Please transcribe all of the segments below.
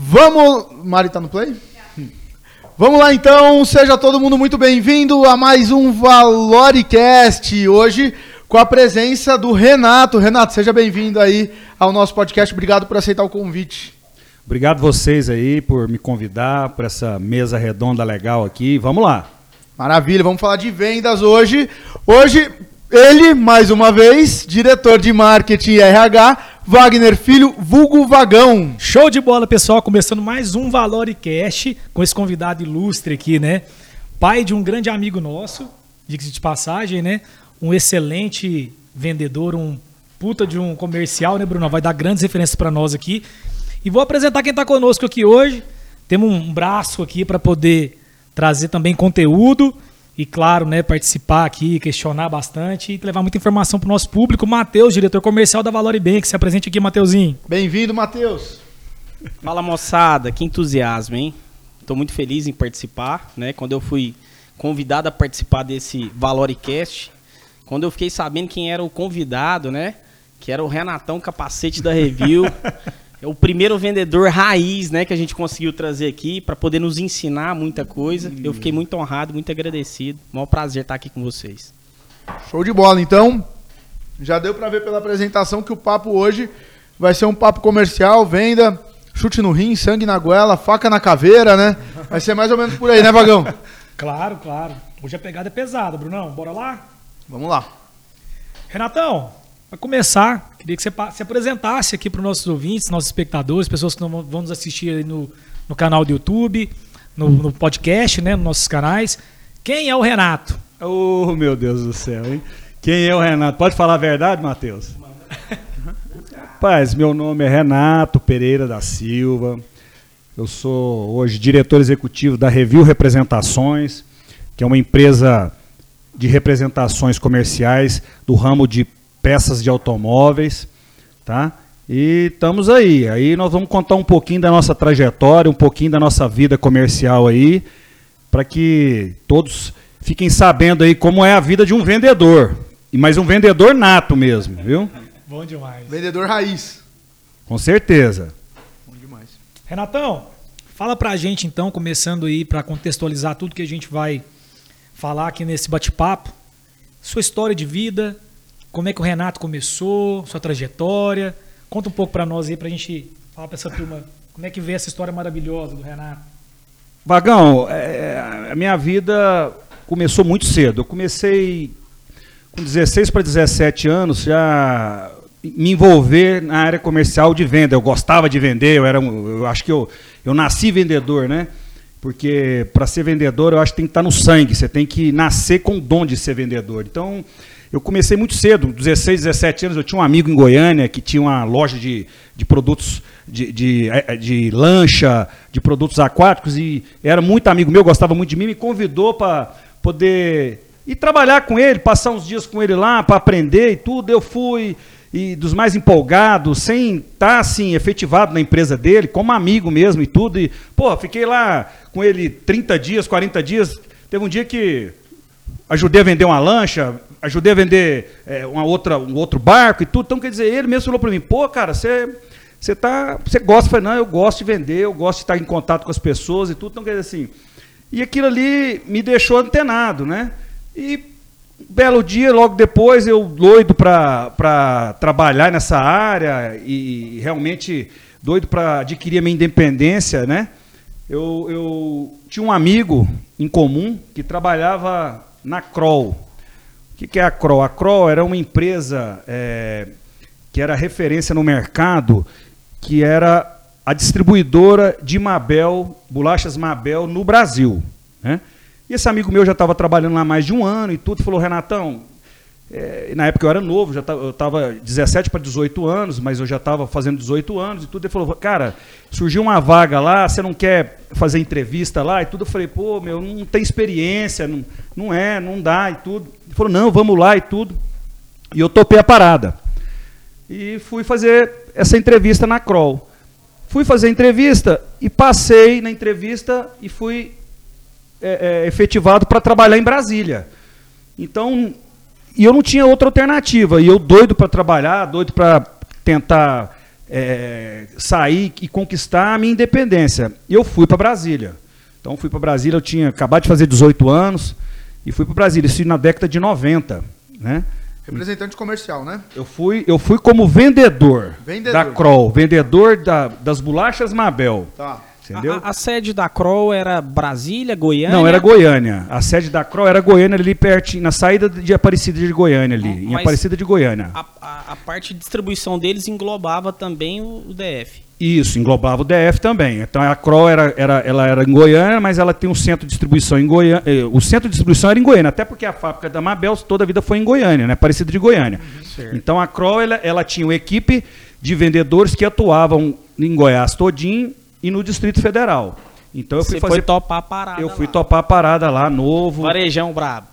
Vamos. Mari tá no play? Vamos lá então, seja todo mundo muito bem-vindo a mais um Valoricast. Hoje com a presença do Renato. Renato, seja bem-vindo aí ao nosso podcast. Obrigado por aceitar o convite. Obrigado vocês aí por me convidar para essa mesa redonda legal aqui. Vamos lá. Maravilha, vamos falar de vendas hoje. Hoje, ele, mais uma vez, diretor de marketing e RH, Wagner Filho, vulgo Vagão. Show de bola, pessoal. Começando mais um Valor e Cash com esse convidado ilustre aqui, né? Pai de um grande amigo nosso, de passagem, né? Um excelente vendedor, um puta de um comercial, né, Bruno? Vai dar grandes referências para nós aqui. E vou apresentar quem está conosco aqui hoje. Temos um braço aqui para poder trazer também conteúdo e, claro, né, participar aqui, questionar bastante e levar muita informação para o nosso público. Matheus, diretor comercial da Valore Bank. Se apresente aqui, Mateuzinho. Bem-vindo, Matheus. Fala, moçada. Que entusiasmo, hein? Estou muito feliz em participar. Né? Quando eu fui convidado a participar desse Valoricast, quando eu fiquei sabendo quem era o convidado, né? Que era o Renatão Capacete da Review. É o primeiro vendedor raiz, né, que a gente conseguiu trazer aqui para poder nos ensinar muita coisa. Eu fiquei muito honrado, muito agradecido. Maior prazer estar aqui com vocês. Show de bola. Então, já deu para ver pela apresentação que o papo hoje vai ser um papo comercial, venda, chute no rim, sangue na goela, faca na caveira, né? Vai ser mais ou menos por aí, né, Vagão? Claro, claro. Hoje a pegada é pesada, Brunão. Bora lá? Vamos lá. Renatão, para começar, queria que você se apresentasse aqui para os nossos ouvintes, nossos espectadores, pessoas que vão nos assistir no, no canal do YouTube, no, no, podcast, né, nos nossos canais. Quem é o Renato? Oh, meu Deus do céu, hein? Quem é o Renato? Pode falar a verdade, Matheus? Rapaz, meu nome é Renato Pereira da Silva. Eu sou hoje diretor executivo da Review Representações, que é uma empresa de representações comerciais do ramo de peças de automóveis, tá? E estamos aí. Aí nós vamos contar um pouquinho da nossa trajetória, um pouquinho da nossa vida comercial aí, para que todos fiquem sabendo aí como é a vida de um vendedor. E mais um vendedor nato mesmo, viu? Bom demais. Vendedor raiz. Com certeza. Bom demais. Renatão, fala pra gente então, começando aí para contextualizar tudo que a gente vai falar aqui nesse bate-papo, sua história de vida, como é que o Renato começou, sua trajetória. Conta um pouco para nós aí, para a gente falar para essa turma como é que vê essa história maravilhosa do Renato. Vagão, é, a minha vida começou muito cedo. Eu comecei com 16 para 17 anos já me envolver na área comercial de venda. Eu gostava de vender, eu era eu acho que eu, eu nasci vendedor, né? Porque para ser vendedor eu acho que tem que estar tá no sangue, você tem que nascer com o dom de ser vendedor. Então, eu comecei muito cedo, 16, 17 anos. Eu tinha um amigo em Goiânia que tinha uma loja de, de produtos de, de, eh, de lancha, de produtos aquáticos, e era muito amigo meu, gostava muito de mim, me convidou para poder ir trabalhar com ele, passar uns dias com ele lá para aprender e tudo. Eu fui e dos mais empolgados, sem estar tá, assim efetivado na empresa dele, como amigo mesmo e tudo. E, pô, fiquei lá com ele 30 dias, 40 dias. Teve um dia que ajudei a vender uma lancha, ajudei a vender é, uma outra, um outro barco e tudo. Então, quer dizer, ele mesmo falou para mim, pô, cara, você. Você tá, você gosta, eu falei, não, eu gosto de vender, eu gosto de estar em contato com as pessoas e tudo, então quer dizer assim. E aquilo ali me deixou antenado, né? E belo dia, logo depois, eu doido para trabalhar nessa área e realmente doido para adquirir a minha independência, né? Eu, eu tinha um amigo em comum que trabalhava na Kroll, que, que é a Kroll? A Kroll era uma empresa é, que era referência no mercado, que era a distribuidora de Mabel, bolachas Mabel, no Brasil. Né? E esse amigo meu já estava trabalhando lá mais de um ano e tudo, falou, Renatão, é, na época eu era novo, já tava, eu estava 17 para 18 anos, mas eu já estava fazendo 18 anos e tudo. Ele falou, cara, surgiu uma vaga lá, você não quer fazer entrevista lá e tudo? Eu falei, pô, meu, não tem experiência, não, não é, não dá e tudo. Ele falou, não, vamos lá e tudo. E eu topei a parada. E fui fazer essa entrevista na Kroll. Fui fazer a entrevista e passei na entrevista e fui é, é, efetivado para trabalhar em Brasília. Então, e eu não tinha outra alternativa. E eu doido para trabalhar, doido para tentar é, sair e conquistar a minha independência. Eu fui para Brasília. Então fui para Brasília, eu tinha acabado de fazer 18 anos e fui para Brasília, isso na década de 90, né? Representante comercial, né? Eu fui, eu fui como vendedor, Vendedor. da Kroll, vendedor da- das bolachas Mabel. Tá. Entendeu? A, a sede da Kroll era Brasília, Goiânia? Não, era Goiânia. A sede da Kroll era Goiânia, ali pertinho, na saída de Aparecida de Goiânia, ali, em Mas- Aparecida de Goiânia. A, a- a parte de distribuição deles englobava também o, o DF. Isso, englobava o DF também. Então a Kroll era, era, ela era em Goiânia, mas ela tem um centro de distribuição em Goiânia. eh, O centro de distribuição era em Goiânia, até porque a fábrica da Mabel toda a vida foi em Goiânia, né? Parecida de Goiânia. Então a Kroll ela, ela tinha uma equipe de vendedores que atuavam em Goiás todinho e no Distrito Federal. Então eu fui Você fazer. foi topar a parada eu fui lá. topar a parada lá, novo. Varejão brabo.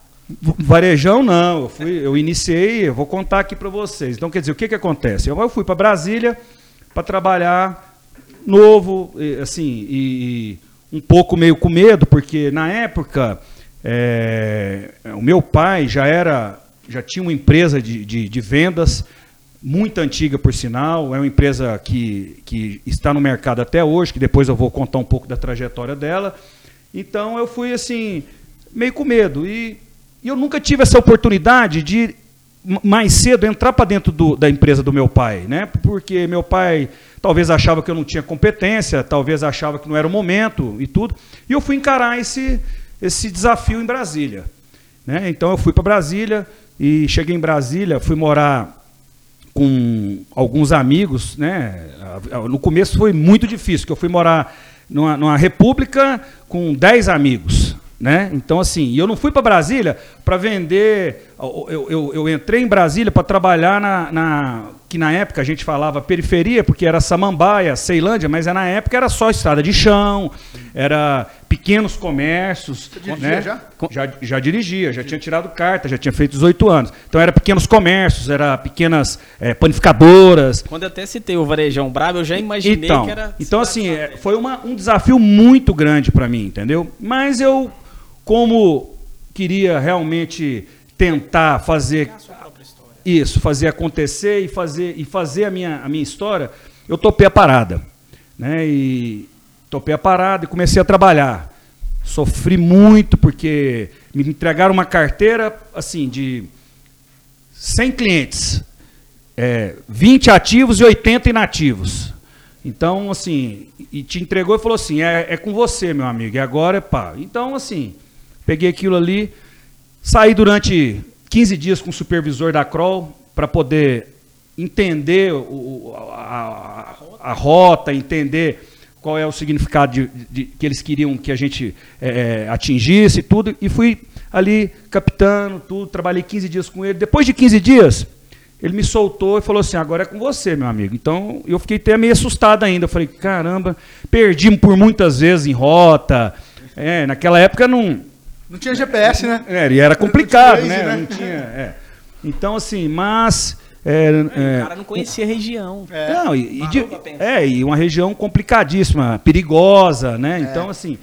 Varejão não, eu fui, eu iniciei, eu vou contar aqui para vocês. Então quer dizer, o que que acontece? Eu, eu fui para Brasília para trabalhar novo, e, assim, e, e um pouco meio com medo, porque na época é, o meu pai já era, já tinha uma empresa de, de, de vendas muito antiga por sinal, é uma empresa que, que está no mercado até hoje, que depois eu vou contar um pouco da trajetória dela. Então eu fui assim, meio com medo. E, e eu nunca tive essa oportunidade de mais cedo entrar para dentro do- da empresa do meu pai, né? Porque meu pai talvez achava que eu não tinha competência, talvez achava que não era o momento e tudo. E eu fui encarar esse, esse desafio em Brasília. Né? Então eu fui para Brasília e cheguei em Brasília, fui morar com alguns amigos, né? No começo foi muito difícil, porque eu fui morar numa, numa república com 10 amigos, né? Então assim, eu não fui para Brasília para vender. Eu, eu- eu, eu entrei em Brasília para trabalhar na, na que na época a gente falava periferia, porque era Samambaia, Ceilândia, mas na época era só estrada de chão, era pequenos comércios. Você dirigia né? já? Já, já dirigia, já tinha tirado carta, já tinha feito 18 anos. Então era pequenos comércios, era pequenas eh, panificadoras. Quando eu até citei o Varejão brabo, eu já imaginei Então, que era. então assim, é, foi uma- um desafio muito grande para mim, entendeu? Mas eu, como queria realmente tentar fazer isso, fazer acontecer e fazer, e fazer a, minha, a minha história, eu topei a parada. Né? E topei a parada e comecei a trabalhar. Sofri muito porque me entregaram uma carteira assim de 100 clientes, é, 20 ativos e 80 inativos. Então, assim, e te entregou e falou assim: é, é com você, meu amigo, e agora é pá. Então, assim, peguei aquilo ali, saí durante 15 dias com o supervisor da Kroll para poder entender o- a, a- a rota, entender qual é o significado de, de- que eles queriam que a gente eh, atingisse e tudo, e fui ali captando tudo, trabalhei 15 dias com ele. Depois de 15 dias, ele me soltou e falou assim: agora é com você, meu amigo. Então eu fiquei até meio assustado ainda. Eu falei: caramba, perdi por muitas vezes em rota. É, naquela época não. Não tinha GPS, né? É, e era complicado, Não né? Né? Não tinha. é. Então, assim, mas. É, O é, cara não conhecia a região. É. não, e, e de- é, e uma região complicadíssima, perigosa, É. né? Então, assim.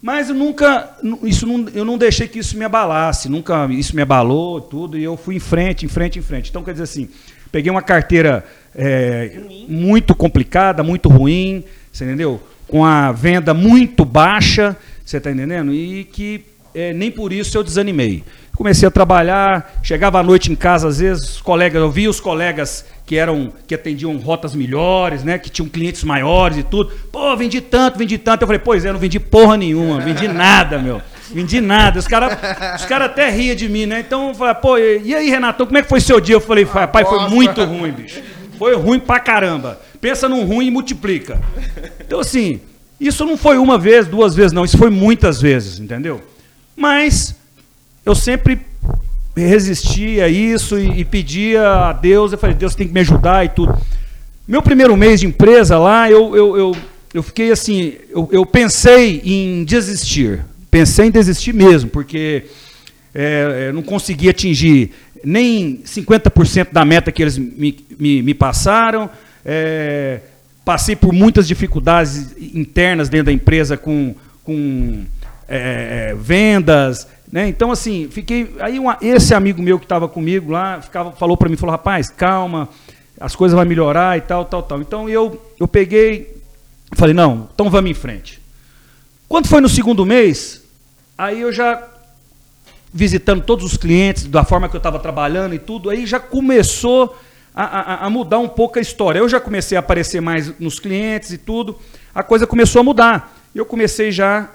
Mas eu nunca. nu- Isso não, eu não deixei que isso me abalasse, nunca isso me abalou, tudo, e eu fui em frente, em frente, em frente. Então, quer dizer assim, peguei uma carteira é, muito complicada, muito ruim, você entendeu? Com a venda muito baixa, você está entendendo? E que é, nem por isso eu desanimei. Comecei a trabalhar, chegava à noite em casa, às vezes, os colegas, eu via os colegas que eram que atendiam rotas melhores, né, que tinham clientes maiores e tudo. Pô, vendi tanto, vendi tanto. Eu falei, pois é, não vendi porra nenhuma, vendi nada, meu. Vendi nada. Os caras os cara até ria de mim, né? Então eu falei, pô, e aí, Renatão, como é que foi seu dia? Eu falei, pai, foi muito ruim, bicho. Foi ruim pra caramba. Pensa num ruim e multiplica. Então, assim, isso não foi uma vez, duas vezes, não. Isso foi muitas vezes, entendeu? Mas eu sempre resisti a isso e, e pedia a Deus. Eu falei, Deus tem que me ajudar e tudo. Meu primeiro mês de empresa lá, eu, eu, eu, eu fiquei assim, eu, eu pensei em desistir. Pensei em desistir mesmo, porque é, eu não consegui atingir nem 50% da meta que eles me, me, me passaram. É, passei por muitas dificuldades internas dentro da empresa com, com é, vendas. Né? Então, assim, fiquei. Aí uma- esse amigo meu que estava comigo lá ficava, falou para mim, falou, rapaz, calma, as coisas vão melhorar e tal, tal, tal. Então eu, eu peguei, falei, não, então vamos em frente. Quando foi no segundo mês, aí eu já visitando todos os clientes, da forma que eu estava trabalhando e tudo, aí já começou a, a, a, mudar um pouco a história. Eu já comecei a aparecer mais nos clientes e tudo, a coisa começou a mudar. Eu comecei já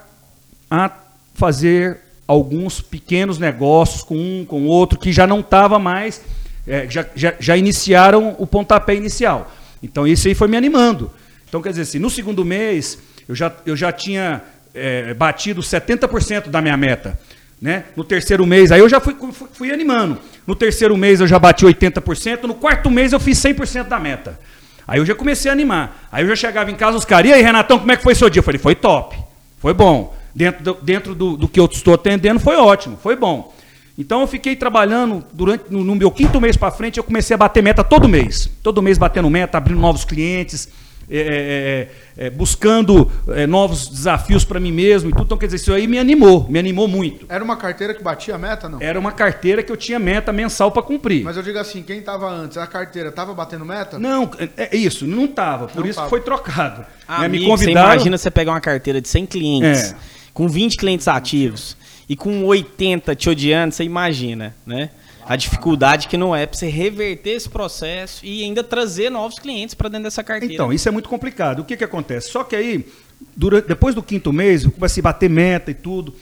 a fazer alguns pequenos negócios com um, com outro, que já não estava mais, é, já, já, já iniciaram o pontapé inicial. Então isso aí foi me animando. Então, quer dizer assim, no segundo mês, eu já, eu já tinha é, batido 70% da minha meta. Né? No terceiro mês, aí eu já fui, fui, fui, animando. No terceiro mês eu já bati 80%, no quarto mês eu fiz 100% da meta. Aí eu já comecei a animar. Aí eu já chegava em casa, os caras, e aí, Renatão, como é que foi seu dia? Eu falei, foi top, foi bom. Dentro do, dentro do, do que eu estou atendendo, foi ótimo, foi bom. Então eu fiquei trabalhando durante no, no meu quinto mês para frente, eu comecei a bater meta todo mês. Todo mês batendo meta, abrindo novos clientes, é é, é, é, buscando é, novos desafios para mim mesmo e tudo. Então, quer dizer, isso aí me animou, me animou muito. Era uma carteira que batia a meta, não? Era uma carteira que eu tinha meta mensal para cumprir. Mas eu digo assim, quem estava antes, a carteira estava batendo meta? Não, é isso, não estava. Por não isso tava. foi trocado. Ah, né, me convidaram... Você imagina você pegar uma carteira de 100 clientes, com 20 clientes ativos e com 80 te odiando, você imagina, né? a dificuldade que não é para você reverter esse processo e ainda trazer novos clientes para dentro dessa carteira. Então, isso é muito complicado. O que, que acontece? Só que aí, durante, depois do quinto mês, eu comecei a bater meta e tudo,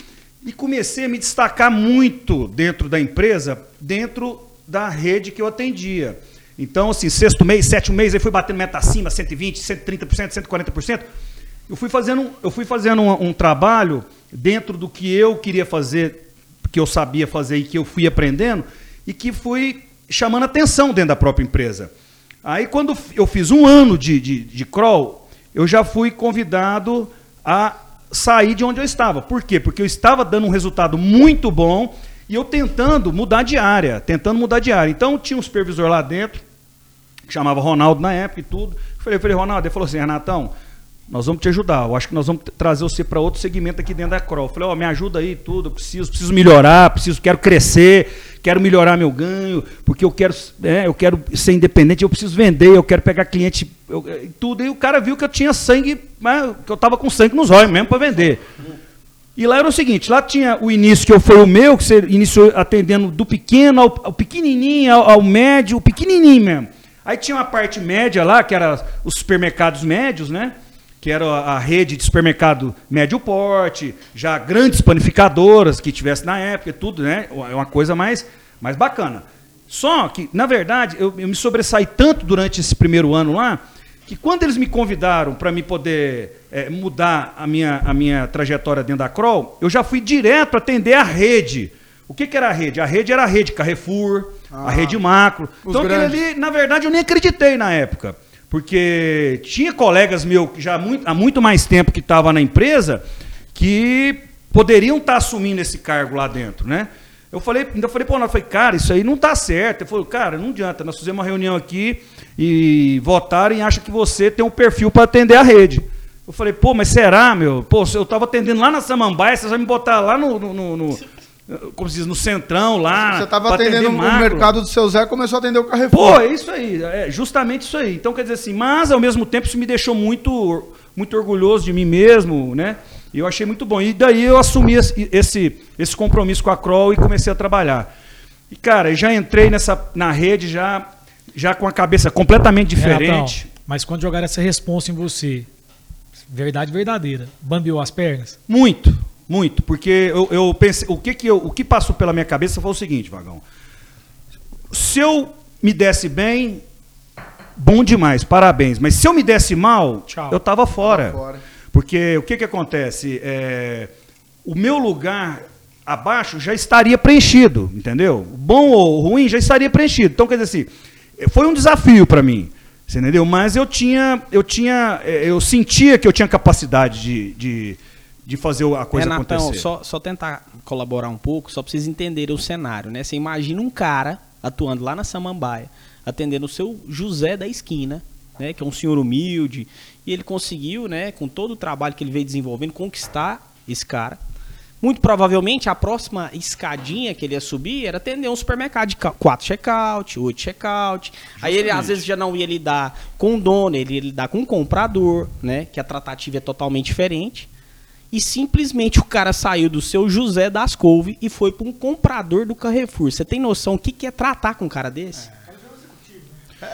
e comecei a me destacar muito dentro da empresa, dentro da rede que eu atendia. Então, assim, sexto mês, sétimo mês, aí fui batendo meta acima, 120%, 130%, 140%. Eu fui fazendo, eu fui fazendo um, um trabalho dentro do que eu queria fazer, que eu sabia fazer e que eu fui aprendendo, e que fui chamando atenção dentro da própria empresa. Aí, quando eu fiz um ano de, de, de crawl, eu já fui convidado a sair de onde eu estava. Por quê? Porque eu estava dando um resultado muito bom e eu tentando mudar de área, tentando mudar de área. Então, tinha um supervisor lá dentro, que chamava Ronaldo na época e tudo. Eu falei, eu falei Ronaldo, ele falou assim, Renatão, nós vamos te ajudar. Eu acho que nós vamos trazer você para outro segmento aqui dentro da Crawl. Eu falei, ó, oh, me ajuda aí tudo, eu preciso, preciso melhorar, preciso, quero crescer, quero melhorar meu ganho, porque eu quero, é, eu quero ser independente, eu preciso vender, eu quero pegar cliente, eu, tudo. E o cara viu que eu tinha sangue, né, que eu estava com sangue nos olhos mesmo para vender. E lá era o seguinte, lá tinha o início que foi o meu, que você iniciou atendendo do pequeno ao, ao pequenininho, ao, ao médio, o pequenininho mesmo. Aí tinha uma parte média lá, que era os supermercados médios, né? Que era a rede de supermercado médio porte, já grandes panificadoras que tivesse na época, tudo, né? É uma coisa mais, mais bacana. Só que, na verdade, eu, eu me sobressaí tanto durante esse primeiro ano lá, que quando eles me convidaram para me poder é, mudar a minha, a minha trajetória dentro da Kroll, eu já fui direto atender a rede. O que, que era a rede? A rede era a rede Carrefour, ah, a rede Macro. Então, aquele ali, na verdade, eu nem acreditei na época. Porque tinha colegas meus já muito, há muito mais tempo que estavam na empresa que poderiam estar tá assumindo esse cargo lá dentro, né? Eu falei, ainda falei, pô, eu falei, cara, isso aí não está certo. Ele falou, cara, não adianta, nós fizemos uma reunião aqui e votaram e acham que você tem um perfil para atender a rede. Eu falei, pô, mas será, meu? Pô, eu estava atendendo lá na Samambaia, você vai me botar lá no, no, no como se diz, no centrão lá. Você estava atendendo o mercado do seu Zé começou a atender o Carrefour. Pô, é isso aí, é justamente isso aí. Então, quer dizer assim, mas ao mesmo tempo isso me deixou muito, muito orgulhoso de mim mesmo, né? E eu achei muito bom. E daí eu assumi esse, esse, esse compromisso com a Kroll e comecei a trabalhar. E, cara, já entrei nessa, na rede já, já com a cabeça completamente diferente. Renatão, mas quando jogaram essa resposta em você, verdade verdadeira, bambiou as pernas? Muito. Muito, porque eu, eu pensei, o que, que, eu, o que passou pela minha cabeça foi o seguinte, Vagão. Se eu me desse bem, bom demais, parabéns. Mas se eu me desse mal, Tchau. eu estava fora. fora. Porque o que, que acontece? É, o meu lugar abaixo já estaria preenchido, entendeu? Bom ou ruim já estaria preenchido. Então, quer dizer assim, foi um desafio para mim. Você entendeu? Mas eu tinha, eu tinha, é, eu sentia que eu tinha capacidade de, de de fazer a coisa Renatão, acontecer. Só, só tentar colaborar um pouco, só para vocês entenderem o cenário, né? Você imagina um cara atuando lá na Samambaia, atendendo o seu José da esquina, né, que é um senhor humilde, e ele conseguiu, né, com todo o trabalho que ele veio desenvolvendo, conquistar esse cara. Muito provavelmente a próxima escadinha que ele ia subir era atender um supermercado de 4 check-out, 8 check-out. Aí ele às vezes já não ia lidar com o dono, ele ia lidar com o comprador, né? Que a tratativa é totalmente diferente. E simplesmente o cara saiu do seu José das Couve e foi para um comprador do Carrefour. Você tem noção o que, que é tratar com um cara desse?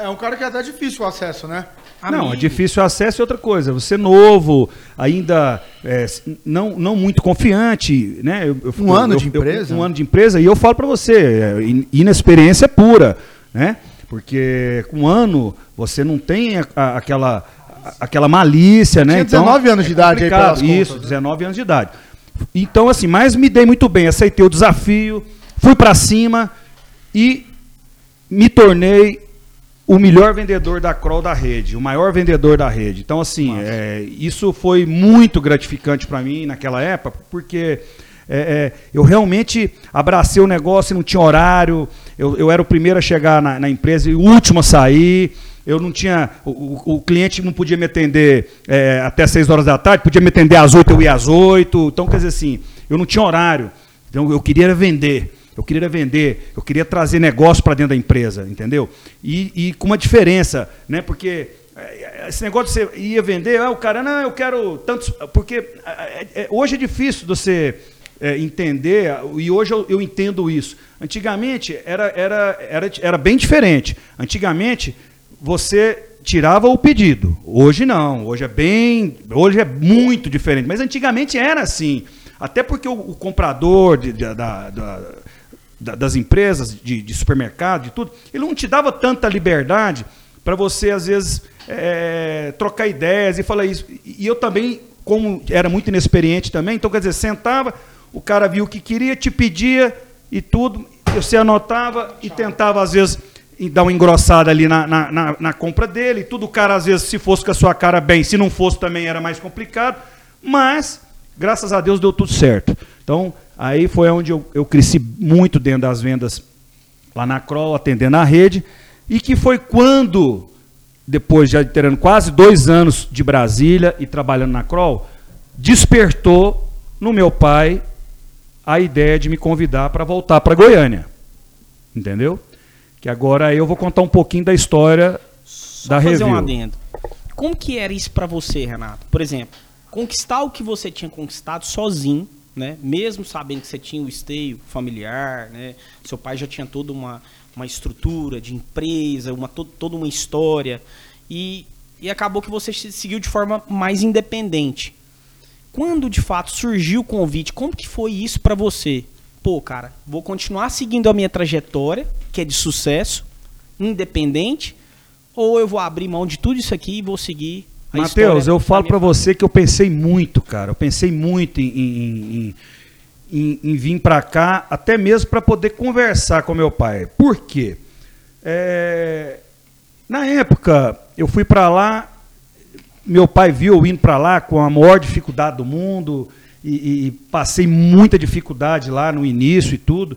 É um cara que é até difícil o acesso, né? Não, é difícil o acesso e outra coisa. Você novo, ainda é, não, não muito confiante, né? Eu, eu, um ano eu, de empresa? um ano de empresa, e eu falo para você, é, inexperiência pura, né? Porque com um ano você não tem a, a, aquela, aquela malícia, né? Tinha 19 então, anos de idade é aí pelas Isso, contas, né? 19 anos de idade. Então, assim, mas me dei muito bem, aceitei o desafio, fui para cima e me tornei o melhor vendedor da Kroll da rede, o maior vendedor da rede. Então, assim, é, isso foi muito gratificante para mim naquela época, porque é, é, eu realmente abracei o negócio, não tinha horário, eu, eu era o primeiro a chegar na, na, empresa e o último a sair. Eu não tinha. O, o cliente não podia me atender é, até 6 horas da tarde, podia me atender às 8, eu ia às 8. Então, quer dizer assim, eu não tinha horário. Então, eu queria vender. Eu queria vender, eu queria trazer negócio para dentro da empresa, entendeu? E, e, com uma diferença, né? Porque é, esse negócio de você ia vender, ah, o cara, não, eu quero tantos. Porque é, é, hoje é difícil você é, entender, e hoje eu, eu, entendo isso. Antigamente era, era, era, era bem diferente. Antigamente você tirava o pedido. Hoje não. Hoje é bem. Hoje é muito diferente. Mas antigamente era assim. Até porque o, o comprador de, de, da, da das empresas, de, de, supermercado, de tudo, ele não te dava tanta liberdade para você, às vezes, é, trocar ideias e falar isso. E eu também, como era muito inexperiente também, então, quer dizer, sentava, o cara viu o que queria, te pedia e tudo, você anotava e tentava, às vezes, dar uma engrossada ali na, na, na, na compra dele, e tudo, o cara, às vezes, se fosse com a sua cara bem, se não fosse também era mais complicado, mas, graças a Deus, deu tudo certo. Então, Aí foi onde eu, eu cresci muito dentro das vendas lá na Kroll, atendendo a rede, e que foi quando, depois de ter quase dois anos de Brasília e trabalhando na Kroll, despertou no meu pai a ideia de me convidar para voltar para Goiânia. Entendeu? Que agora eu vou contar um pouquinho da história Só da fazer review. um adendo. Como que era isso para você, Renato? Por exemplo, conquistar o que você tinha conquistado sozinho, né? Mesmo sabendo que você tinha o esteio familiar, né? Seu pai já tinha toda uma, uma estrutura de empresa, uma to, toda uma história e, e acabou que você seguiu de forma mais independente. Quando de fato surgiu o convite, como que foi isso para você? Pô, cara, vou continuar seguindo a minha trajetória, que é de sucesso, independente, ou eu vou abrir mão de tudo isso aqui e vou seguir Matheus, eu falo para você que eu pensei muito, cara. Eu pensei muito em, em, em, em vir para cá, até mesmo para poder conversar com meu pai. Por quê? É, na época, eu fui para lá, meu pai viu eu indo para lá com a maior dificuldade do mundo, e, e, passei muita dificuldade lá no início e tudo.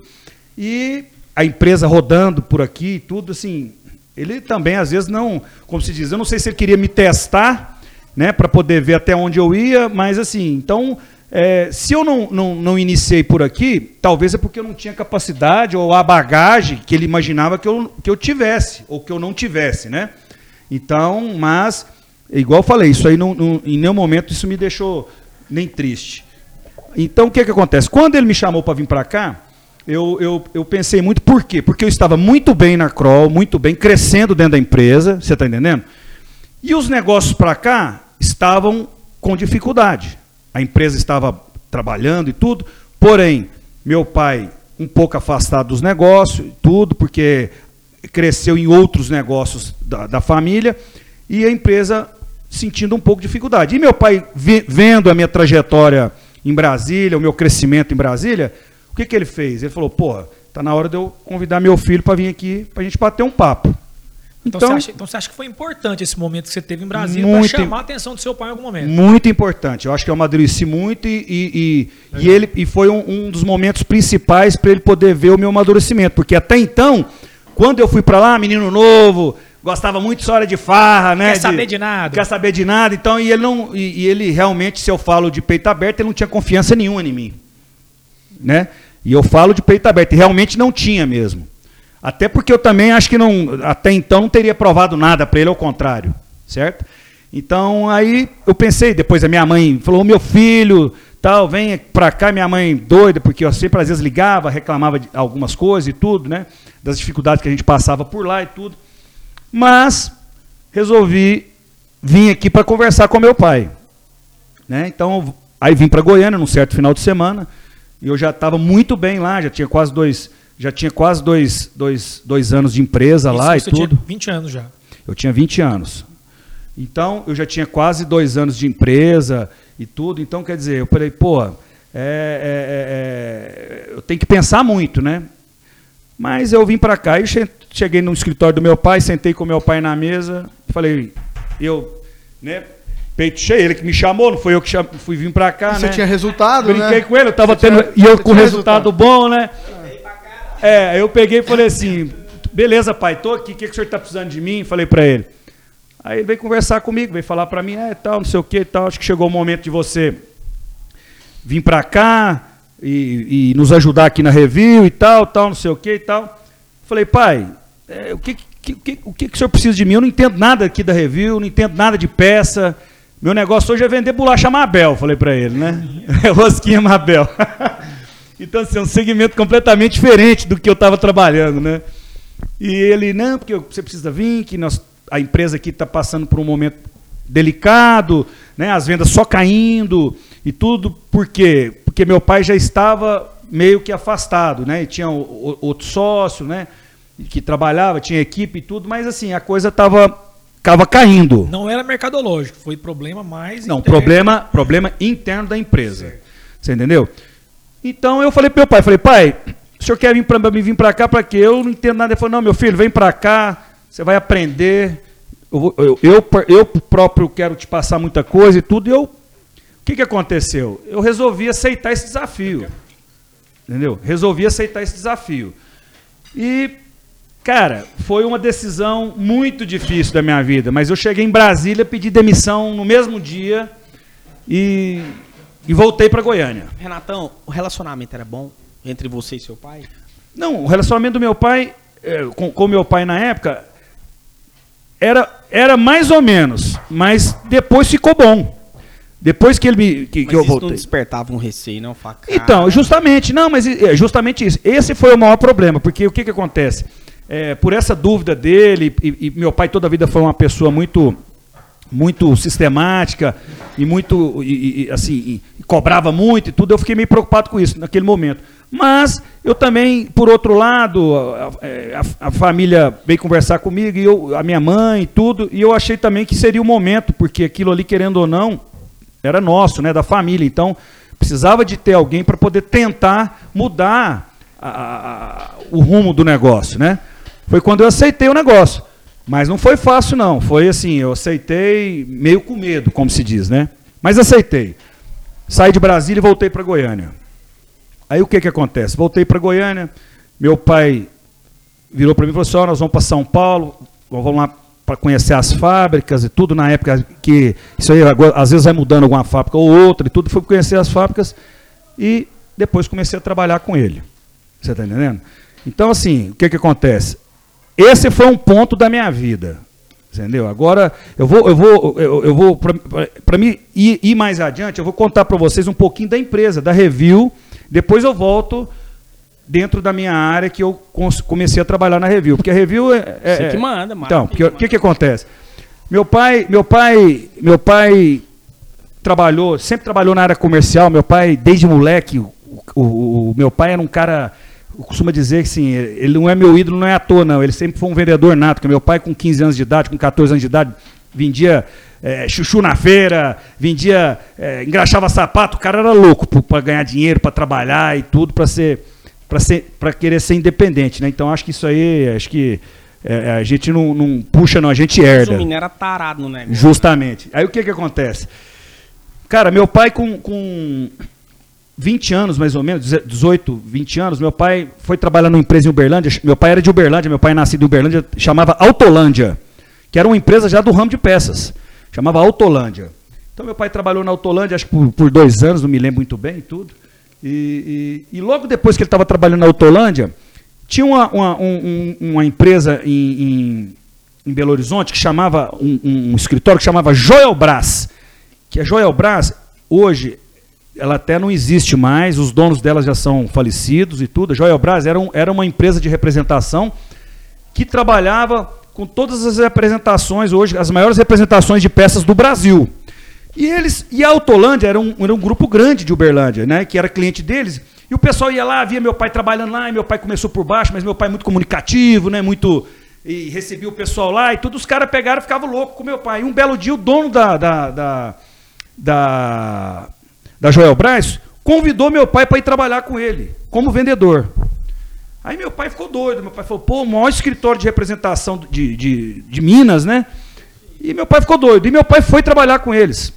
E a empresa rodando por aqui e tudo, assim, ele também, às vezes, não, como se diz, eu não sei se ele queria me testar, né, para poder ver até onde eu ia, mas assim, então, é, se eu não, não, não iniciei por aqui, talvez é porque eu não tinha capacidade ou a bagagem que ele imaginava que eu, que eu tivesse, ou que eu não tivesse, né? Então, mas, igual eu falei, isso aí, não, não, em nenhum momento, isso me deixou nem triste. Então, o que, que acontece? Quando ele me chamou para vir para cá, eu, eu, eu pensei muito, por quê? Porque eu estava muito bem na Kroll, muito bem, crescendo dentro da empresa, você está entendendo? E os negócios para cá estavam com dificuldade. A empresa estava trabalhando e tudo, porém, meu pai um pouco afastado dos negócios, tudo, porque cresceu em outros negócios da, da família, e a empresa sentindo um pouco de dificuldade. E meu pai, vendo a minha trajetória em Brasília, o meu crescimento em Brasília, o que, que ele fez? Ele falou, pô, tá na hora de eu convidar meu filho para vir aqui para a gente bater um papo. Então, então, você acha, então você acha que foi importante esse momento que você teve em Brasília para chamar a atenção do seu pai em algum momento? Muito importante. Eu acho que eu amadureci muito e, e, e ele, e foi um, um dos momentos principais para ele poder ver o meu amadurecimento. Porque até então, quando eu fui para lá, menino novo, gostava muito de hora de farra, né? Quer saber de, nada. Quer saber de nada. Então, e ele, não, e, e ele realmente, se eu falo de peito aberto, ele não tinha confiança nenhuma em mim. né? E eu falo de peito aberto, e realmente não tinha mesmo. Até porque eu também acho que não, até então não teria provado nada para ele, ao contrário, certo? Então aí eu pensei, depois a minha mãe falou: meu filho, tal, vem para cá, minha mãe doida, porque eu sempre às vezes ligava, reclamava de algumas coisas e tudo, né? Das dificuldades que a gente passava por lá e tudo. Mas resolvi vir aqui para conversar com meu pai. Né? Então, aí vim para Goiânia num certo final de semana, e eu já estava muito bem lá, já tinha quase dois já tinha quase dois, dois, dois anos de empresa Isso, lá e tudo. Tinha 20 anos já. Eu tinha 20 anos. Então, eu já tinha quase dois anos de empresa e tudo. Então, quer dizer, eu falei, pô, é, é, é, é eu tenho que pensar muito, né? Mas eu vim para cá e cheguei no escritório do meu pai, sentei com meu pai na mesa, falei, eu, né, peito cheio, ele que me chamou, não foi eu que cham... fui vir para cá, e Você né? tinha resultado, Brinquei né? com ele, eu tava tendo, tinha, e eu com resultado, resultado bom, né? É, eu peguei e falei assim, beleza, pai, tô aqui, o que, que o senhor está precisando de mim? Falei para ele. Aí ele veio conversar comigo, veio falar para mim, é, tal, não sei o que, tal, acho que chegou o momento de você vir para cá e, e, nos ajudar aqui na review e tal, tal, não sei o que e tal. Falei, pai, é, o, que, que, que, o que, que o senhor precisa de mim? Eu não entendo nada aqui da review, não entendo nada de peça. Meu negócio hoje é vender bolacha Mabel, falei para ele, né? Rosquinha Mabel. Então, assim, é um segmento completamente diferente do que eu estava trabalhando, né? E ele, não, porque você precisa vir, que nós, a empresa aqui está passando por um momento delicado, né? As vendas só caindo e tudo, por quê? Porque meu pai já estava meio que afastado, né? E tinha outro sócio, né? Que trabalhava, tinha equipe e tudo, mas assim, a coisa estava estava caindo. Não era mercadológico, foi problema mais Não, interno. problema, problema interno da empresa. Certo. Você entendeu? Então eu falei para meu pai, falei, pai, o senhor quer vir para mim vir para cá para quê? Eu não entendo nada. Ele falou, não, meu filho, vem para cá, você vai aprender. Eu, eu, eu, eu, próprio quero te passar muita coisa e tudo. E eu, o que, que aconteceu? Eu resolvi aceitar esse desafio. Entendeu? Resolvi aceitar esse desafio. E, cara, foi uma decisão muito difícil da minha vida. Mas eu cheguei em Brasília, pedi demissão no mesmo dia. E e voltei para Goiânia. Renatão, o relacionamento era bom entre você e seu pai? Não, o relacionamento do meu pai, é, com, com meu pai na época, era, era mais ou menos, mas depois ficou bom. Depois que ele me que, mas que eu isso voltei. não despertava um receio, não, faca. Então, justamente, não, mas é justamente isso. Esse foi o maior problema, porque o que, que acontece? É, por essa dúvida dele, e, e meu pai toda a vida foi uma pessoa muito muito sistemática e muito e, e, assim cobrava muito e tudo eu fiquei meio preocupado com isso naquele momento. Mas eu também por outro lado a, a, a, família veio conversar comigo e eu a minha mãe e tudo e eu achei também que seria o momento porque aquilo ali querendo ou não era nosso né da família. Então precisava de ter alguém para poder tentar mudar a, o rumo do negócio né foi quando eu aceitei o negócio mas não foi fácil, não. Foi assim, eu aceitei meio com medo, como se diz, né? Mas aceitei. Saí de Brasília e voltei para Goiânia. Aí o que, que acontece? Voltei para Goiânia, meu pai virou para mim e falou assim: oh, nós vamos para São Paulo, vamos lá para conhecer as fábricas e tudo, na época que isso aí às vezes vai mudando alguma fábrica ou outra e tudo, fui conhecer as fábricas e depois comecei a trabalhar com ele. Você está entendendo? Então, assim, o que, que acontece? Esse foi um ponto da minha vida. Entendeu? Agora, eu vou, eu vou, eu, eu vou para mim ir, ir, mais adiante, eu vou contar para vocês um pouquinho da empresa, da Review. Depois eu volto dentro da minha área que eu comecei a trabalhar na Review. Porque a Review é. é Você que manda, manda. Então, o que, que acontece? Meu pai, meu pai, meu pai trabalhou, sempre trabalhou na área comercial. Meu pai, desde moleque, o, o, o meu pai era um cara costuma dizer que sim, ele não é meu ídolo, não é à toa, não. Ele sempre foi um vendedor nato, que meu pai, com 15 anos de idade, com 14 anos de idade, vendia é, chuchu na feira, vendia, é, engraxava sapato, o cara era louco para ganhar dinheiro, para trabalhar e tudo, para ser para ser para querer ser independente, né? Então acho que isso aí, acho que é, a gente não, não, puxa não, a gente herda. O menino era tarado no negócio. Justamente. Aí o que que acontece? Cara, meu pai com, com 20 anos, mais ou menos, 18, 20 anos, meu pai foi trabalhar numa empresa em Uberlândia. Meu pai era de Uberlândia, meu pai é nascido em Uberlândia, chamava Autolândia, que era uma empresa já do ramo de peças. Chamava Autolândia. Então meu pai trabalhou na Autolândia, acho que por, por dois anos, não me lembro muito bem tudo. E, e, e logo depois que ele estava trabalhando na Autolândia, tinha uma, uma, um, uma empresa em, em, em, Belo Horizonte que chamava, um, um, escritório que chamava Joelbras. Que a Joelbras, hoje, ela até não existe mais, os donos dela já são falecidos e tudo. A Joelbras era, um, era uma empresa de representação que trabalhava com todas as representações, hoje, as maiores representações de peças do Brasil. E eles e a Autolândia era um, era um grupo grande de Uberlândia, né, que era cliente deles. E o pessoal ia lá, via meu pai trabalhando lá, e meu pai começou por baixo, mas meu pai muito comunicativo, né, muito e recebia o pessoal lá e todos os caras pegaram ficavam loucos com meu pai. E um belo dia o dono da da da, da, da Joel Braz convidou meu pai para ir trabalhar com ele como vendedor. Aí meu pai ficou doido, meu pai falou, pô, o maior escritório de representação de, de, de Minas, né? E meu pai ficou doido. E meu pai foi trabalhar com eles.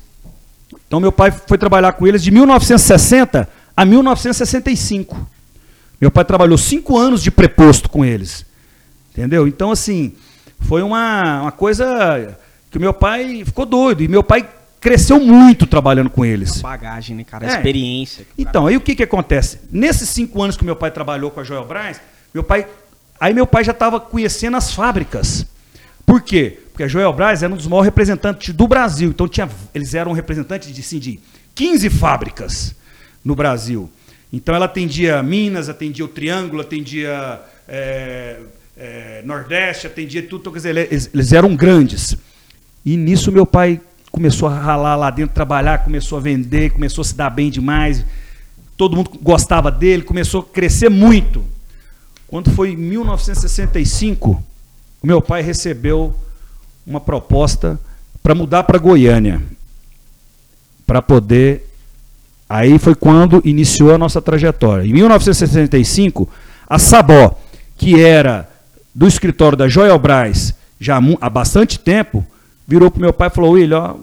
Então meu pai foi trabalhar com eles de 1960 a 1965. Meu pai trabalhou cinco anos de preposto com eles. Entendeu? Então, assim, foi uma, uma coisa que meu pai ficou doido. E meu pai cresceu muito trabalhando com eles. A bagagem, né, cara? A é. experiência. Então, aí o que, que acontece? Nesses cinco anos que meu pai trabalhou com a Joel Braz, meu pai. Aí meu pai já estava conhecendo as fábricas. Por quê? Porque a Joel Braz era um dos maiores representantes do Brasil. Então tinha, eles eram representantes de, assim, de 15 fábricas no Brasil. Então ela atendia Minas, atendia o Triângulo, atendia é, é, Nordeste, atendia tudo. Então, quer dizer, eles, eles eram grandes. E nisso meu pai começou a ralar lá dentro, trabalhar, começou a vender, começou a se dar bem demais. Todo mundo gostava dele, começou a crescer muito. Quando foi em 1965, o meu pai recebeu uma proposta para mudar para Goiânia, para poder. Aí foi quando iniciou a nossa trajetória. Em 1965, a Sabó, que era do escritório da Joel Braz já há bastante tempo, virou para o meu pai e falou: William, ó,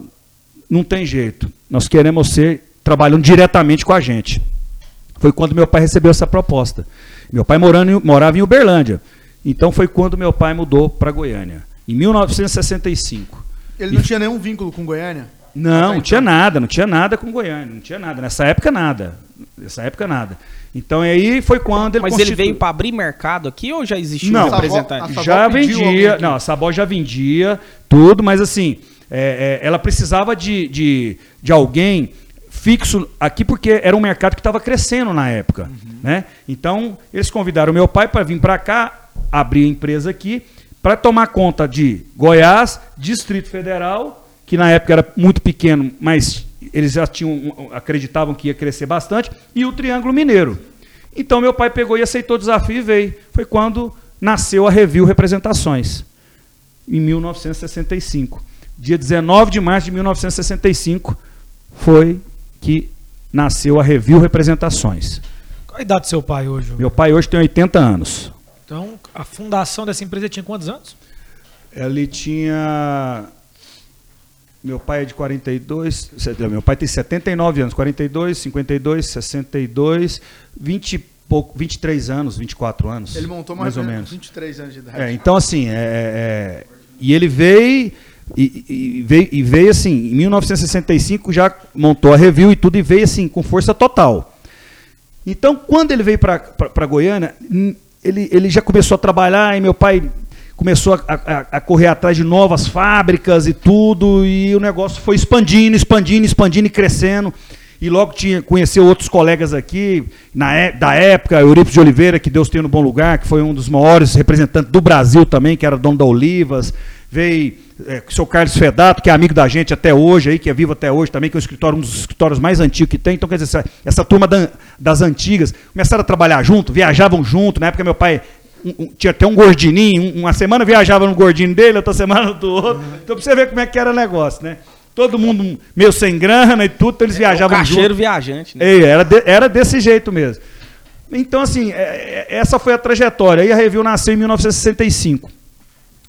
não tem jeito, nós queremos ser trabalhando diretamente com a gente. Foi quando meu pai recebeu essa proposta. Meu pai morando, morava em Uberlândia. Então foi quando meu pai mudou para Goiânia em 1965. Ele não e... tinha nenhum vínculo com Goiânia? Não, não tinha nada, não tinha nada com Goiânia, não tinha nada. Nessa época, nada. Nessa época, nada. Então aí foi quando ele Mas constitu... ele veio para abrir mercado aqui ou já existia não, um representante? Já vendia, não, a Sabó já vendia tudo, mas assim, é, é, ela precisava de, de, de alguém fixo aqui porque era um mercado que estava crescendo na época, uhum. né? Então eles convidaram meu pai para vir para cá, abrir a empresa aqui para tomar conta de Goiás, Distrito Federal, que na época era muito pequeno, mas eles já tinham acreditavam que ia crescer bastante, e o Triângulo Mineiro. Então meu pai pegou e aceitou o desafio e veio. Foi quando nasceu a Review Representações, em 1965. Dia 19 de março de 1965 foi que nasceu a Review Representações. Qual a idade do seu pai hoje? Meu pai hoje tem 80 anos. Então, a fundação dessa empresa tinha quantos anos? Ele tinha. Meu pai é de 42. Meu pai tem 79 anos, 42, 52, 62, 20 pouco, 23 anos, 24 anos. Ele montou mais, mais ou menos 23 anos de idade. É, então, assim, é, é, é, e ele veio e, e, veio. e veio assim, em 1965 já montou a review e tudo, e veio assim, com força total. Então, quando ele veio para Goiânia, ele, ele já começou a trabalhar e meu pai começou a, a, a, correr atrás de novas fábricas e tudo, e o negócio foi expandindo, expandindo, expandindo e crescendo. E logo tinha, conheceu outros colegas aqui, na, é, da época, Eurípides de Oliveira, que Deus tem no bom lugar, que foi um dos maiores representantes do Brasil também, que era dono da Olivas. Veio é, o seu Carlos Fedato, que é amigo da gente até hoje, aí, que é vivo até hoje também, que é um, escritório, um dos escritórios mais antigos que tem. Então, quer dizer, essa, essa turma da, das antigas começaram a trabalhar junto, viajavam junto. Na época, meu pai um, um, tinha até um gordininho, uma semana viajava no gordinho dele, outra semana do outro. Então, pra você ver como é que era o negócio, né? Todo mundo meio sem grana e tudo, então eles é, viajavam junto. Cacheiro viajante, né? era, de, era desse jeito mesmo. Então, assim, é, é, essa foi a trajetória. Aí a Review nasceu em 1965.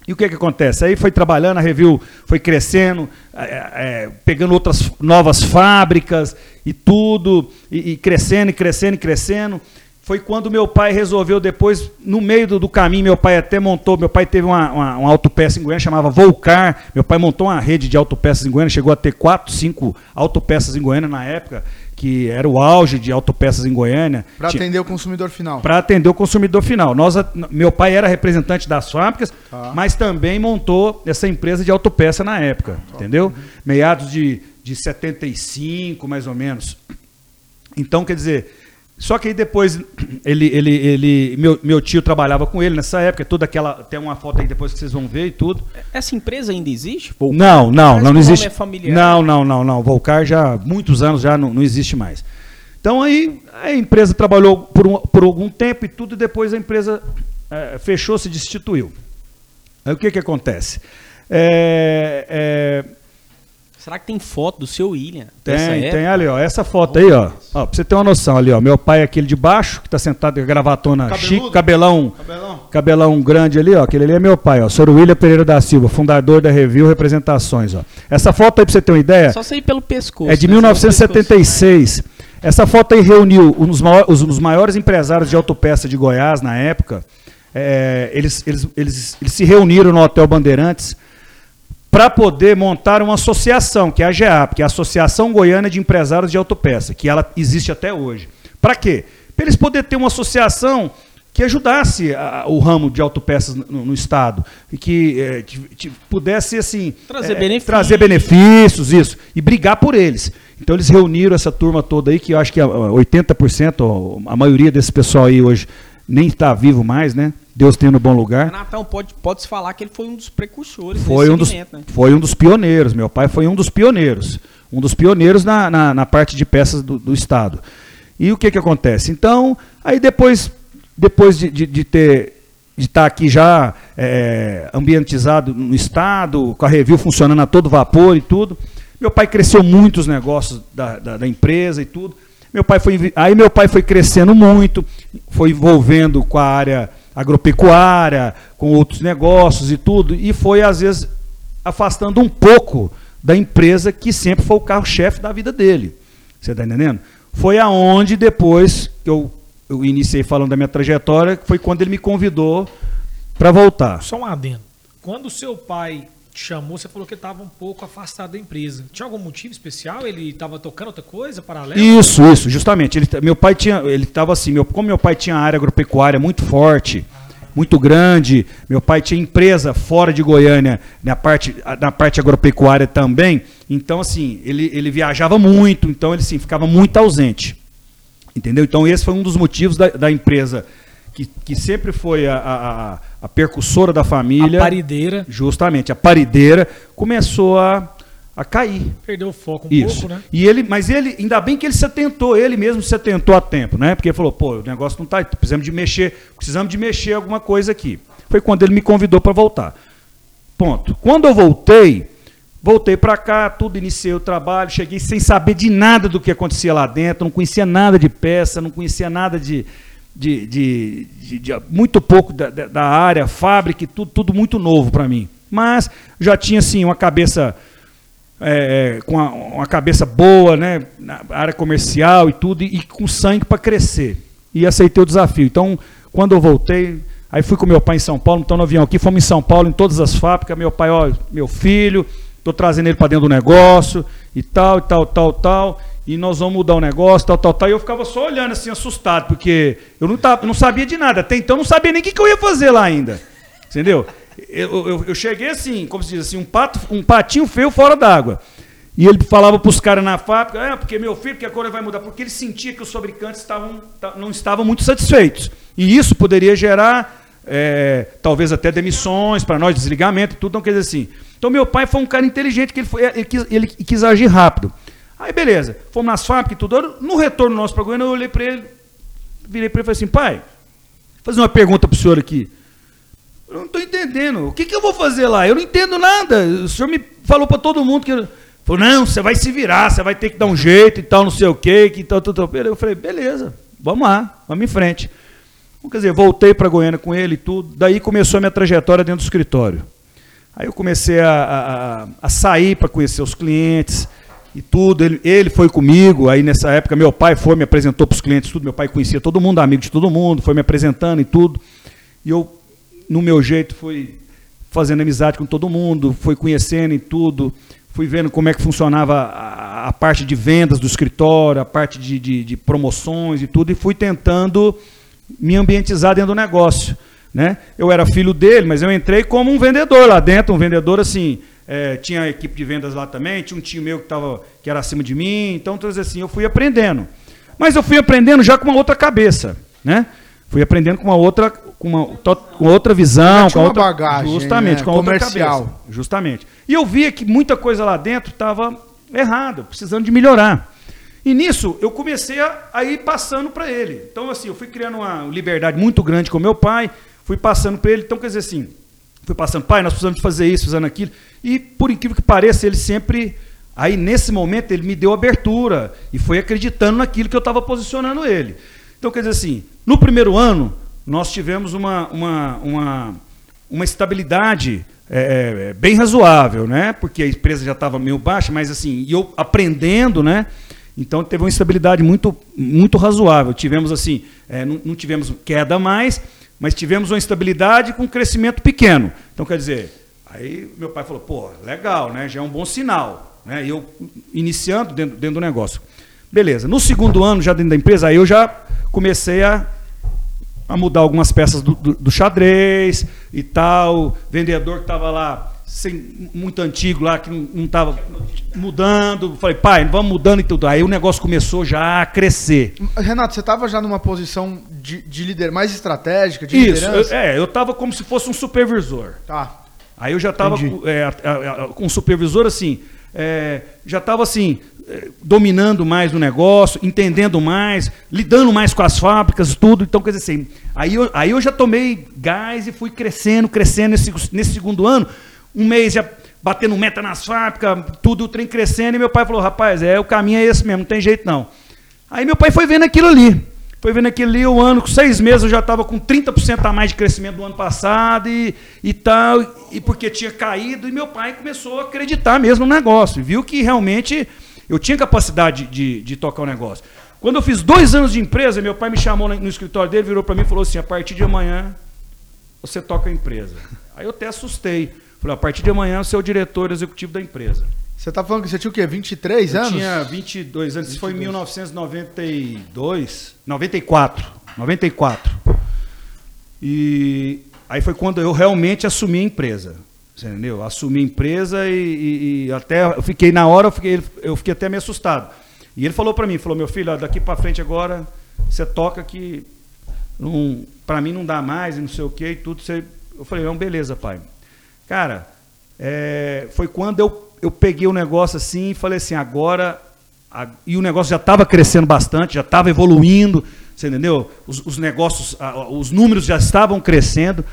E o que, que acontece? Aí foi trabalhando, a Review foi crescendo, é, é, pegando outras novas fábricas e tudo, e, e, crescendo, e crescendo, e crescendo. Foi quando meu pai resolveu depois, no meio do, do caminho, meu pai até montou, meu pai teve uma, uma, uma autopeça em Goiânia, chamava Volcar, meu pai montou uma rede de autopeças em Goiânia, chegou a ter quatro, cinco autopeças em Goiânia na época, que era o auge de autopeças em Goiânia. Para atender o consumidor final. Para atender o consumidor final. Nós, meu pai era representante das fábricas, tá. mas também montou essa empresa de autopeça na época, tá. entendeu? Meados de, de 75, mais ou menos. Então, quer dizer, só que aí depois ele, ele, ele meu, meu tio trabalhava com ele nessa época, toda aquela tem uma foto aí depois que vocês vão ver e tudo. Essa empresa ainda existe? Volcar? Não, não, não, não existe. É familiar. Não, não, não, não. Volcar já há muitos anos já não, não existe mais. Então aí a empresa trabalhou por, um, por algum tempo e tudo, e depois a empresa é, fechou, se destituiu. Aí o que que acontece? É, é, Será que tem foto do seu William? Tem, tem ali, ó. Essa foto aí, ó. ó. Pra você ter uma noção ali, ó. Meu pai é aquele de baixo, que tá sentado com a gravatona Cabeludo. chique, cabelão, cabelão. Cabelão grande ali, ó. Aquele ali é meu pai, ó. Sr. William Pereira da Silva, fundador da Review Representações, ó. Essa foto aí, pra você ter uma ideia. Só sei pelo pescoço. É de né? 1976. Essa foto aí reuniu um dos maiores, os maiores empresários de autopeça de Goiás na época. É, eles, eles, eles, eles se reuniram no Hotel Bandeirantes para poder montar uma associação, que é a GEAP, que é a Associação Goiana de Empresários de Autopeça, que ela existe até hoje. Para quê? Para eles poderem ter uma associação que ajudasse a, o ramo de autopeças no, no Estado e que é, pudesse assim trazer, é, benefícios. trazer benefícios, isso, e brigar por eles. Então eles reuniram essa turma toda aí, que eu acho que 80%, a maioria desse pessoal aí hoje nem está vivo mais, né? Deus tem no bom lugar. Renatão, pode, pode se falar que ele foi um dos precursores foi um dos, né? Foi um dos pioneiros. Meu pai foi um dos pioneiros. Um dos pioneiros na, na, na parte de peças do, do, Estado. E o que, que acontece? Então, aí depois, depois de, de, de ter de estar aqui já é, ambientizado no Estado, com a review funcionando a todo vapor e tudo, meu pai cresceu muito os negócios da, da, da empresa e tudo. Meu pai foi, aí meu pai foi crescendo muito, foi envolvendo com a área agropecuária, com outros negócios e tudo, e foi, às vezes, afastando um pouco da empresa que sempre foi o carro-chefe da vida dele. Você está entendendo? Foi aonde depois que eu, eu iniciei falando da minha trajetória, foi quando ele me convidou para voltar. Só um adendo. Quando seu pai te chamou, você falou que estava um pouco afastado da empresa. Tinha algum motivo especial? Ele estava tocando outra coisa paralela? Isso, isso, justamente. Ele, meu pai tinha, ele estava assim, meu, como meu pai tinha área agropecuária muito forte, muito grande, meu pai tinha empresa fora de Goiânia, na parte, na parte agropecuária também, então assim, ele, ele viajava muito, então ele assim, ficava muito ausente. Entendeu? Então esse foi um dos motivos da, da empresa que, que sempre foi a, a, a percussora da família. A parideira. Justamente, a parideira começou a, a cair. Perdeu o foco um Isso. pouco, né? E ele, mas ele, ainda bem que ele se atentou, ele mesmo se atentou a tempo, né? Porque ele falou, pô, o negócio não está, precisamos de mexer, precisamos de mexer alguma coisa aqui. Foi quando ele me convidou para voltar. Ponto. Quando eu voltei, voltei para cá, tudo iniciei o trabalho, cheguei sem saber de nada do que acontecia lá dentro, não conhecia nada de peça, não conhecia nada de, de, de, de, de muito pouco da, da, área, fábrica, tudo, tudo muito novo para mim. Mas já tinha assim uma cabeça é, com uma, uma, cabeça boa, né, na área comercial e tudo, e, e com sangue para crescer. E aceitei o desafio. Então, quando eu voltei, aí fui com meu pai em São Paulo, então no avião aqui, fomos em São Paulo, em todas as fábricas, meu pai, ó, meu filho, estou trazendo ele para dentro do negócio, e tal, e tal, tal, tal e nós vamos mudar o negócio, tal, tal, tal. E eu ficava só olhando assim, assustado, porque eu não, tava, não sabia de nada. Até então eu não sabia nem o que, que eu ia fazer lá ainda. Entendeu? Eu, eu, eu, cheguei assim, como se diz assim, um, pato, um patinho feio fora d'água. E ele falava para os caras na fábrica, é, porque meu filho, que a cor vai mudar, porque ele sentia que os fabricantes estavam, não estavam muito satisfeitos. E isso poderia gerar, é, talvez até demissões para nós, desligamento tudo, não quer dizer assim. Então meu pai foi um cara inteligente, que ele, foi, ele, quis, ele quis agir rápido. Aí beleza, fomos nas fábricas e tudo. No retorno nosso para Goiânia, eu olhei para ele, virei para ele e falei assim, pai, vou fazer uma pergunta para o senhor aqui. Eu não estou entendendo. O que, que eu vou fazer lá? Eu não entendo nada. O senhor me falou para todo mundo que. Falou, não, você vai se virar, você vai ter que dar um jeito e tal, não sei o quê, que tal, tal, tal. Eu falei, beleza, vamos lá, vamos em frente. Quer dizer, voltei para Goiânia com ele e tudo. Daí começou a minha trajetória dentro do escritório. Aí eu comecei a, a, a sair para conhecer os clientes, e tudo. Ele, ele foi comigo, aí nessa época meu pai foi, me apresentou para os clientes, tudo. Meu pai conhecia todo mundo, amigo de todo mundo, foi me apresentando e tudo. E eu, no meu jeito, fui fazendo amizade com todo mundo, fui conhecendo e tudo, fui vendo como é que funcionava a, a parte de vendas do escritório, a parte de, de, de promoções e tudo, e fui tentando me ambientizar dentro do negócio. Né? Eu era filho dele, mas eu entrei como um vendedor lá dentro, um vendedor assim, é, tinha a equipe de vendas lá também, tinha um tio meu que, tava, que era acima de mim, então, então assim, eu fui aprendendo. Mas eu fui aprendendo já com uma outra cabeça, né? Fui aprendendo com uma outra, com uma, com outra visão, com uma outra bagagem, justamente, né? com a outra Comercial. cabeça, justamente. E eu via que muita coisa lá dentro estava errada, precisando de melhorar. E nisso eu comecei a, a ir passando para ele. Então assim, eu fui criando uma liberdade muito grande com meu pai, fui passando para ele. Então quer dizer assim, fui passando, pai, nós precisamos fazer isso, fazendo aquilo. E por incrível que pareça, ele sempre Aí, nesse momento, ele me deu abertura e foi acreditando naquilo que eu estava posicionando ele. Então, quer dizer assim, no primeiro ano, nós tivemos uma, uma, uma, uma estabilidade é, é, bem razoável, né? Porque a empresa já estava meio baixa, mas assim, e eu aprendendo, né? Então teve uma estabilidade muito, muito razoável. Tivemos assim, é, não, não tivemos queda mais, mas tivemos uma estabilidade com crescimento pequeno. Então, quer dizer, aí meu pai falou, pô, legal, né? Já é um bom sinal. Né? E eu iniciando dentro, dentro do negócio. Beleza. No segundo ano, já dentro da empresa, aí eu já comecei a, a mudar algumas peças do, do, do xadrez e tal. Vendedor que estava lá, sem, muito antigo lá, que não estava mudando. Falei, pai, vamos mudando e tudo. Aí o negócio começou já a crescer. Renato, você estava já numa posição de, de líder mais estratégica, de Isso, liderança? eu, é, eu estava como se fosse um supervisor. Tá. Aí eu já estava é, com um supervisor assim, é, já estava assim, é, dominando mais o negócio, entendendo mais, lidando mais com as fábricas, tudo. Então, quer dizer assim, aí eu, aí eu já tomei gás e fui crescendo, crescendo nesse, nesse segundo ano. Um mês já batendo meta nas fábricas, tudo o trem crescendo, e meu pai falou, rapaz, é, o caminho é esse mesmo, não tem jeito não. Aí meu pai foi vendo aquilo ali. Foi vendo aquilo ali, o ano, com seis meses eu já estava com 30% a mais de crescimento do ano passado e, e tal, e porque tinha caído, e meu pai começou a acreditar mesmo no negócio, viu que realmente eu tinha capacidade de, de tocar o negócio. Quando eu fiz dois anos de empresa, meu pai me chamou no escritório dele, virou para mim e falou assim: a partir de amanhã você toca a empresa. Aí eu até assustei. Falei, a partir de amanhã você é o diretor executivo da empresa. Você tá falando que você tinha o quê? 23 Eu anos? tinha 22 anos, isso foi em 22. 1992, 94, 94. E aí foi quando eu realmente assumi a empresa, você entendeu? Assumi a empresa e, e- e até eu fiquei na hora, eu fiquei, eu fiquei até meio assustado. E ele falou para mim, falou, meu filho, ó, daqui para frente agora você toca que para mim não dá mais e não sei o que e tudo. Você... Eu falei, não, beleza, pai. Cara, é, foi quando eu, eu peguei o negócio assim e falei assim, agora. a- e o negócio já estava crescendo bastante, já estava evoluindo, você entendeu? Os, os negócios, a- os números já estavam crescendo,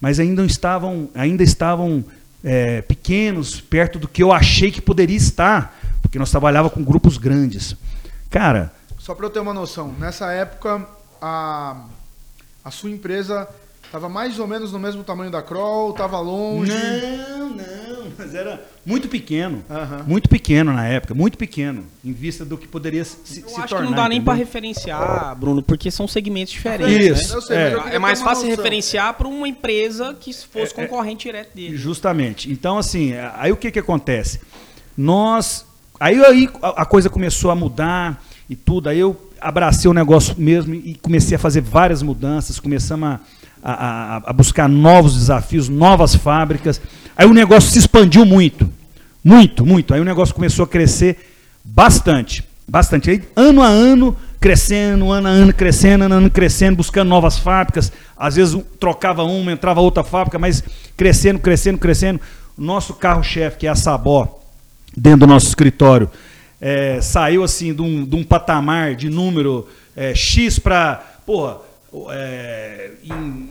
mas ainda estavam, ainda estavam é, pequenos, perto do que eu achei que poderia estar, porque nós trabalhava com grupos grandes. Cara, Só para eu ter uma noção, nessa época a, a sua empresa estava mais ou menos no mesmo tamanho da Kroll, estava longe. Não, não, mas era muito pequeno. Muito pequeno na época, muito pequeno, em vista do que poderia se, se Eu acho tornar. que não dá nem para referenciar, Bruno, porque são segmentos diferentes. Isso, Eu sei, é. né? É mais fácil noção. referenciar para uma empresa que fosse É, é. concorrente direto dele. Justamente. Então, assim, aí o que, que acontece? Nós. Aí, aí a, a coisa começou a mudar e tudo. Aí eu abracei o negócio mesmo e comecei a fazer várias mudanças. Começamos a, a, a- buscar novos desafios, novas fábricas. Aí o negócio se expandiu muito. Muito, muito. Aí o negócio começou a crescer bastante. Bastante. Aí, ano a ano, crescendo, ano a ano, crescendo, ano a ano, crescendo, buscando novas fábricas. Às vezes trocava uma, entrava outra fábrica, mas crescendo, crescendo, crescendo. O nosso carro-chefe, que é a Sabó, dentro do nosso escritório, é, saiu assim de um, de um patamar de número é, X para, porra, é, em,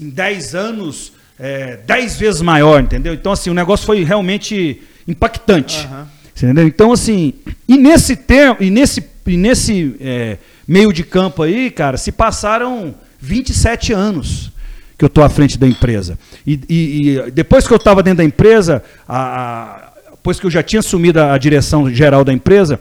em 10 anos, é, 10 vezes maior, entendeu? Então, assim, o negócio foi realmente impactante. Você entendeu? Então, assim, e nesse tempo, e nesse, e nesse é, meio de campo aí, cara, se passaram 27 anos que eu estou à frente da empresa. E, e- e depois que eu estava dentro da empresa, a- a- depois que eu já tinha assumido a, a direção geral da empresa,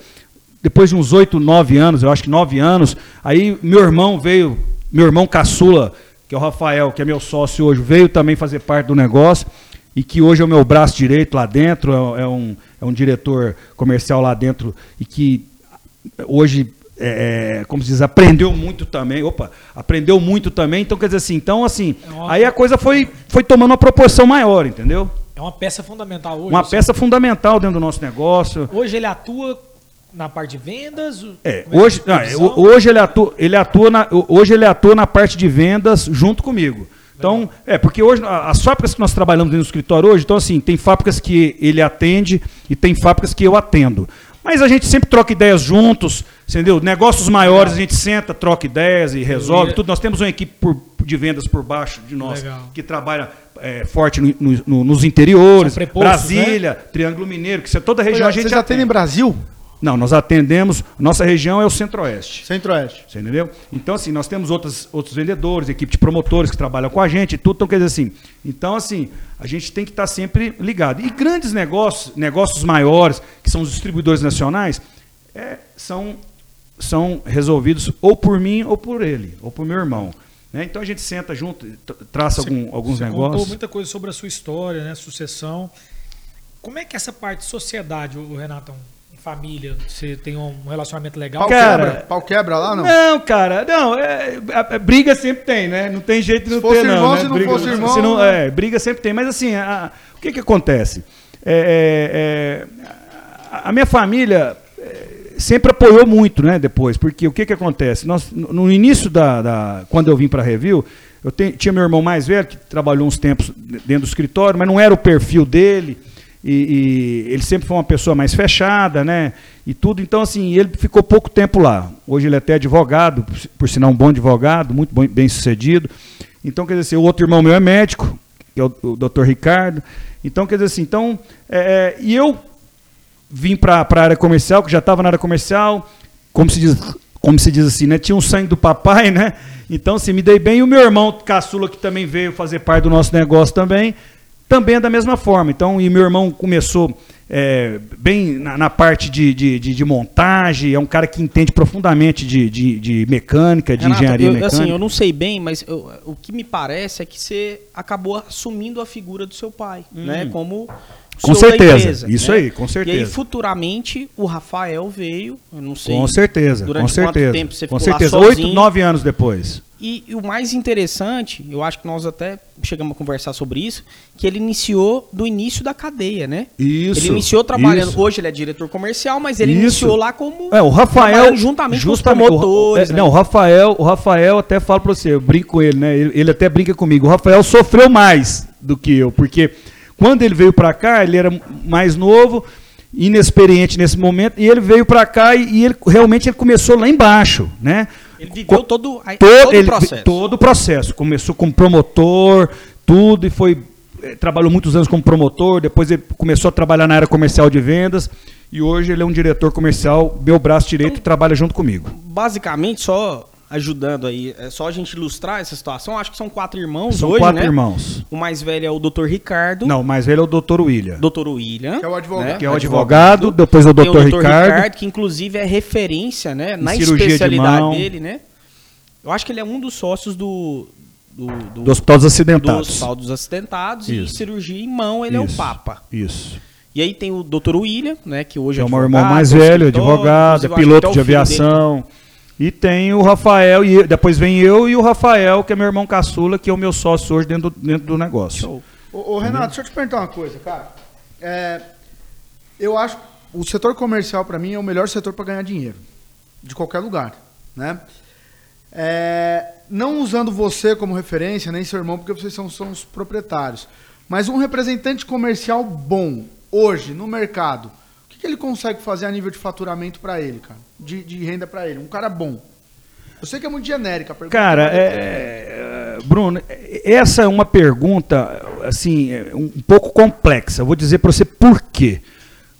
depois de uns oito, nove anos, eu acho que nove anos, aí meu irmão veio, meu irmão caçula, que é o Rafael, que é meu sócio hoje, veio também fazer parte do negócio e que hoje é o meu braço direito lá dentro, é, é um, é um diretor comercial lá dentro e que hoje é, é como se diz, aprendeu muito também. Opa, aprendeu muito também. Então, quer dizer assim, então assim, é uma... aí a coisa foi, foi tomando uma proporção maior, entendeu? É uma peça fundamental hoje. Uma peça fundamental dentro do nosso negócio. Hoje ele atua na parte de vendas? É, é hoje, não, hoje ele atua, ele atua na, hoje ele atua na parte de vendas junto comigo. Então, é, porque hoje, as fábricas que nós trabalhamos no escritório hoje, então assim, tem fábricas que ele atende e tem fábricas que eu atendo. Mas a gente sempre troca ideias juntos, entendeu? Negócios maiores, a gente senta, troca ideias e resolve tudo. Nós temos uma equipe por, de vendas por baixo de nós Legal. que trabalha é, forte no, no, nos interiores, Brasília, né? Triângulo Mineiro, que é toda a região Olha, a gente Vocês atendem Brasil? Não, nós atendemos, nossa região é o Centro-Oeste. Centro-Oeste. Você entendeu? Então, assim, nós temos outros, outros vendedores, equipe de promotores que trabalham com a gente, tudo, então, quer dizer assim, então, assim, a gente tem que estar sempre ligado. E grandes negócios, negócios maiores, que são os distribuidores nacionais, é, são, são resolvidos ou por mim ou por ele, ou por meu irmão. Né? Então a gente senta junto, traça você, algum, alguns você negócios. Você contou muita coisa sobre a sua história, né? Sucessão. Como é que essa parte de sociedade, o Renatão, família, você tem um relacionamento legal? Pau cara, quebra, pau quebra lá, não? Não, cara, não, é, a, a, briga sempre tem, né? Não tem jeito de não ter, irmão, não. Se né? não briga, fosse irmão... Se não, é, briga sempre tem, mas assim, a, o que que acontece? É, é, é a minha família é, sempre apoiou muito, né, depois, porque o que que acontece? Nós, no início da, da quando eu vim para a Review, eu te, tinha meu irmão mais velho, que trabalhou uns tempos dentro do escritório, mas não era o perfil dele, e, e, ele sempre foi uma pessoa mais fechada, né? E tudo. Então, assim, ele ficou pouco tempo lá. Hoje ele é até advogado, por, por sinal, um bom advogado, muito bom, bem sucedido. Então, quer dizer, o outro irmão meu é médico, que é o, o doutor Ricardo. Então, quer dizer assim, então. É, é e eu vim para a área comercial, que já estava na área comercial, como se diz. Como se diz assim, né? Tinha um sangue do papai, né? Então, assim, me dei bem. E o meu irmão caçula, que também veio fazer parte do nosso negócio também, também é da mesma forma. Então, e meu irmão começou é, bem na, na parte de, de, de, de, montagem, é um cara que entende profundamente de, de, de mecânica, de Renato, engenharia eu, mecânica. Assim, eu não sei bem, mas eu, o que me parece é que você acabou assumindo a figura do seu pai, hum. né? Como com certeza, empresa, isso né? aí, com certeza. E aí futuramente o Rafael veio, eu não sei. Com certeza, durante com certeza. quanto tempo você com ficou certeza. Oito, nove anos depois. E, e, o mais interessante, eu acho que nós até chegamos a conversar sobre isso, que ele iniciou do início da cadeia, né? Isso. Ele iniciou trabalhando. Isso. Hoje ele é diretor comercial, mas ele isso. iniciou lá como. É, o Rafael. Juntamente com os promotores. O, é, né? Não, o Rafael, o Rafael até fala para você, eu brinco com ele, né? Ele, ele até brinca comigo. O Rafael sofreu mais do que eu, porque quando ele veio para cá, ele era mais novo, inexperiente nesse momento, e ele veio para cá e, e, ele realmente ele começou lá embaixo, né? Ele viveu todo, todo, todo ele, o processo. Todo o processo. Começou como promotor, tudo, e foi. Eh, trabalhou muitos anos como promotor, depois ele começou a trabalhar na área comercial de vendas. E hoje ele é um diretor comercial, meu braço direito, então, trabalha junto comigo. Basicamente, só ajudando aí, é só a gente ilustrar essa situação, acho que são quatro irmãos são hoje, quatro né? irmãos. O mais velho é o Dr. Ricardo. Não, o mais velho é o Dr. William. Dr. William. Que é o advogado. Né? Que é o advogado, depois é o Dr. o Dr. Ricardo. Ricardo. Que inclusive é referência, né? Na especialidade de dele, né? Eu acho que ele é um dos sócios do. Do, do, do Hospital dos Acidentados. Do Hospital dos Acidentados Isso. e cirurgia em mão, ele Isso. é o Papa. Isso. E aí tem o Dr. William, né? Que hoje que é, o meu irmão mais velho, advogado, é piloto de aviação. E tem o Rafael, e depois vem eu e o Rafael, que é meu irmão caçula, que é o meu sócio hoje dentro do, dentro do negócio. Ô, ô, Renato, deixa eu te perguntar uma coisa, cara. É, eu acho o setor comercial, para mim, é o melhor setor para ganhar dinheiro. De qualquer lugar, né? É, não usando você como referência, nem seu irmão, porque vocês são, são os proprietários. Mas um representante comercial bom, hoje, no mercado, que, ele consegue fazer a nível de faturamento para ele, cara? De, de renda para ele? Um cara bom. Eu sei que é muito genérica a pergunta. Cara, é, é, Bruno, essa é uma pergunta, assim, é, um pouco complexa. Eu vou dizer para você por quê.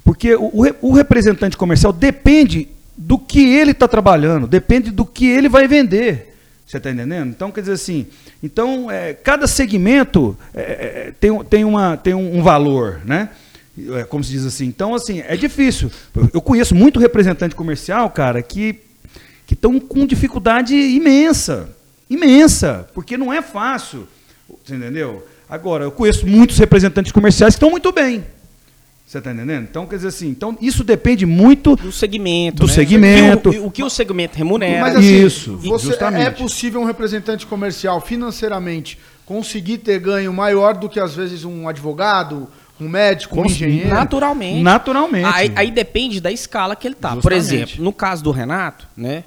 Porque o, o representante comercial depende do que ele está trabalhando, depende do que ele vai vender. Você está entendendo? Então, quer dizer assim, então, é, cada segmento é, é, tem, tem, uma, tem um, um valor, né? É, como se diz assim. Então, assim, é difícil. Eu conheço muito representante comercial, cara, que que estão com dificuldade imensa. Imensa. Porque não é fácil. Você entendeu? Agora, eu conheço muitos representantes comerciais que estão muito bem. Você está entendendo? Então, quer dizer assim, então isso depende muito do segmento. Do né? segmento. O, que o, o que o segmento remunera. Mas assim, Isso, você, justamente. é possível um representante comercial financeiramente conseguir ter ganho maior do que às vezes um advogado, um médico, um engenheiro? Naturalmente. Naturalmente. Aí, aí depende da escala que ele tá. Por Justamente. exemplo, no caso do Renato, né?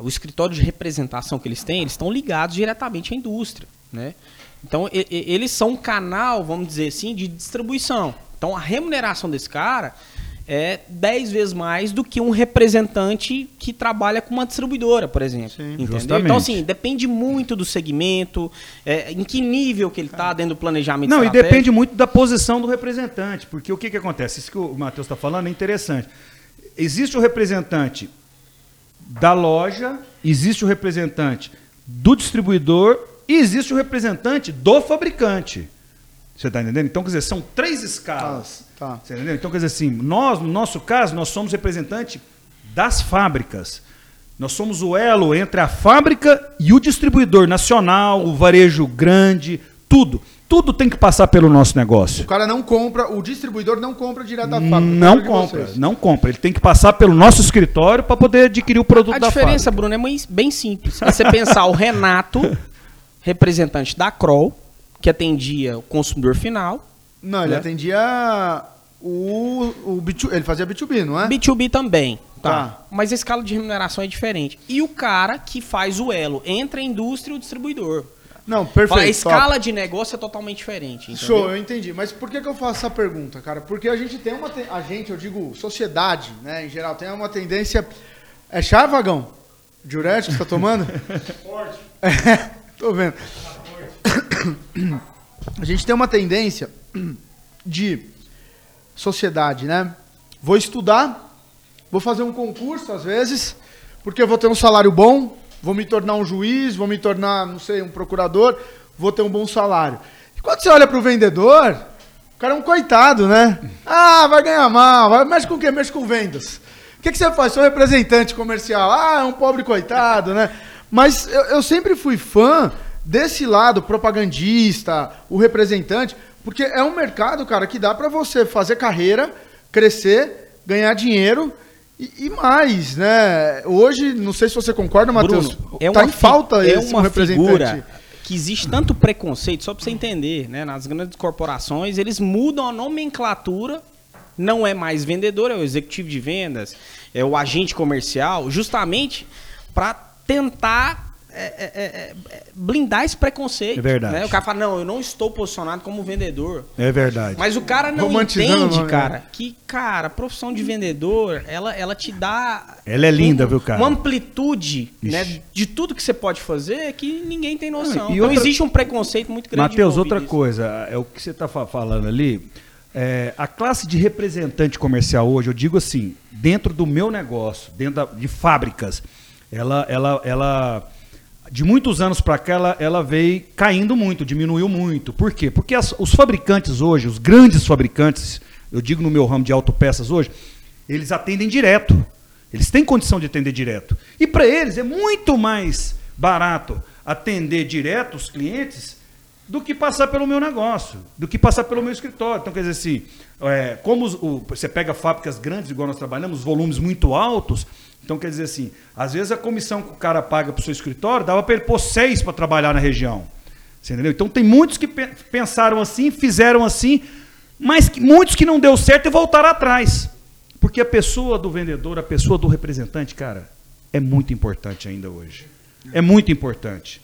O escritório de representação que eles têm, eles estão ligados diretamente à indústria, né? Então, e- e- eles são um canal, vamos dizer assim, de distribuição. Então, a remuneração desse cara é 10 vezes mais do que um representante que trabalha com uma distribuidora, por exemplo. Sim. Entendeu? Justamente. Então, assim, depende muito do segmento, é, em que nível que ele está dentro do planejamento Não, e depende muito da posição do representante, porque o que, que acontece? Isso que o Matheus está falando é interessante. Existe o representante da loja, existe o representante do distribuidor e existe o representante do fabricante. Você está entendendo? Então, quer dizer, são três escalas. Tá, tá. Você entendeu? Então, quer dizer assim, nós, no nosso caso, nós somos representante das fábricas. Nós somos o elo entre a fábrica e o distribuidor nacional, o varejo grande, tudo. Tudo tem que passar pelo nosso negócio. O cara não compra, o distribuidor não compra direto da fábrica. Não compra não compra. Ele tem que passar pelo nosso escritório para poder adquirir o produto A da diferença, fábrica. Bruno, é bem simples. É você pensar o Renato, representante da Kroll, que atendia o consumidor final. Não, ele Né? atendia o, o B2, ele fazia B2B, não é? B2B também. Tá. Tá. Mas a escala de remuneração é diferente. E o cara que faz o elo entre a indústria e o distribuidor. Não, perfeito. Fala, a top. escala de negócio é totalmente diferente. Entendeu? Show, eu entendi. Mas por que, que eu faço essa pergunta, cara? Porque a gente tem uma. te- A gente, eu digo, sociedade, né, em geral, tem uma tendência. É chá, vagão? Diurético que você tá tomando? Forte. É, tô vendo. A gente tem uma tendência de sociedade, né? Vou estudar, vou fazer um concurso às vezes, porque eu vou ter um salário bom, vou me tornar um juiz, vou me tornar, não sei, um procurador, vou ter um bom salário. E quando você olha para o vendedor, o cara é um coitado, né? Ah, vai ganhar mal, vai, mexe com o quê? Mexe com vendas. O que, que você faz? Sou representante comercial. Ah, é um pobre coitado, né? Mas eu, eu sempre fui fã desse lado propagandista, o representante, porque é um mercado, cara, que dá para você fazer carreira, crescer, ganhar dinheiro e, e mais, né? Hoje, não sei se você concorda, Matheus, é tá uma, em falta é esse um uma representante. figura que existe tanto preconceito, só para você entender, né? Nas grandes corporações, eles mudam a nomenclatura, não é mais vendedor, é o executivo de vendas, é o agente comercial, justamente para tentar é, é, é, é, blindar esse preconceito. É verdade. né? O cara fala, não, eu não estou posicionado como vendedor. É verdade. Mas o cara não entende, né? cara, que, cara, a profissão de vendedor, ela, ela te dá. Ela é linda, um- viu, cara? Uma amplitude, Ixi. né, de tudo que você pode fazer que ninguém tem noção. e então outra- existe um preconceito muito grande. Matheus, outra nisso. coisa, é o que você está falando ali. é, a classe de representante comercial hoje, eu digo assim, dentro do meu negócio, dentro da- de fábricas, ela, ela, ela, de muitos anos para cá, ela, ela veio caindo muito, diminuiu muito. Por quê? Porque as- os fabricantes hoje, os grandes fabricantes, eu digo no meu ramo de autopeças hoje, eles atendem direto. Eles têm condição de atender direto. E para eles é muito mais barato atender direto os clientes do que passar pelo meu negócio, do que passar pelo meu escritório. Então, quer dizer assim, é, como os- o- você pega fábricas grandes, igual nós trabalhamos, volumes muito altos, então quer dizer assim, às vezes a comissão que o cara paga para o seu escritório dava para ele pôr seis para trabalhar na região. Você entendeu? Então tem muitos que pe- pensaram assim, fizeram assim, mas que- muitos que não deu certo e voltaram atrás. Porque a pessoa do vendedor, a pessoa do representante, cara, é muito importante ainda hoje. É muito importante.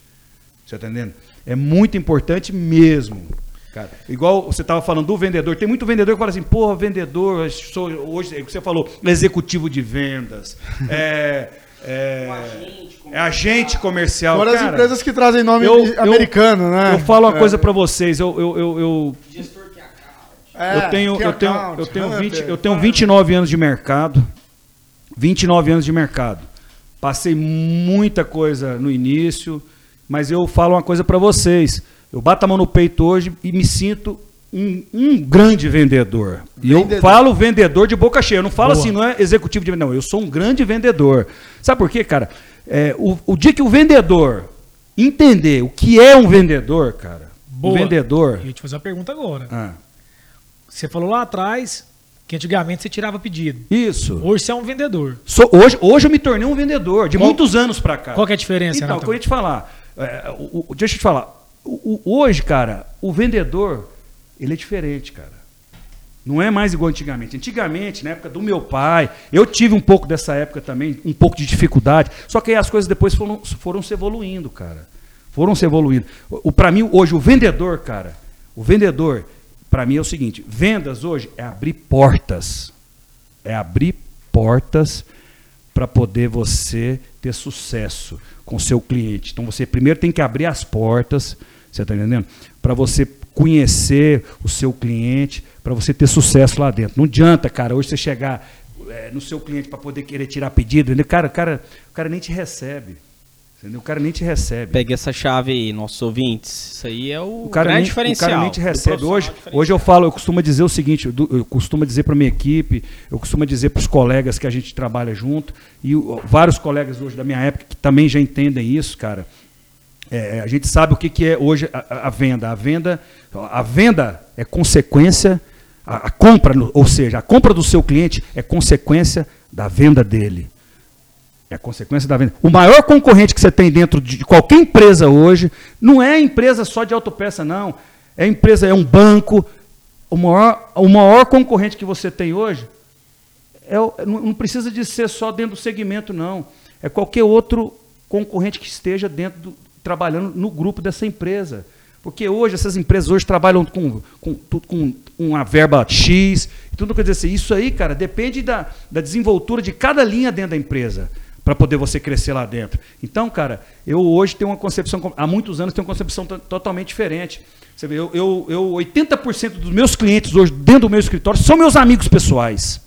Você está entendendo? É muito importante mesmo. Cara, igual você estava falando do vendedor, tem muito vendedor que fala assim, porra, vendedor, eu sou, hoje, é o que você falou, executivo de vendas, é, é, é agente comercial. Fora as Cara, empresas que trazem nome eu- eu- americano, né? Eu falo uma É. coisa para vocês, eu, eu, eu, eu, É, eu tenho, eu tenho, account, eu tenho, né, 20, Pedro? eu tenho 29 anos de mercado. 29 anos de mercado. Passei muita coisa no início, mas eu falo uma coisa para vocês. Eu bato a mão no peito hoje e me sinto um, um grande vendedor. E eu falo vendedor de boca cheia. Eu não falo Boa. assim, não é executivo de vendedor. Não, eu sou um grande vendedor. Sabe por quê, cara? É, o, o dia que o vendedor entender o que é um vendedor, cara, Boa. um vendedor. Eu ia te fazer uma pergunta agora. Ah, Você falou lá atrás que antigamente você tirava pedido. isso. Hoje você é um vendedor. Sou- hoje, hoje eu me tornei um vendedor, de Qual- muitos anos pra cá. Qual que é a diferença, Então, o Renatão? que eu ia te falar. é, o- o- deixa eu te falar. O- o- hoje, cara, o vendedor, ele é diferente, cara. Não é mais igual antigamente. Antigamente, na época do meu pai, eu tive um pouco dessa época também, um pouco de dificuldade. Só que aí as coisas depois foram, foram se evoluindo, cara. Foram se evoluindo. O, para mim, hoje, o vendedor, cara, o vendedor, para mim é o seguinte: vendas hoje é abrir portas. É abrir portas para poder você ter sucesso com o seu cliente. Então você primeiro tem que abrir as portas, você está entendendo? Para você conhecer o seu cliente, para você ter sucesso lá dentro. Não adianta, cara, hoje você chegar eh, no seu cliente para poder querer tirar pedido? Cara, cara, o cara nem te recebe. Entendeu? O cara nem te recebe. Pega essa chave aí, nossos ouvintes. Isso aí é o, O cara, grande nem, o diferencial. cara nem te recebe. Hoje, hoje eu falo, eu costumo dizer o seguinte, eu, costumo dizer para minha equipe, eu costumo dizer para os colegas que a gente trabalha junto, e o- vários colegas hoje da minha época que também já entendem isso, cara. É, a gente sabe o que, que é hoje a, a- venda. A venda, a venda é consequência, a, a compra, ou seja, a compra do seu cliente é consequência da venda dele. É consequência da venda. O maior concorrente que você tem dentro de qualquer empresa hoje não é empresa só de autopeça, não. É empresa, é um banco. O maior, o maior concorrente que você tem hoje é não, precisa de ser só dentro do segmento, não. É qualquer outro concorrente que esteja dentro do, trabalhando no grupo dessa empresa. Porque hoje, essas empresas hoje trabalham com, com, com uma verba X, tudo quer dizer assim, isso aí, cara, depende da, da desenvoltura de cada linha dentro da empresa para poder você crescer lá dentro. Então, cara, eu hoje tenho uma concepção, há muitos anos tenho uma concepção to- totalmente diferente. Você vê, eu, eu, eu 80% dos meus clientes hoje dentro do meu escritório são meus amigos pessoais.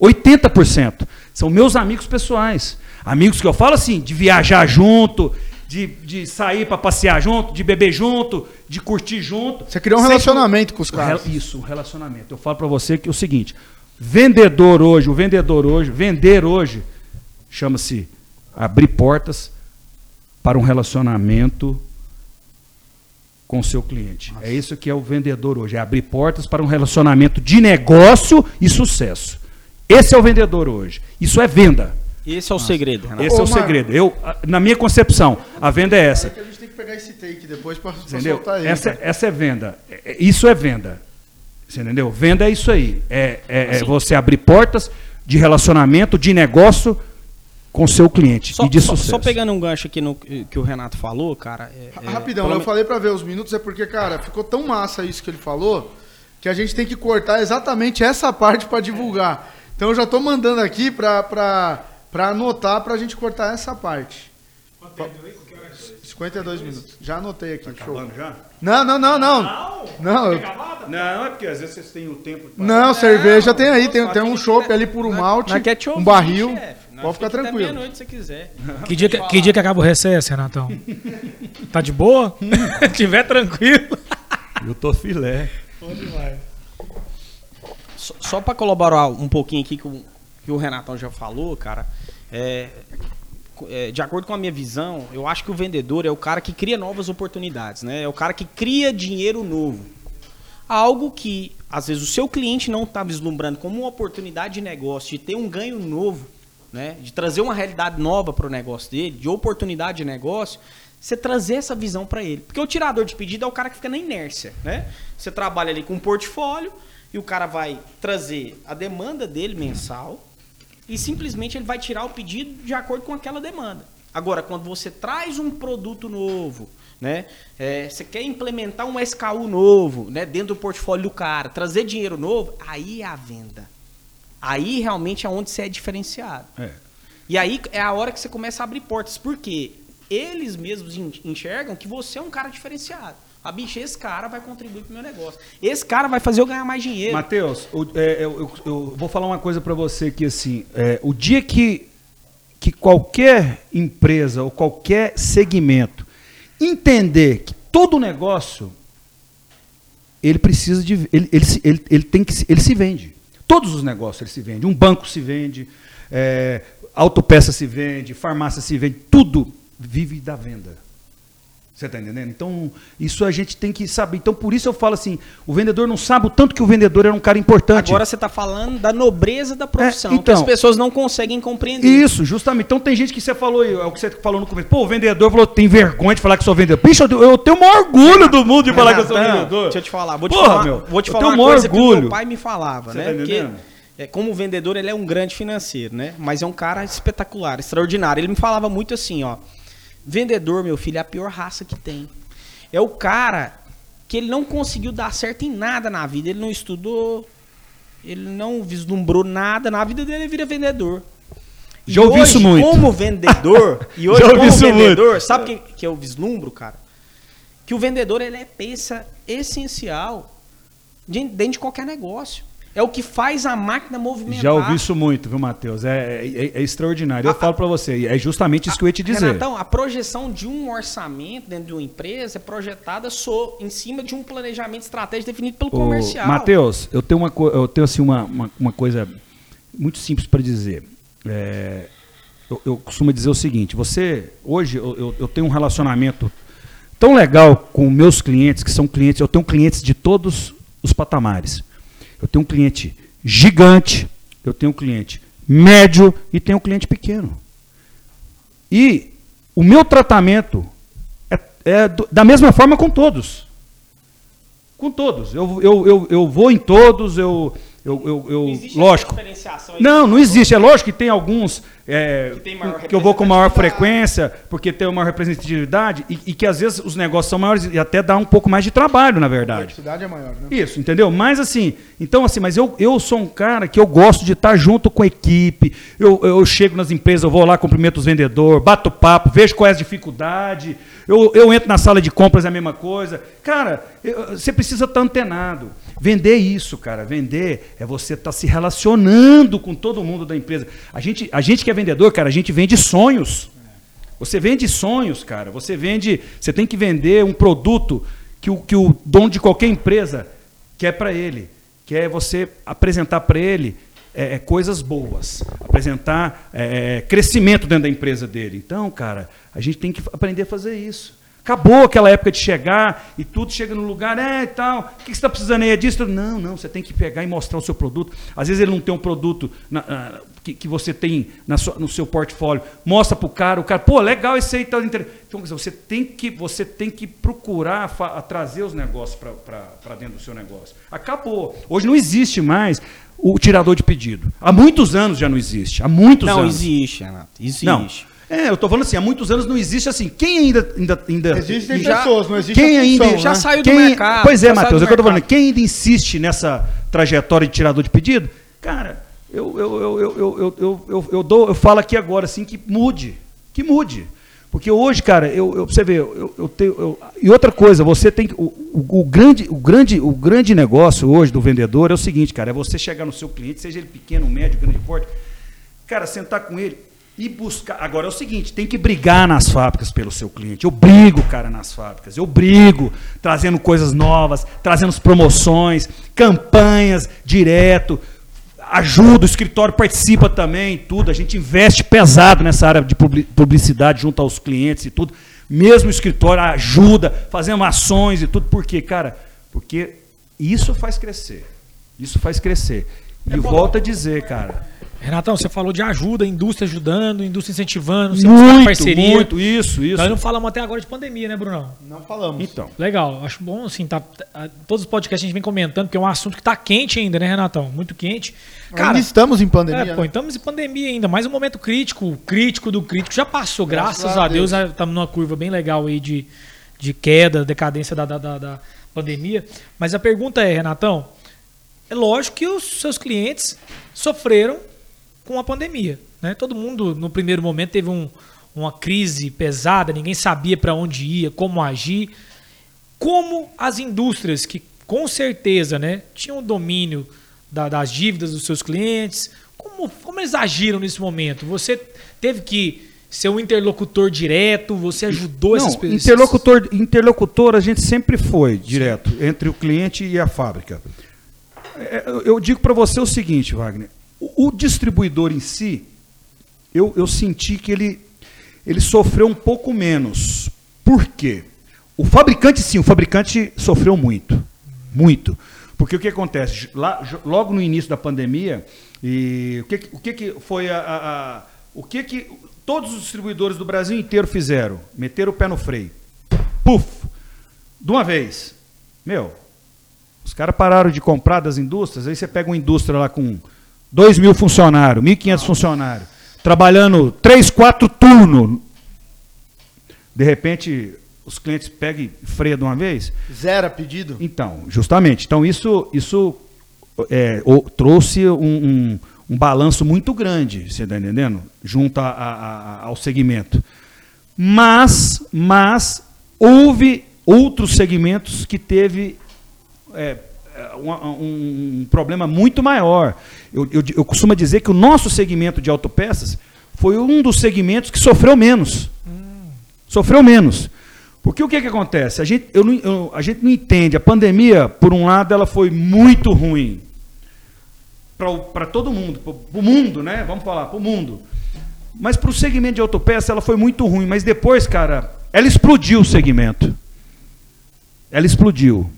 80% são meus amigos pessoais. Amigos que eu falo assim, de viajar junto, de, de sair para passear junto, de beber junto, de curtir junto. Você criou um Sempre- relacionamento com os caras. Isso, um relacionamento. Eu falo para você que é o seguinte: vendedor hoje, o vendedor hoje, vender hoje, chama-se abrir portas para um relacionamento com o seu cliente. É isso que é o vendedor hoje, é abrir portas para um relacionamento de negócio e sucesso. Esse é o vendedor hoje. Isso é venda. Esse é o segredo, Renato. Esse Ô, é o segredo. Eu, na minha concepção, a venda é essa. que a gente tem que pegar esse take depois Entendeu? soltar ele. Essa, essa é venda. É- é- Isso é venda. Você entendeu? Venda é isso aí. É, é- é Assim. você abrir portas de relacionamento, de negócio com o seu cliente Só, e de só- sucesso. só pegando um gancho aqui no que o Renato falou, cara. é- é, Rapidão, eu me- falei pra ver os minutos, é porque, cara, ficou tão massa isso que ele falou, que a gente tem que cortar exatamente essa parte pra divulgar. Então eu já tô mandando aqui pra, pra, pra anotar pra gente cortar essa parte. 52 minutos. Já anotei aqui. show. Tá Acabando já? Não, não, não, não. Não, eu- Não, é porque às vezes vocês têm o tempo. não, cerveja tem aí, tem, tem um chopp ali por um malte, Nós quer te um barril. chefe. Pode ficar fica até tranquilo. meia-noite se você quiser. Que dia que, que dia que acaba o recesso, Renatão? Tá de boa? Tiver tranquilo. Eu tô filé. Só, só para colaborar um pouquinho aqui com que o Renatão já falou, cara, é, é, de acordo com a minha visão, eu acho que o vendedor é o cara que cria novas oportunidades, né? É o cara que cria dinheiro novo. Algo que, às vezes, o seu cliente não está vislumbrando como uma oportunidade de negócio, de ter um ganho novo, né? De trazer uma realidade nova para o negócio dele, de oportunidade de negócio, você trazer essa visão para ele. Porque o tirador de pedido é o cara que fica na inércia, né? Você trabalha ali com um portfólio e o cara vai trazer a demanda dele mensal e simplesmente ele vai tirar o pedido de acordo com aquela demanda. Agora, quando você traz um produto novo, né? é, você quer implementar um SKU novo, né? Dentro do portfólio do cara, trazer dinheiro novo, aí é a venda. Aí realmente é onde você é diferenciado. É. E aí é a hora que você começa a abrir portas, porque eles mesmos en- enxergam que você é um cara diferenciado. A bicha, esse cara vai contribuir pro meu negócio. Esse cara vai fazer eu ganhar mais dinheiro. Matheus, o- é, eu, eu- eu vou falar uma coisa para você que assim, é, o dia que, que qualquer empresa ou qualquer segmento entender que todo negócio ele precisa de. Ele, ele, ele, ele tem que ele se vende. Todos os negócios se vende. Um banco se vende, é, autopeça se vende, farmácia se vende, tudo vive da venda. Você está entendendo? Então, isso a gente tem que saber. Então, por isso eu falo assim: o vendedor não sabe o tanto que o vendedor era um cara importante. Agora você está falando da nobreza da profissão, É, que então. as pessoas não conseguem compreender. Isso, justamente. Então tem gente que você falou, é o que você falou no começo. Pô, o vendedor falou, tem vergonha de falar que sou vendedor. Bicho, eu tenho o maior orgulho do mundo de falar que eu sou Renatão, vendedor. Deixa eu te falar. Vou te Porra, falar, meu, vou te falar uma coisa que o orgulho. meu pai me falava, Você né? tá Porque é, como vendedor, ele é um grande financeiro, né? Mas é um cara espetacular, extraordinário. Ele me falava muito assim, ó. Vendedor, meu filho, é a pior raça que tem. É o cara que ele não conseguiu dar certo em nada na vida. Ele não estudou, ele não vislumbrou nada. Na vida dele, ele vira vendedor. E Já ouvi hoje, isso muito. como vendedor, e hoje como vendedor, muito. sabe o que, que eu vislumbro, cara? Que o vendedor, ele é peça essencial de- dentro de qualquer negócio. É o que faz a máquina movimentar. Já ouvi isso muito, viu, Matheus? É, é- é extraordinário. Eu falo pra você, é justamente isso que eu ia te dizer. Renatão, a projeção de um orçamento dentro de uma empresa é projetada so, em cima de um planejamento estratégico definido pelo Ô, comercial. Matheus, eu tenho uma, eu tenho assim uma, uma, uma coisa muito simples para dizer. É, eu, eu costumo dizer o seguinte: você hoje eu, eu, eu tenho um relacionamento tão legal com meus clientes que são clientes. Eu tenho clientes de todos os patamares. Eu tenho um cliente gigante, eu tenho um cliente médio e tenho um cliente pequeno. E o meu tratamento é, é do- da mesma forma com todos. Com todos. Eu, eu, eu, eu vou em todos, eu. Eu, eu, eu- Não existe essa lógico. diferenciação aí. Não, não existe. É lógico que tem alguns é, Que tem que eu vou com maior frequência, porque tem uma maior representatividade, e, e que às vezes os negócios são maiores e até dá um pouco mais de trabalho, na A verdade. cidade é maior, né? Isso, entendeu? Mas assim, então assim, mas eu, eu sou um cara que eu gosto de estar junto com a equipe. Eu, eu chego nas empresas, eu vou lá, cumprimento os vendedores, bato papo, vejo qual é a dificuldade. Eu, eu entro na sala de compras, é a mesma coisa. Cara, eu- você precisa estar antenado. Vender isso, cara. Vender é você estar se relacionando com todo mundo da empresa. A gente, a gente que é vendedor, cara, a gente vende sonhos. Você vende sonhos, cara. Você vende. Você tem que vender um produto que o, que o dono de qualquer empresa quer para ele. Que é você apresentar para ele é, é, coisas boas. Apresentar é, é, crescimento dentro da empresa dele. Então, cara, a gente tem que aprender a fazer isso. Acabou aquela época de chegar e tudo chega no lugar, é e tal. O que você está precisando aí? É disso? Não, não, você tem que pegar e mostrar o seu produto. Às vezes ele não tem um produto na- na- que, que você tem na sua- no seu portfólio. Mostra para o cara, o cara, pô, legal esse aí. Tá inter... Então, você tem que, você tem que procurar trazer os negócios para dentro do seu negócio. Acabou. Hoje não existe mais o tirador de pedido. Há muitos anos já não existe. Há muitos Não, anos. existe, Renato. Existe. Não. É, eu tô falando assim, há muitos anos não existe assim. Quem ainda. ainda, ainda Existem já- pessoas, não existe quem a função, ainda né? Já saiu do quem- mercado, Pois é, Matheus, é o que eu tô falando. Quem ainda insiste nessa trajetória de tirador de pedido, cara, eu, eu, eu, eu, eu, eu, eu, eu, eu dou, eu falo aqui agora assim que mude. Que mude. Porque hoje, cara, eu, eu, você ver, eu, eu tenho. eu- e outra coisa, você tem que. O, o, o grande, o, grande, o grande negócio hoje do vendedor é o seguinte, cara, é você chegar no seu cliente, seja ele pequeno, médio, grande, forte, cara, sentar com ele e buscar. Agora é o seguinte, tem que brigar nas fábricas pelo seu cliente. Eu brigo, cara, nas fábricas. Eu brigo, trazendo coisas novas, trazendo promoções, campanhas direto. Ajuda, o escritório participa também, tudo. A gente investe pesado nessa área de publi- publicidade junto aos clientes e tudo. Mesmo o escritório ajuda, fazendo ações e tudo. Por quê, cara? Porque isso faz crescer. Isso faz crescer. E volta a dizer, cara. Renatão, você falou de ajuda, indústria ajudando, indústria incentivando, você Muito, parceria. muito, isso, isso. Nós não falamos até agora de pandemia, né, Brunão? Não falamos. Então, Legal, acho bom, assim, tá, tá- todos os podcasts a gente vem comentando, porque é um assunto que tá quente ainda, né, Renatão? Muito quente. Ainda estamos em pandemia. É, pô, né? estamos em pandemia ainda, mais um momento crítico, o crítico do crítico já passou, graças, Graças a Deus, Deus. estamos numa curva bem legal aí de, de queda, decadência da, da, da- da pandemia. Mas a pergunta é, Renatão, é lógico que os seus clientes sofreram com a pandemia, né? Todo mundo no primeiro momento teve um- uma crise pesada, ninguém sabia para onde ia, como agir. Como as indústrias que com certeza né, tinham o domínio da- das dívidas dos seus clientes, como, como eles agiram nesse momento? Você teve que ser um interlocutor direto, você ajudou essas Não, pessoas? interlocutor, interlocutor a gente sempre foi direto entre o cliente e a fábrica. É, Eu digo para você o seguinte, Wagner. O, distribuidor em si, eu, eu senti que ele, ele sofreu um pouco menos. Por quê? O fabricante, sim, o fabricante sofreu muito. Muito. Porque o que acontece? Lá, logo no início da pandemia, e o que- o que, que foi a, a- a- O que, que todos os distribuidores do Brasil inteiro fizeram? Meteram o pé no freio. Puf! De uma vez. Meu, os caras pararam de comprar das indústrias, aí você pega uma indústria lá com 2 mil funcionários, 1.500 funcionários, trabalhando 3, 4 turnos. De repente, os clientes pegam e de uma vez. Zero pedido? Então, justamente. Então, isso, isso é, o- trouxe um, um- um balanço muito grande, você está entendendo? Junto a- a- a- ao segmento. Mas, mas houve outros segmentos que teve é, um, um- um problema muito maior. Eu, eu, eu costumo dizer que o nosso segmento de autopeças foi um dos segmentos que sofreu menos. Sofreu menos. Porque o que, que acontece? A gente, eu não, eu- a gente não entende. A pandemia, por um lado, ela foi muito ruim para todo mundo, para o mundo, né? Vamos falar, para o mundo. Mas para o segmento de autopeça, ela foi muito ruim. Mas depois, cara, ela explodiu o segmento. Ela explodiu.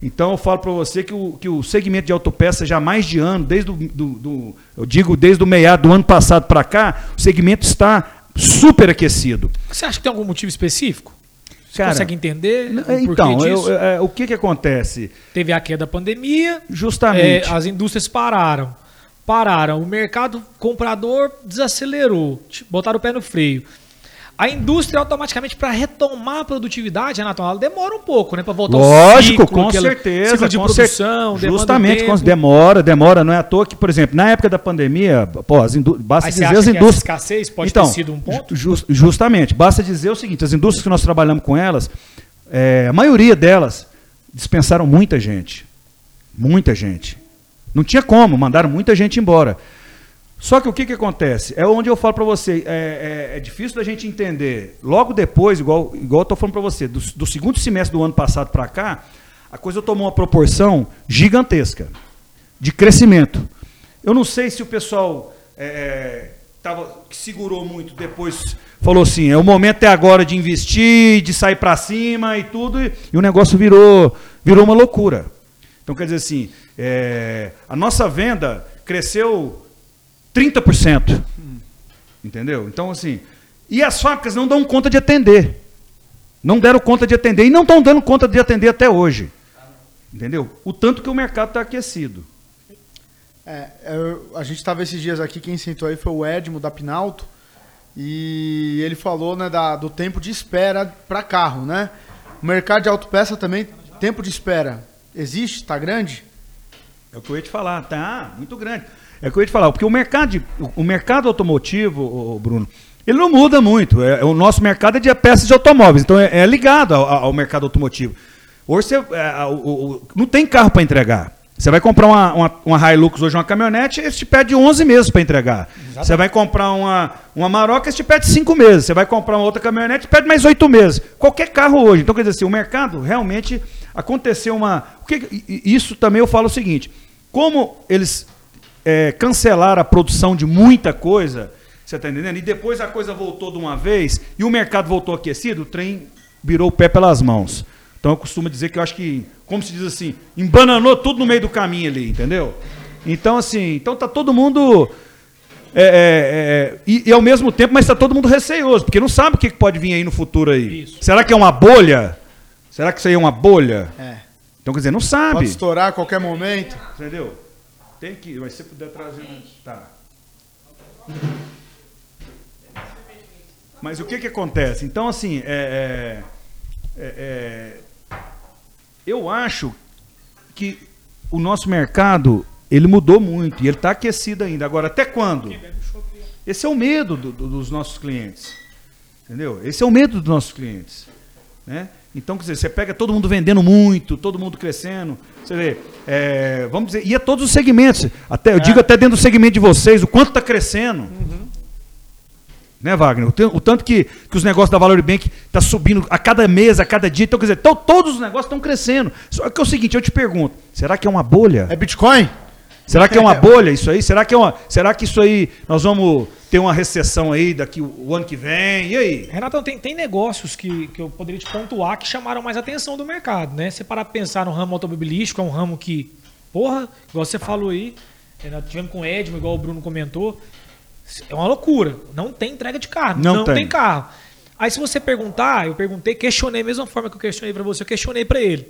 Então eu falo para você que o, que o segmento de autopeça já há mais de ano, desde o, do, do- eu digo desde o meado do ano passado para cá, o segmento está super aquecido. Você acha que tem algum motivo específico? Você Cara, consegue entender o porquê Então, eu- disso? é, o que, que acontece? Teve a queda da pandemia, Justamente. é, as indústrias pararam. Pararam. O mercado comprador desacelerou. Botaram o pé no freio. A indústria automaticamente, para retomar a produtividade, Renato, ela demora um pouco, né? Para voltar ao Lógico, ciclo, com certeza. Ciclo de com produção, cer- Justamente, com- demora, demora. Não é à toa que, por exemplo, na época da pandemia, pô, as basta Aí dizer as indústrias. escassez pode então, ter sido um ponto? ju- justamente, basta dizer o seguinte: as indústrias que nós trabalhamos com elas, é, a maioria delas dispensaram muita gente. Muita gente. Não tinha como, mandaram muita gente embora. Só que o que, que acontece? É onde eu falo para você, é, é- é difícil da gente entender. Logo depois, igual, igual eu estou falando para você, do, do segundo semestre do ano passado para cá, a coisa tomou uma proporção gigantesca de crescimento. Eu não sei se o pessoal é, tava, que segurou muito depois falou assim, é o momento é agora de investir, de sair para cima e tudo, e, e o negócio virou, virou uma loucura. Então quer dizer assim, é, a nossa venda cresceu 30%. Entendeu? Então, assim. E as fábricas não dão conta de atender. Não deram conta de atender. E não estão dando conta de atender até hoje. Entendeu? O tanto que o mercado está aquecido. É, eu- a gente estava esses dias aqui, quem sentou aí foi o Edmo da Pinalto. E ele falou né, da- do tempo de espera para carro, né? O mercado de autopeça também, tempo de espera, existe? Está grande? É o que eu ia te falar. Tá muito grande. É o que eu ia te falar. Porque o mercado, o- mercado automotivo, Bruno, ele não muda muito. É, o nosso mercado é de peças de automóveis. Então é, é ligado ao, ao mercado automotivo. Hoje você, é, o- o- não tem carro para entregar. Você vai comprar uma, uma, uma Hilux hoje, uma caminhonete, eles te pedem 11 meses para entregar. Você vai comprar uma, uma Maroca, eles te pedem 5 meses. Você vai comprar uma outra caminhonete, pede mais 8 meses. Qualquer carro hoje. Então, quer dizer assim, o mercado realmente aconteceu uma. Isso também eu falo o seguinte: como eles é, cancelaram a produção de muita coisa, você está entendendo? E depois a coisa voltou de uma vez e o mercado voltou aquecido, o trem virou o pé pelas mãos. Então eu costumo dizer que eu acho que, como se diz assim, embananou tudo no meio do caminho ali, entendeu? Então, assim, então tá todo mundo. é, é, é, e, e ao mesmo tempo, mas está todo mundo receioso, porque não sabe o que que pode vir aí no futuro aí. Isso. Será que é uma bolha? Será que isso aí é uma bolha? É. Então, quer dizer, não sabe. Pode estourar a qualquer momento. Entendeu? Tem que, mas se puder trazer. Tá. Mas o que que acontece? Então, assim, é, é, é, é, eu acho que o nosso mercado ele mudou muito e ele está aquecido ainda. Agora, até quando? Esse é o medo do- do- dos nossos clientes. Entendeu? Esse é o medo dos nossos clientes. Né? Então, quer dizer, você pega todo mundo vendendo muito, todo mundo crescendo. Você vê, é, vamos dizer, e a todos os segmentos. Até, eu digo até dentro do segmento de vocês, o quanto está crescendo. Né, Wagner? O, o tanto que, que os negócios da Valor Bank tá subindo a cada mês, a cada dia. Então, quer dizer, to- todos os negócios estão crescendo. Só que é o seguinte, eu te pergunto, será que é uma bolha? É Bitcoin? Será que é uma bolha isso aí? Será que, é uma, será que isso aí nós vamos ter uma recessão aí daqui o, o ano que vem? E aí? Renatão, tem, tem negócios que, que eu poderia te pontuar que chamaram mais atenção do mercado, né? Você parar pra pensar no ramo automobilístico, é um ramo que, porra, igual você falou aí, é, nós tivemos com o Edmo, igual o Bruno comentou, é uma loucura. Não tem entrega de carro, Não não, tem. tem. carro. Aí se você perguntar, eu perguntei, questionei, mesma forma que eu questionei pra você, eu questionei pra ele.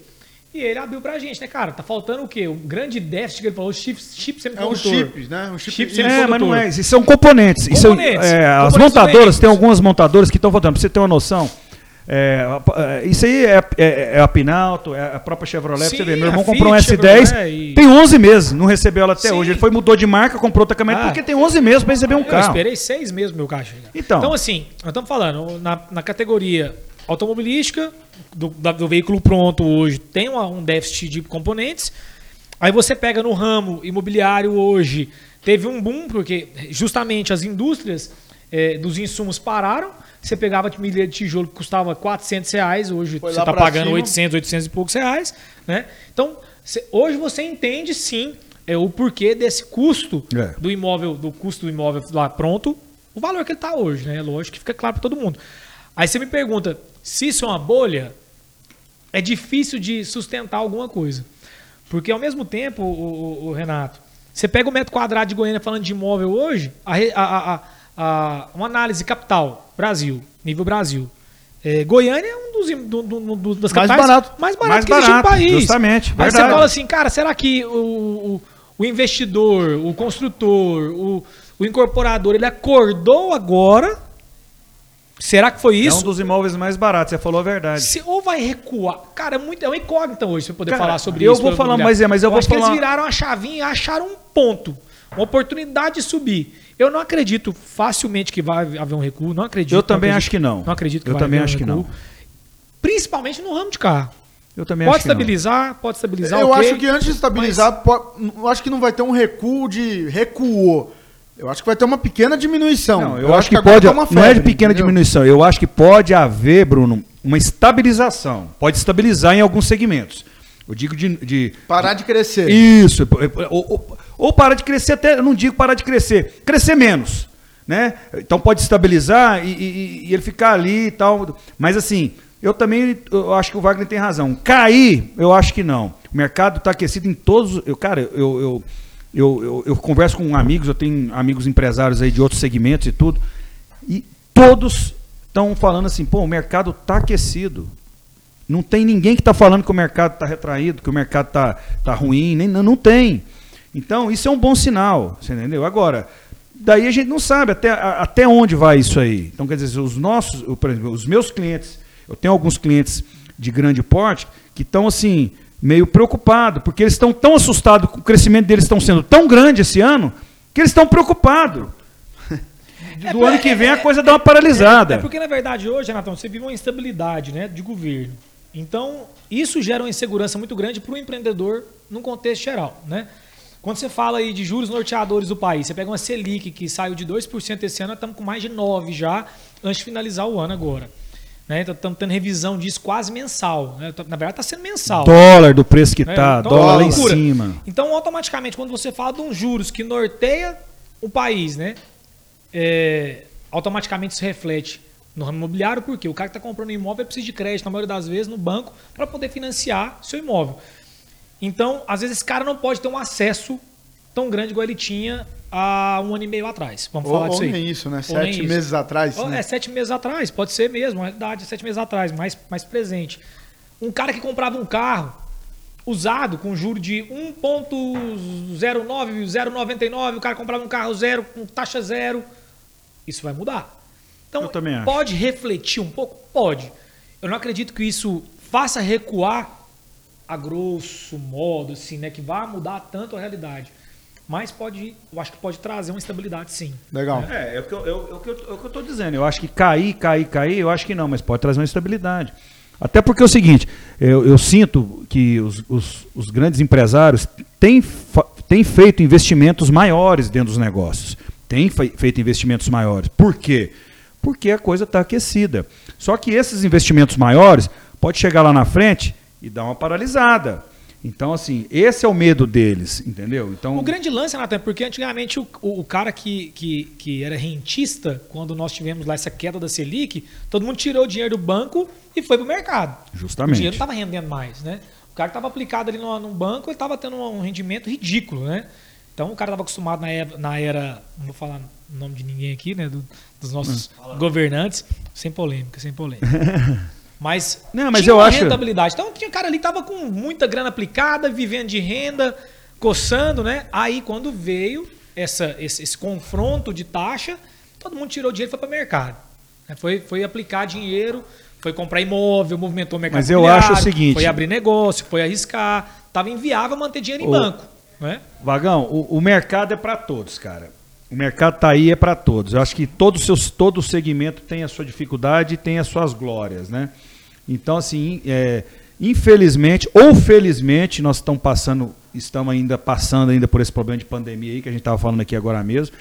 E ele abriu pra gente, né, cara? Tá faltando o quê? Um grande déficit que ele falou, chip, chip É um chip, né? Um chip, Chip sem- É, mas não é. Isso são componentes. Isso é- Componentes. é, as Componentes montadoras, veículos. tem algumas montadoras que estão faltando. Pra você ter uma noção. é, é, isso aí é, é, é a Pinalto, é a própria Chevrolet. Sim, você ver. Meu irmão comprou um Fiat, S10, Chevrolet e- tem 11 meses, não recebeu ela até Sim. hoje. Ele foi, mudou de marca, comprou outra caminhonete, Ah. porque tem 11 meses para receber um Eu carro. esperei seis meses meu carro chegar. Então. Então, assim, nós estamos falando, na, na categoria automobilística, do, da- do veículo pronto hoje, tem uma- um déficit de componentes. Aí você pega no ramo imobiliário hoje, teve um boom, porque justamente as indústrias eh, dos insumos pararam. Você pegava de milha de tijolo que custava 400 reais, hoje Foi você está pagando cima. 800, 800 e poucos reais. Né? Então, cê- hoje você entende sim é, o porquê desse custo É. do imóvel, do custo do imóvel lá pronto, o valor que ele está hoje, né? Lógico que fica claro para todo mundo. Aí você me pergunta, se isso é uma bolha, é difícil de sustentar alguma coisa. Porque ao mesmo tempo, o, o- o Renato, você pega o metro quadrado de Goiânia falando de imóvel hoje, a, a- a- uma análise capital, Brasil, nível Brasil. É, Goiânia é um dos, do- do- do- das Mais capitais barato. mais barato Mais que existe no barato, país. justamente, Aí verdade. você fala assim, cara, será que o, o, o investidor, o construtor, o, o incorporador, ele acordou agora? Será que foi É isso? um dos imóveis mais baratos, você falou a verdade. Se, ou vai recuar. Cara, é, muito, é uma incógnita hoje você poder Cara, falar sobre eu isso. vou pelo falar, mas é, mas eu vou acho falar- que eles viraram a chavinha e acharam um ponto. Uma oportunidade de subir. Eu não acredito facilmente que vai haver um recuo. Não acredito. Eu também acredito- acho que não. Não acredito que Eu vai também haver um acho que recuo. não. Principalmente no ramo de carro. Eu também Pode acho que não. estabilizar, pode estabilizar. Eu ok, acho que antes de estabilizar, po- eu acho que não vai ter um recuo de recuou. Eu acho que vai ter uma pequena diminuição. Não, eu, acho que, agora pode. tá uma não é de febre, pequena entendeu? diminuição. Eu acho que pode haver, Bruno, uma estabilização. Pode estabilizar em alguns segmentos. Eu digo de. de- Parar de crescer. Isso. Ou, ou, ou parar de crescer, até. Eu não digo parar de crescer. Crescer menos. Né? Então pode estabilizar e, e- e ele ficar ali e tal. Mas assim, eu também eu acho que o Wagner tem razão. Cair, eu acho que não. O mercado está aquecido em todos. Eu, cara, eu, eu, eu, eu, eu converso com amigos, eu tenho amigos empresários aí de outros segmentos e tudo. E todos estão falando assim, pô, o mercado está aquecido. Não tem ninguém que está falando que o mercado está retraído, que o mercado está tá ruim, nem, não, tem. Então, isso é um bom sinal, você entendeu? Agora, daí a gente não sabe até, até onde vai isso aí. Então, quer dizer, os nossos, por exemplo, os meus clientes, eu tenho alguns clientes de grande porte que estão assim, meio preocupados, porque eles estão tão assustados com o crescimento deles estão sendo tão grande esse ano, que eles estão preocupados. Do ano que vem a coisa dá uma paralisada. É porque, na verdade, hoje, Renatão, você vive uma instabilidade né, de governo. Então, isso gera uma insegurança muito grande para o empreendedor num contexto geral. Né? Quando você fala aí de juros norteadores do país, você pega uma Selic que saiu de 2% esse ano, nós estamos com mais de 9% já antes de finalizar o ano agora. Né? Então, estamos tendo revisão disso quase mensal. Né? Na verdade, está sendo mensal. Dólar do preço que É, tá, então, dólar lá em cima. Então, automaticamente, quando você fala de um juros que norteia o país, né? é, automaticamente isso reflete no ramo imobiliário, porque o cara que está comprando imóvel precisa de crédito, na maioria das vezes, no banco, para poder financiar seu imóvel. Então, às vezes, esse cara não pode ter um acesso tão grande igual ele tinha há um ano e meio atrás. Vamos Ou, falar disso ou aí. isso, né? Ou Sete isso. meses atrás. Ou né? É, sete meses atrás, pode ser mesmo, na realidade, sete meses atrás, mais, mais presente. Um cara que comprava um carro usado com juro de 1.09, 0,99, o cara comprava um carro zero com taxa zero, isso vai mudar. Então, pode refletir um pouco? Pode. Eu não acredito que isso faça recuar a grosso modo, assim, né? Que vá mudar tanto a realidade. Mas pode, eu acho que pode trazer uma estabilidade, sim. Legal. É, é o que eu, é que eu, é o que eu tô dizendo. Eu acho que cair, cair, cair, eu acho que não, mas pode trazer uma estabilidade. Até porque é o seguinte, eu, eu sinto que os, os, os grandes empresários têm, têm feito investimentos maiores dentro dos negócios. Têm fe- feito investimentos maiores. Por quê? porque a coisa está aquecida. Só que esses investimentos maiores pode chegar lá na frente e dar uma paralisada. Então, assim, esse é o medo deles, entendeu? Então, O grande lance, Natan, é porque antigamente o, o, o cara que, que, que era rentista, quando nós tivemos lá essa queda da Selic, todo mundo tirou o dinheiro do banco e foi pro mercado. Justamente. O dinheiro não estava rendendo mais, né? O cara que estava aplicado ali no, num banco, ele estava tendo um rendimento ridículo, né? Então o cara estava acostumado na era, na era, não vou falar o nome de ninguém aqui, né? do- dos nossos governantes, sem polêmica, sem polêmica. Mas, Não, mas tinha eu uma acho- rentabilidade. Então tinha um cara ali que tava com muita grana aplicada, vivendo de renda, coçando, né? Aí quando veio essa, esse, esse confronto de taxa, todo mundo tirou dinheiro e foi para o mercado. né? Foi, foi aplicar dinheiro, foi comprar imóvel, movimentou o mercado Mas eu acho o seguinte- Foi abrir negócio, foi arriscar. Tava inviável manter dinheiro em O- banco. Né? Vagão, o, o mercado é para todos, cara. O mercado tá aí é para todos. Eu acho que todo, seus, todo segmento tem a sua dificuldade e tem as suas glórias, né? Então, assim, é, infelizmente ou felizmente, nós estamos passando, estamos ainda passando ainda por esse problema de pandemia aí que a gente estava falando aqui agora mesmo.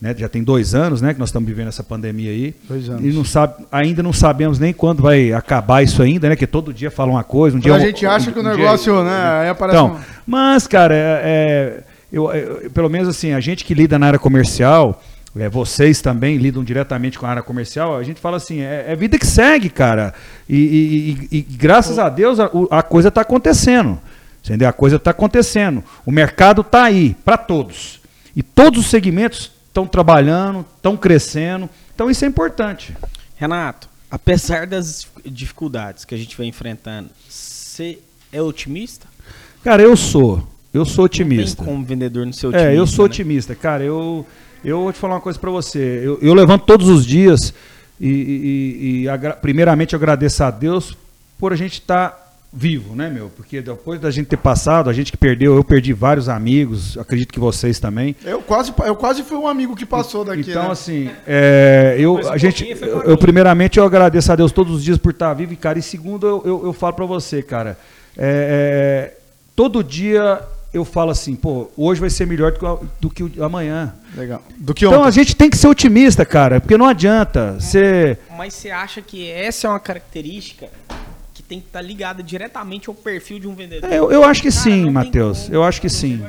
Né? Já tem dois anos, né, que nós estamos vivendo essa pandemia aí. Dois anos. E não sabe, ainda não sabemos nem quando vai acabar isso ainda, né? Que todo dia fala uma coisa, um dia a um- gente acha um- que o um dia- negócio, né? Aí aparece então, um- mas, cara, é, é, eu, eu- pelo menos assim, a gente que lida na área comercial, é, vocês também lidam diretamente com a área comercial, a gente fala assim, é, é vida que segue, cara. E, e- e- e graças a Deus a, a coisa está acontecendo. Entendeu? A coisa está acontecendo. O mercado está aí para todos. E todos os segmentos estão trabalhando, estão crescendo. Então isso é importante. Renato, apesar das dificuldades que a gente vem enfrentando, você é otimista? Cara, eu sou. Eu sou Não otimista. tem como vendedor não ser otimista. É, eu sou né? otimista, cara. Eu, eu vou te falar uma coisa pra você. Eu, eu levanto todos os dias e, e- e agra- primeiramente eu agradeço a Deus por a gente estar vivo, né, meu? Porque depois da gente ter passado, a gente que perdeu, eu perdi vários amigos, acredito que vocês também. Eu quase, eu quase fui um amigo que passou daqui. Então, né? assim, é, eu, Mas um a gente, eu, primeiramente eu agradeço a Deus todos os dias por estar vivo, e, cara, e segundo eu, eu, eu falo pra você, cara, é, é, todo dia eu falo assim, pô, hoje vai ser melhor do que, o- do que amanhã. Legal. Do que Então ontem. a gente tem que ser otimista, cara, porque não adianta ser. Mas você acha que essa é uma característica que tem que estar ligada diretamente ao perfil de um vendedor? É, Eu, eu acho que Cara, sim, Matheus. Eu acho que sim.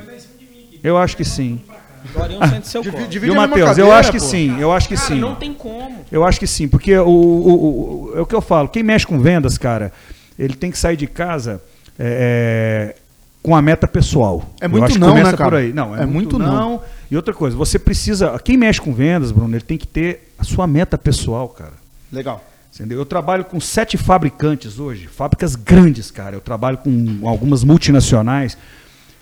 Eu acho que sim. Divide Viu, Matheus? Eu acho que pô. sim. Eu acho que Cara, sim. não tem como. Eu acho que sim, porque o, o- o- é o que eu falo. Quem mexe com vendas, cara, ele tem que sair de casa é, é, com a meta pessoal. É muito não, começa né, cara? por aí. Não, é, É muito, muito não. não. E outra coisa, você precisa. Quem mexe com vendas, Bruno, ele tem que ter a sua meta pessoal, cara. Legal. Entendeu? Eu trabalho com sete fabricantes hoje, fábricas grandes, cara. Eu trabalho com algumas multinacionais,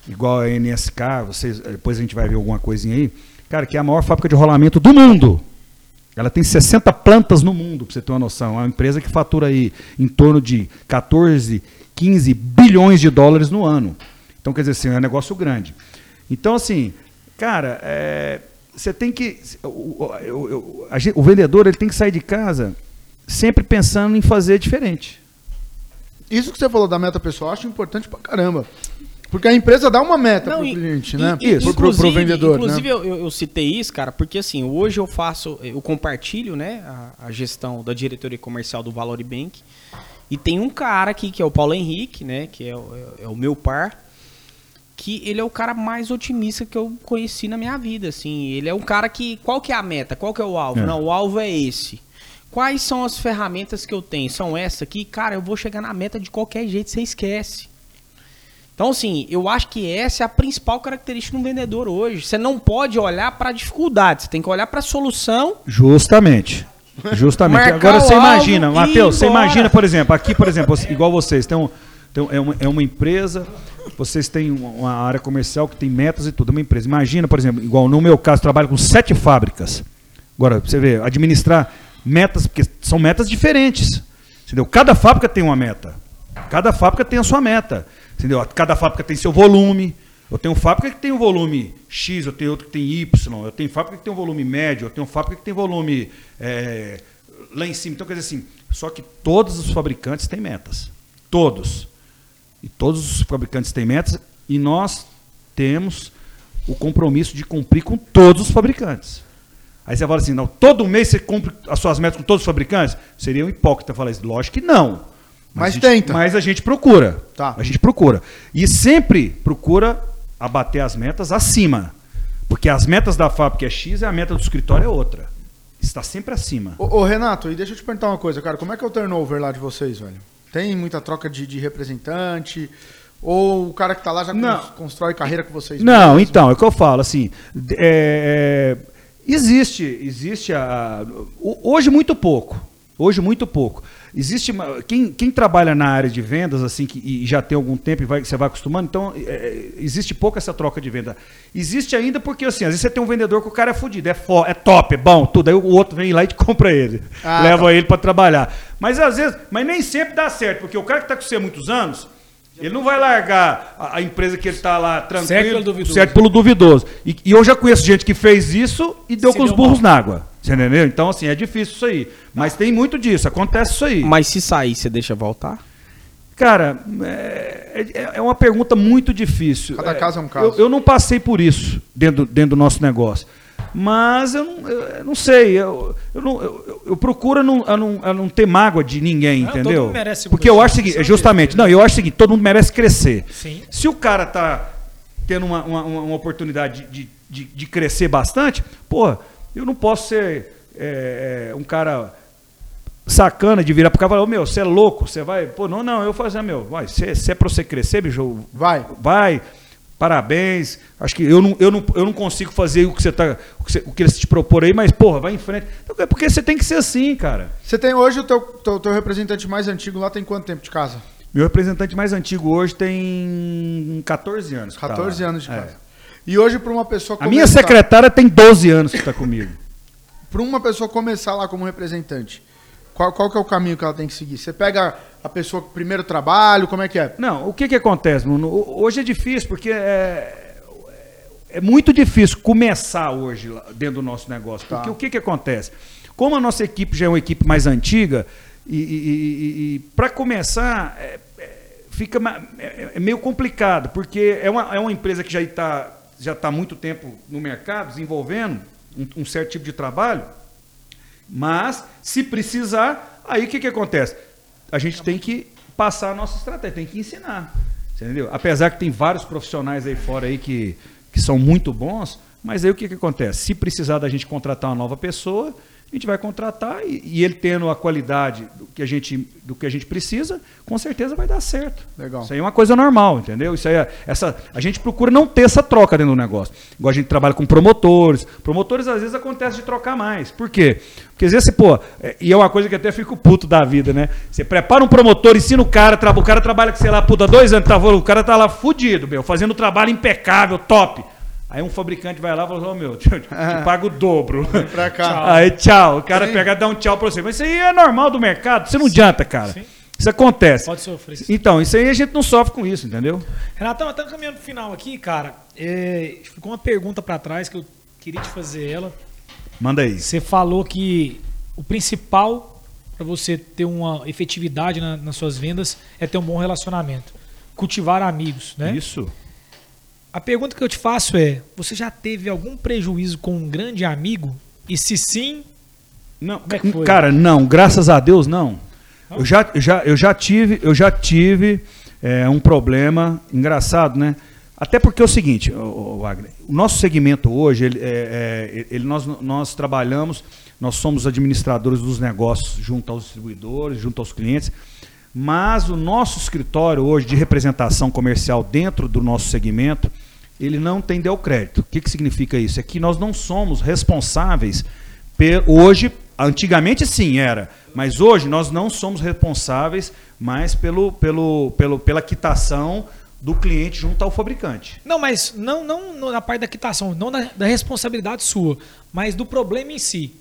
igual a NSK, vocês, depois a gente vai ver alguma coisinha aí. Cara, que é a maior fábrica de rolamento do mundo. Ela tem 60 plantas no mundo, para você ter uma noção. É uma empresa que fatura aí em torno de 14, 15 bilhões de dólares no ano. Então, quer dizer assim, é um negócio grande. Então, assim, cara, é, você tem que. O, o- o- gente- o vendedor ele tem que sair de casa sempre pensando em fazer diferente. Isso que você falou da meta pessoal, eu acho importante pra caramba. Porque a empresa dá uma meta Não, pro e- cliente, e- né? e- pro, pro, pro vendedor. Inclusive, né? eu, eu- eu citei isso, cara, porque assim, hoje eu faço, eu compartilho, né, a, a gestão da diretoria comercial do Valor Bank. E tem um cara aqui, que é o Paulo Henrique, né, que é, o- é o meu par, que ele é o cara mais otimista que eu conheci na minha vida, assim. Ele é um cara que, qual que é a meta? Qual que é o alvo? É. Não, o alvo é esse. Quais são as ferramentas que eu tenho? São essas aqui? Cara, eu vou chegar na meta de qualquer jeito, você esquece. Então, assim, eu acho que essa é a principal característica de um vendedor hoje. Você não pode olhar para a dificuldade, você tem que olhar para a solução. Justamente. Justamente. Marcar Agora você imagina, Matheus, você imagina, por exemplo, aqui, por exemplo, igual vocês, tem um, tem um- é, uma, é uma empresa, vocês têm uma, área comercial que tem metas e tudo, é uma empresa. Imagina, por exemplo, igual no meu caso, trabalho com sete fábricas. Agora, você ver, administrar metas, porque são metas diferentes. Entendeu? Cada fábrica tem uma meta. Cada fábrica tem a sua meta. Entendeu? Cada fábrica tem seu volume. Eu tenho fábrica que tem um volume X, eu tenho outro que tem Y, eu tenho fábrica que tem um volume médio, eu tenho fábrica que tem volume é, lá em cima. Então, quer dizer assim, só que todos os fabricantes têm metas. Todos. E todos os fabricantes têm metas e nós temos o compromisso de cumprir com todos os fabricantes. Aí você fala assim, não, todo mês você cumpre as suas metas com todos os fabricantes? Seria um hipócrita falar isso. Lógico que não. Mas a gente- tenta. Mas a gente procura. Tá. A gente procura. E sempre procura abater as metas acima. Porque as metas da fábrica é X e a meta do escritório é outra. Está sempre acima. Ô, ô, Renato, e deixa eu te perguntar uma coisa, cara. Como é que é o turnover lá de vocês, velho? Tem muita troca de, de representante? Ou o cara que tá lá já Não. cons- constrói carreira com vocês? Não, mesmo? então, é o que eu falo, assim, é, é, existe, existe a, ho- hoje muito pouco, hoje muito pouco. Existe, uma- quem, quem trabalha na área de vendas, assim, que, e já tem algum tempo e vai, você vai acostumando, então, é, existe pouco essa troca de venda. Existe ainda porque, assim, às vezes você tem um vendedor que o cara é fodido, é, fo- é top, é bom, tudo, aí o outro vem lá e te compra ele, Ah, leva tá. ele para trabalhar. Mas às vezes, mas nem sempre dá certo, porque o cara que está com você há muitos anos, ele não vai largar a, a empresa que ele está lá tranquilo, Certo pelo duvidoso. certo pelo duvidoso. E, e eu já conheço gente que fez isso e deu Se com os burros mal. na água. Você entendeu? Então, assim, é difícil isso aí. Mas tem muito disso, acontece isso aí. Mas se sair, você deixa voltar? Cara, é, é- é uma pergunta muito difícil. Cada caso é um caso. Eu, eu não passei por isso dentro, dentro do nosso negócio. Mas eu não, eu- eu não sei. Eu, eu, não- eu- eu- eu procuro não, a não, a não ter mágoa de ninguém, Não, todo entendeu? mundo merece Porque eu acho o seguinte, justamente, não, eu acho o seguinte, todo mundo merece crescer. Sim. Se o cara tá tendo uma, uma, uma- uma oportunidade de, de, de crescer bastante, pô, eu não posso ser é, é, um cara sacana de virar pro cara e falar, ô meu, você é louco, você vai. Pô, não, não, eu fazer, meu, vai, se, é pra você crescer, bicho, Vai. vai, parabéns. Acho que eu não, eu não, eu não consigo fazer o que você tá. O que, você, o que eles te propor aí, mas, porra, vai em frente. Então, é Porque você tem que ser assim, cara. Você tem hoje o teu, teu, teu representante mais antigo lá tem quanto tempo de casa? Meu representante mais antigo hoje tem 14 anos. que tá 14 lá. anos de É. E hoje, para uma pessoa A minha começar- secretária tem 12 anos que está comigo. Para uma pessoa começar lá como representante, qual, qual que é o caminho que ela tem que seguir? Você pega a pessoa primeiro trabalho, como é que é? Não, o que, que acontece, Bruno? Hoje é difícil, porque é, é muito difícil começar hoje dentro do nosso negócio. Tá. Porque o que, que acontece? Como a nossa equipe já é uma equipe mais antiga, e, para começar, é- é- fica é, é meio complicado, porque é uma, é uma empresa que já está já tá há muito tempo no mercado, desenvolvendo um, um certo tipo de trabalho, mas, se precisar, aí o que, que acontece? A gente tem que passar a nossa estratégia, tem que ensinar. Entendeu? Apesar que tem vários profissionais aí fora aí que, que são muito bons, mas aí o que, que acontece? Se precisar da gente contratar uma nova pessoa, a gente vai contratar e, e ele tendo a qualidade do que, a gente, do que a gente precisa, com certeza vai dar certo. Legal. Isso aí é uma coisa normal, entendeu? Isso aí é, essa, a gente procura não ter essa troca dentro do negócio. Igual a gente trabalha com promotores. Promotores, às vezes, acontece de trocar mais. Por quê? Porque às vezes você, pô, é- e é uma coisa que até fico puto da vida, né? Você prepara um promotor, ensina o cara, o cara trabalha sei lá, puta, dois anos, tá, o cara tá lá fudido, meu, fazendo um trabalho impecável, top. Aí um fabricante vai lá e fala, ô meu, te, te pago o dobro. Pra cá. Aí tchau, o cara Sim. pega e dá um tchau pra você. Mas isso aí é normal do mercado, você não adianta, cara. Sim. Isso acontece. Pode sofrer. Então, isso aí a gente não sofre com isso, entendeu? Renatão, estamos caminhando pro final aqui, cara. É, ficou uma pergunta pra trás que eu queria te fazer ela. Manda aí. Você falou que o principal para você ter uma efetividade na- nas suas vendas é ter um bom relacionamento. Cultivar amigos, né? Isso. A pergunta que eu te faço é: você já teve algum prejuízo com um grande amigo? E se sim, Não, Como é que foi? cara, não, graças a Deus não. Eu já, já, eu já tive, eu já tive é, um problema engraçado, né? Até porque é o seguinte, ô, Wagner, o nosso segmento hoje, ele, é, ele- nós, nós trabalhamos, nós somos administradores dos negócios junto aos distribuidores, junto aos clientes, mas o nosso escritório hoje de representação comercial dentro do nosso segmento, ele não tem deu crédito. O que, que significa isso? É que nós não somos responsáveis pe- hoje, antigamente sim era, mas hoje nós não somos responsáveis mais pelo, pelo, pelo, pela quitação do cliente junto ao fabricante. Não, mas não, não na parte da quitação, não da responsabilidade sua, mas do problema em si.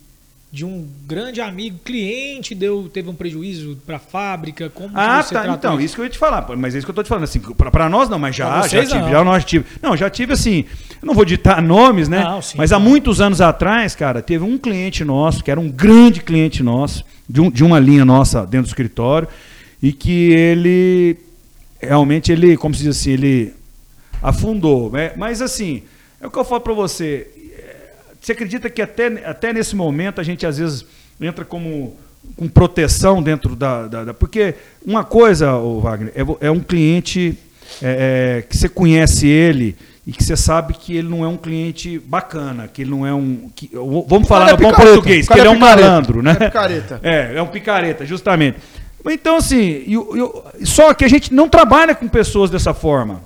De um grande amigo, cliente, deu, teve um prejuízo para a fábrica, como Ah, tá. Então, isso que eu ia te falar, mas é isso que eu tô te falando. Assim, pra nós não, mas já, já tive, não. já nós tive. Não, já tive assim, não vou ditar nomes, né? Não, sim, mas há muitos anos atrás, cara, teve um cliente nosso, que era um grande cliente nosso, de, um- de uma linha nossa dentro do escritório, e que ele realmente ele, como se diz assim, ele afundou. né? Mas assim, é o que eu falo pra você. É, você acredita que até, até nesse momento a gente às vezes entra como com proteção dentro da, da, da porque uma coisa, o Wagner, é, é um cliente é, é, que você conhece ele e que você sabe que ele não é um cliente bacana, que ele não é um. Que, vamos falar é no bom português, que ele é um malandro, né? É picareta. É, é um picareta, justamente. Então, assim, eu, eu, só que a gente não trabalha com pessoas dessa forma.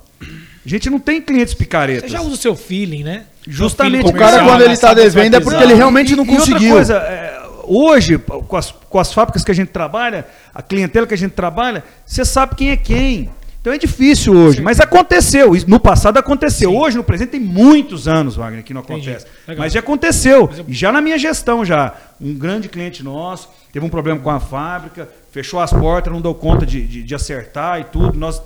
A gente não tem clientes picaretas. Você já usa o seu feeling, né? Justamente. O cara, quando ele está devendo, é porque ele realmente não conseguiu. E outra coisa, é, hoje, com as, com as fábricas que a gente trabalha, a clientela que a gente trabalha, você sabe quem é quem. Então é difícil hoje, Sim. mas aconteceu. No passado aconteceu. Sim. Hoje, no presente, tem muitos anos, Wagner, que não acontece. Mas já aconteceu. E já na minha gestão, já. Um grande cliente nosso teve um problema com a fábrica, fechou as portas, não deu conta de, de, de acertar e tudo. Nós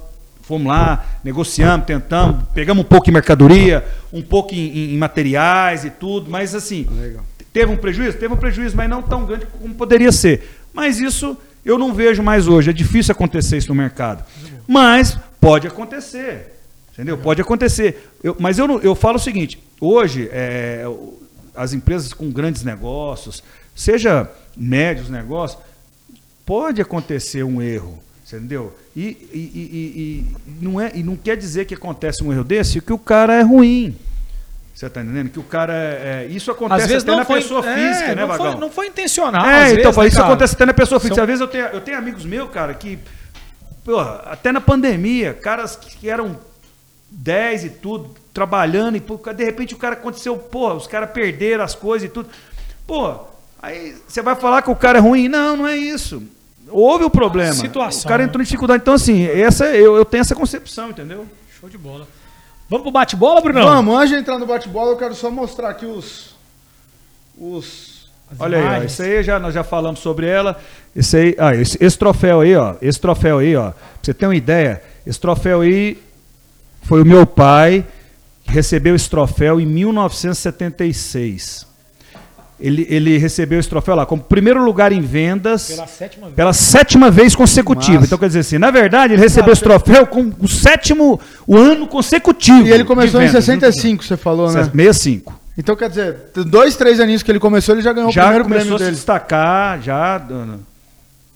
fomos lá, negociamos, tentamos, pegamos um pouco em mercadoria, um pouco em, em materiais e tudo, mas assim, Legal. teve um prejuízo? Teve um prejuízo, mas não tão grande como poderia ser. Mas isso eu não vejo mais hoje, é difícil acontecer isso no mercado. Mas pode acontecer. Entendeu? Pode acontecer. Eu, mas eu, eu falo o seguinte: hoje, é, as empresas com grandes negócios, seja médios negócios, pode acontecer um erro. Entendeu? E, e, e, e, não é, e não quer dizer que acontece um erro desse que o cara é ruim. Você está entendendo? Que o cara é. é isso acontece Às vezes até não na foi, pessoa é, física, né, não Vagão? Foi, não foi intencional. É, então, vezes, isso né, acontece até na pessoa física. Às vezes eu tenho, eu tenho amigos meus, cara, que porra, até na pandemia, caras que eram 10 e tudo, trabalhando, e pô, de repente o cara aconteceu, pô, os caras perderam as coisas e tudo. Pô, aí você vai falar que o cara é ruim? Não, não é isso. Houve o problema. Situação, o cara né? entrou em dificuldade. Então, assim, essa, eu, eu tenho essa concepção, entendeu? Show de bola. Vamos pro bate-bola, Brunão? Vamos, antes de entrar no bate-bola, eu quero só mostrar aqui os. Os. As Olha imagens. aí, ó, isso aí já, nós já falamos sobre ela. Esse, aí, ah, esse, esse, troféu aí, ó. Esse troféu aí, ó. Pra você ter uma ideia, esse troféu aí foi o meu pai que recebeu esse troféu em 1976. Ele, ele recebeu esse troféu lá como primeiro lugar em vendas pela sétima vez, pela sétima vez consecutiva. Massa. Então, quer dizer assim, na verdade, ele recebeu ah, esse troféu com o sétimo o ano consecutivo. E ele começou vendas, em 65, você falou, né? 65. Então, quer dizer, dois, três aninhos que ele começou, ele já ganhou já o primeiro prêmio dele. Já começou a se destacar, já... Dona.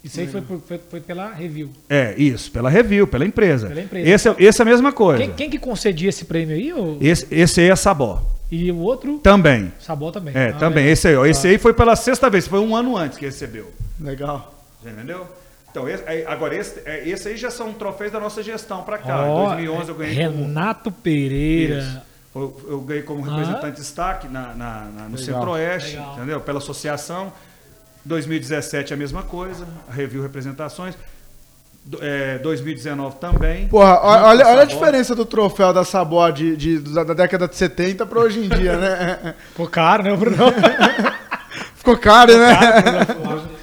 Isso aí foi, foi, foi, pela review. É, isso, pela review, pela empresa. Pela empresa. Esse, é, esse é a mesma coisa. Quem, quem que concedia esse prêmio aí? Ou... Esse, esse aí é a Sabó. E o outro? Também. Sabó também. É, ah, também. Esse aí, ó, esse aí foi pela sexta vez, foi um ano antes que recebeu. Legal. Entendeu? Então, esse, agora, esse, é, esse aí já são troféus da nossa gestão para cá. Oh, em 2011 eu ganhei Renato como... Pereira. Eu, eu, ganhei como representante ah. de destaque na, na, na no Centro-Oeste, entendeu? Pela associação. 2017 a mesma coisa, review representações. É, 2019 também. Porra, olha, olha a diferença do troféu da Sabó de, de, da década de 70 para hoje em dia, né? Ficou caro, né, Bruno? Ficou caro, Ficou né? Caro,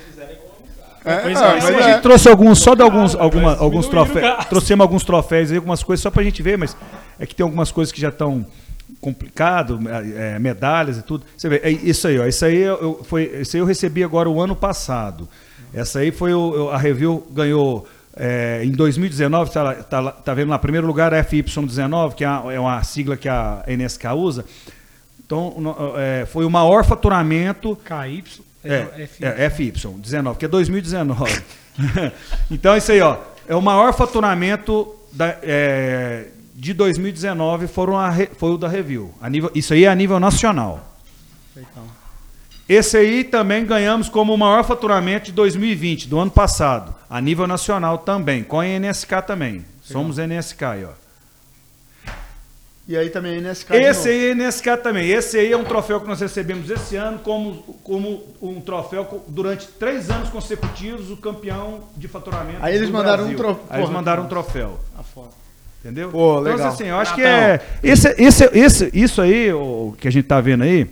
é, é, mas a gente é. trouxe alguns, só de alguns, alguma, alguns troféus. Trouxemos alguns troféus aí, algumas coisas só pra gente ver, mas é que tem algumas coisas que já estão complicado, é, medalhas e tudo. Você vê, é isso aí, ó. Isso aí eu, foi, isso aí eu recebi agora o ano passado. Essa aí foi o, a review ganhou é, em 2019, está tá, tá vendo lá, primeiro lugar FY19, que é, é uma sigla que a NSK usa. Então, é, foi o maior faturamento. KY? É, é, FY, 19, que é 2019. então, isso aí, ó, é o maior faturamento da, é, de 2019 foram a, foi o da Review. A nível, isso aí é a nível nacional. Então. Esse aí também ganhamos como o maior faturamento de 2020, do ano passado, a nível nacional também, com a NSK também. Legal. Somos NSK aí, ó. E aí também a NSK. Esse aí é NSK também. Esse aí é um troféu que nós recebemos esse ano como, como um troféu durante três anos consecutivos, o campeão de faturamento. Aí eles mandaram Brasil. um troféu. Aí eles mandaram um troféu. A foto. Entendeu? Pô, legal. Então, assim, eu acho que é. Esse, esse, esse, isso aí, o que a gente está vendo aí,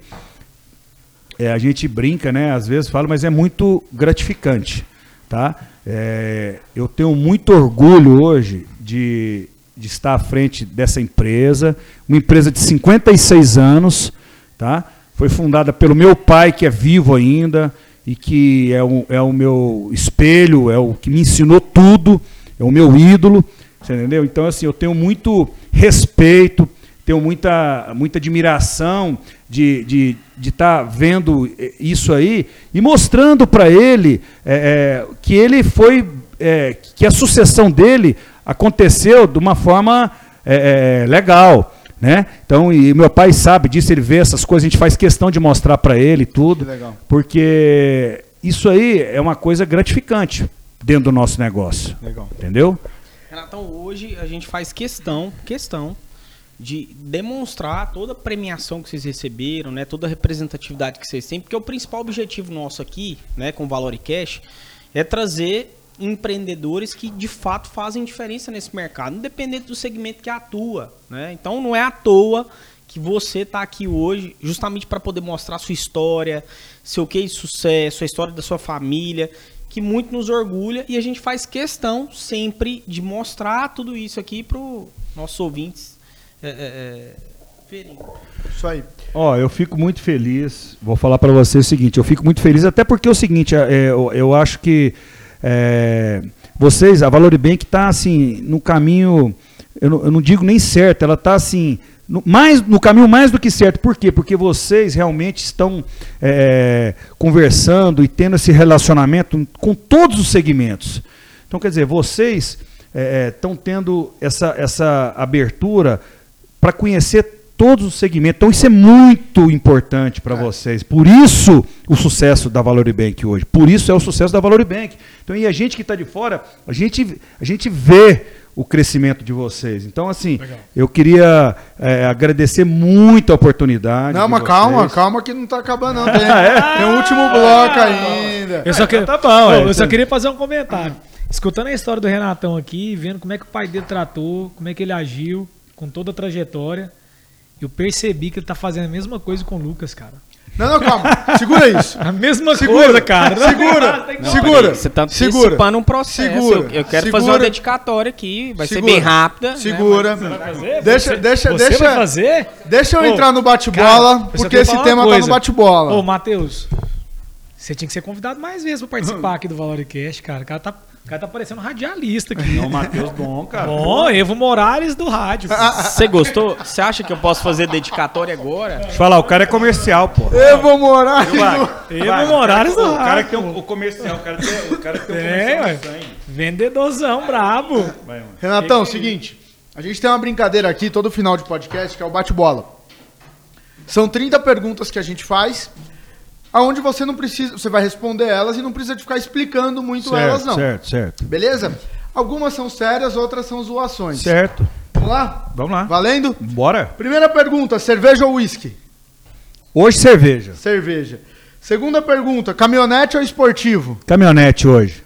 é, a gente brinca, né? Às vezes fala, mas é muito gratificante. Tá? É, eu tenho muito orgulho hoje de, de estar à frente dessa empresa, uma empresa de 56 anos, tá? Foi fundada pelo meu pai, que é vivo ainda, e que é o, é o meu espelho, é o que me ensinou tudo, é o meu ídolo. Entendeu? Então, assim, eu tenho muito respeito, tenho muita, muita admiração de estar de, de tá vendo isso aí e mostrando para ele é, é, que ele foi, é, que a sucessão dele aconteceu de uma forma é, é, legal. Né? Então, e meu pai sabe disso, ele vê essas coisas, a gente faz questão de mostrar para ele tudo, porque isso aí é uma coisa gratificante dentro do nosso negócio. Legal. Entendeu? Então, hoje a gente faz questão, questão de demonstrar toda a premiação que vocês receberam, né, toda a representatividade que vocês têm, porque o principal objetivo nosso aqui, né, com o Valor e Cash, é trazer empreendedores que de fato fazem diferença nesse mercado, independente do segmento que atua. Né? Então não é à toa que você está aqui hoje justamente para poder mostrar sua história, seu case de sucesso, a história da sua família, que muito nos orgulha e a gente faz questão sempre de mostrar tudo isso aqui para os nossos ouvintes é, é, verem. Isso aí. Ó, eu fico muito feliz. Vou falar para você o seguinte: eu fico muito feliz, até porque é o seguinte, é, eu, eu acho que é, vocês, a Valoribank está assim, no caminho, eu não, eu não, digo nem certo, ela está assim, no, mais, no caminho mais do que certo. Por quê? Porque vocês realmente estão é, conversando e tendo esse relacionamento com todos os segmentos. Então, quer dizer, vocês estão é, tendo essa, essa abertura para conhecer todos os segmentos. Então isso é muito importante para é. vocês. Por isso o sucesso da Valor Bank hoje. Por isso é o sucesso da Valor Bank. Então e a gente que está de fora, a gente, a gente vê o crescimento de vocês. Então, assim, Legal. eu queria é, agradecer muito a oportunidade. Não, mas calma, calma que não está acabando, não. Tem, é? tem um último bloco ainda. Eu só, que... tá bom, eu só queria fazer um comentário. Escutando a história do Renatão aqui, vendo como é que o pai dele tratou, como é que ele agiu, com toda a trajetória. Eu percebi que ele tá fazendo a mesma coisa com o Lucas, cara. Não, não, calma. Segura isso. A mesma segura, coisa, cara. Segura. Não, segura. Você tá antecipando um processo. Segura. Eu, eu quero segura. fazer uma dedicatória aqui. Vai segura. ser bem rápida. Segura. Né? Você vai fazer? Deixa, você, deixa, você deixa. vai fazer? Deixa eu entrar no bate-bola, porque esse tema coisa. tá no bate-bola. Ô, Matheus, você tinha que ser convidado mais vezes pra participar aqui do Valoricast, cara. O cara tá o cara tá parecendo um radialista aqui. Não, Matheus Bom, cara. Bom, Evo Morales do rádio. Você gostou? Você acha que eu posso fazer dedicatória agora? Deixa eu falar, o cara é comercial, pô. Evo Morales. Do... Evo vai, Morales do rádio. O cara que tem o comercial, o cara tem, o cara tem é, comercial Vendedorzão, brabo. Vai, Renatão, seguinte. A gente tem uma brincadeira aqui todo final de podcast, que é o bate-bola. São 30 perguntas que a gente faz aonde você não precisa, você vai responder elas e não precisa de ficar explicando muito certo, elas não. Certo, certo. Beleza? Algumas são sérias, outras são zoações. Certo. Vamos lá? Vamos lá. Valendo? Bora. Primeira pergunta, cerveja ou uísque? Hoje cerveja. Cerveja. Segunda pergunta, caminhonete ou esportivo? Caminhonete hoje.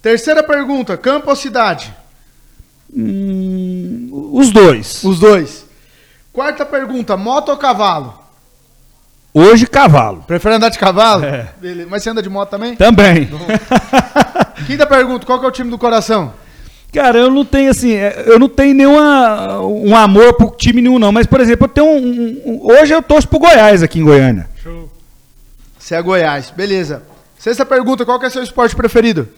Terceira pergunta, campo ou cidade? Hum, os dois. Os dois. Quarta pergunta, moto ou cavalo? Hoje, cavalo. Prefere andar de cavalo? É. Beleza. Mas você anda de moto também? Também. Quinta pergunta, qual que é o time do coração? Cara, eu não tenho assim, é, eu não tenho nenhuma um amor por time nenhum não, mas por exemplo, eu tenho um, um, hoje eu torço pro Goiás aqui em Goiânia. Show. Você é Goiás, beleza. Sexta pergunta, qual que é seu esporte preferido?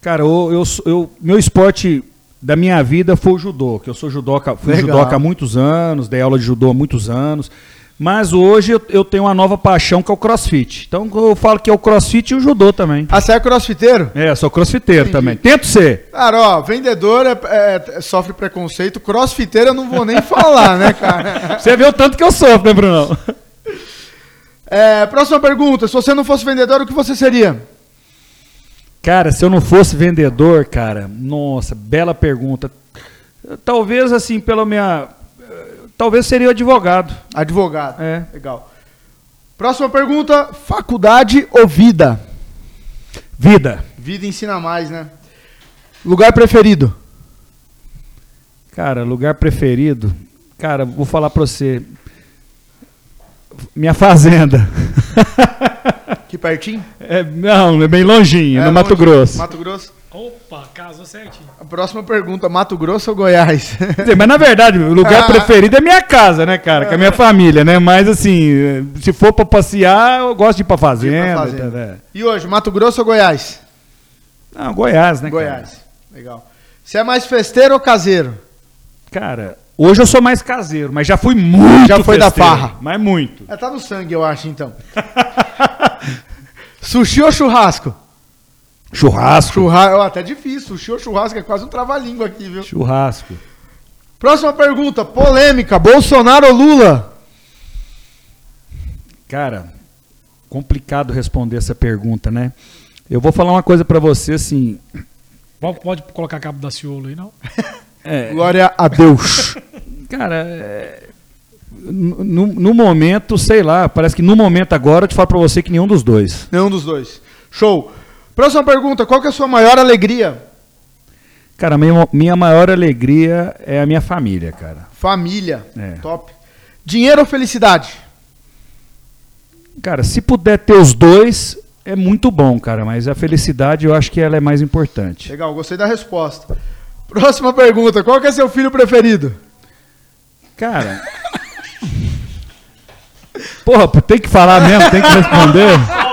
Cara, eu, eu, eu meu esporte da minha vida foi o judô, que eu sou judoca, fui Legal. judoca há muitos anos, dei aula de judô há muitos anos. Mas hoje eu, eu, tenho uma nova paixão que é o crossfit. Então eu falo que é o crossfit e o judô também. Ah, você é crossfiteiro? É, sou crossfiteiro Entendi. também. Tento ser. Cara, ó, vendedor é, é, sofre preconceito, crossfiteiro eu não vou nem falar, né, cara? Você vê o tanto que eu sofro, né, Bruno? É, próxima pergunta. Se você não fosse vendedor, o que você seria? Cara, se eu não fosse vendedor, cara, nossa, bela pergunta. Talvez assim, pela minha Talvez seria o advogado. Advogado. É. Legal. Próxima pergunta: faculdade ou vida? Vida. Vida ensina mais, né? Lugar preferido? Cara, lugar preferido. Cara, vou falar pra você. Minha fazenda. Que pertinho? É, não, é bem longinho, é, no Mato Grosso. Mato Grosso? Opa, casou certinho. A próxima pergunta, Mato Grosso ou Goiás? Dizer, mas na verdade, o lugar ah. preferido é minha casa, né, cara? Com a minha família, né? Mas assim, se for pra passear, eu gosto de ir pra fazenda. Ir pra fazenda. Tá, né? E hoje, Mato Grosso ou Goiás? Não, Goiás, né, Goiás. Cara? Legal. Você é mais festeiro ou caseiro? Cara, Hoje eu sou mais caseiro, mas já fui muito Já foi da festeiro, farra. Mas muito. É, tá no sangue, eu acho, então. Sushi ou churrasco? Churrasco. Churrasco, até difícil. Sushi ou churrasco é quase um trava-língua aqui, viu? Churrasco. Próxima pergunta, polêmica, Bolsonaro ou Lula? Cara, complicado responder essa pergunta, né? Eu vou falar uma coisa pra você, assim. Pode, pode colocar cabo da Ciolo aí, não? é, Glória a Deus. cara, é, no, no momento, sei lá, parece que no momento agora eu te falo pra você que nenhum dos dois. Nenhum dos dois. Show. Próxima pergunta, qual que é a sua maior alegria? Cara, minha, minha maior alegria é a minha família, cara. Família. É. Top. Dinheiro ou felicidade? Cara, se puder ter os dois, é muito bom, cara, mas a felicidade eu acho que ela é mais importante. Legal, gostei da resposta. Próxima pergunta, qual que é seu filho preferido? Cara. Porra, tem que falar mesmo, tem que responder.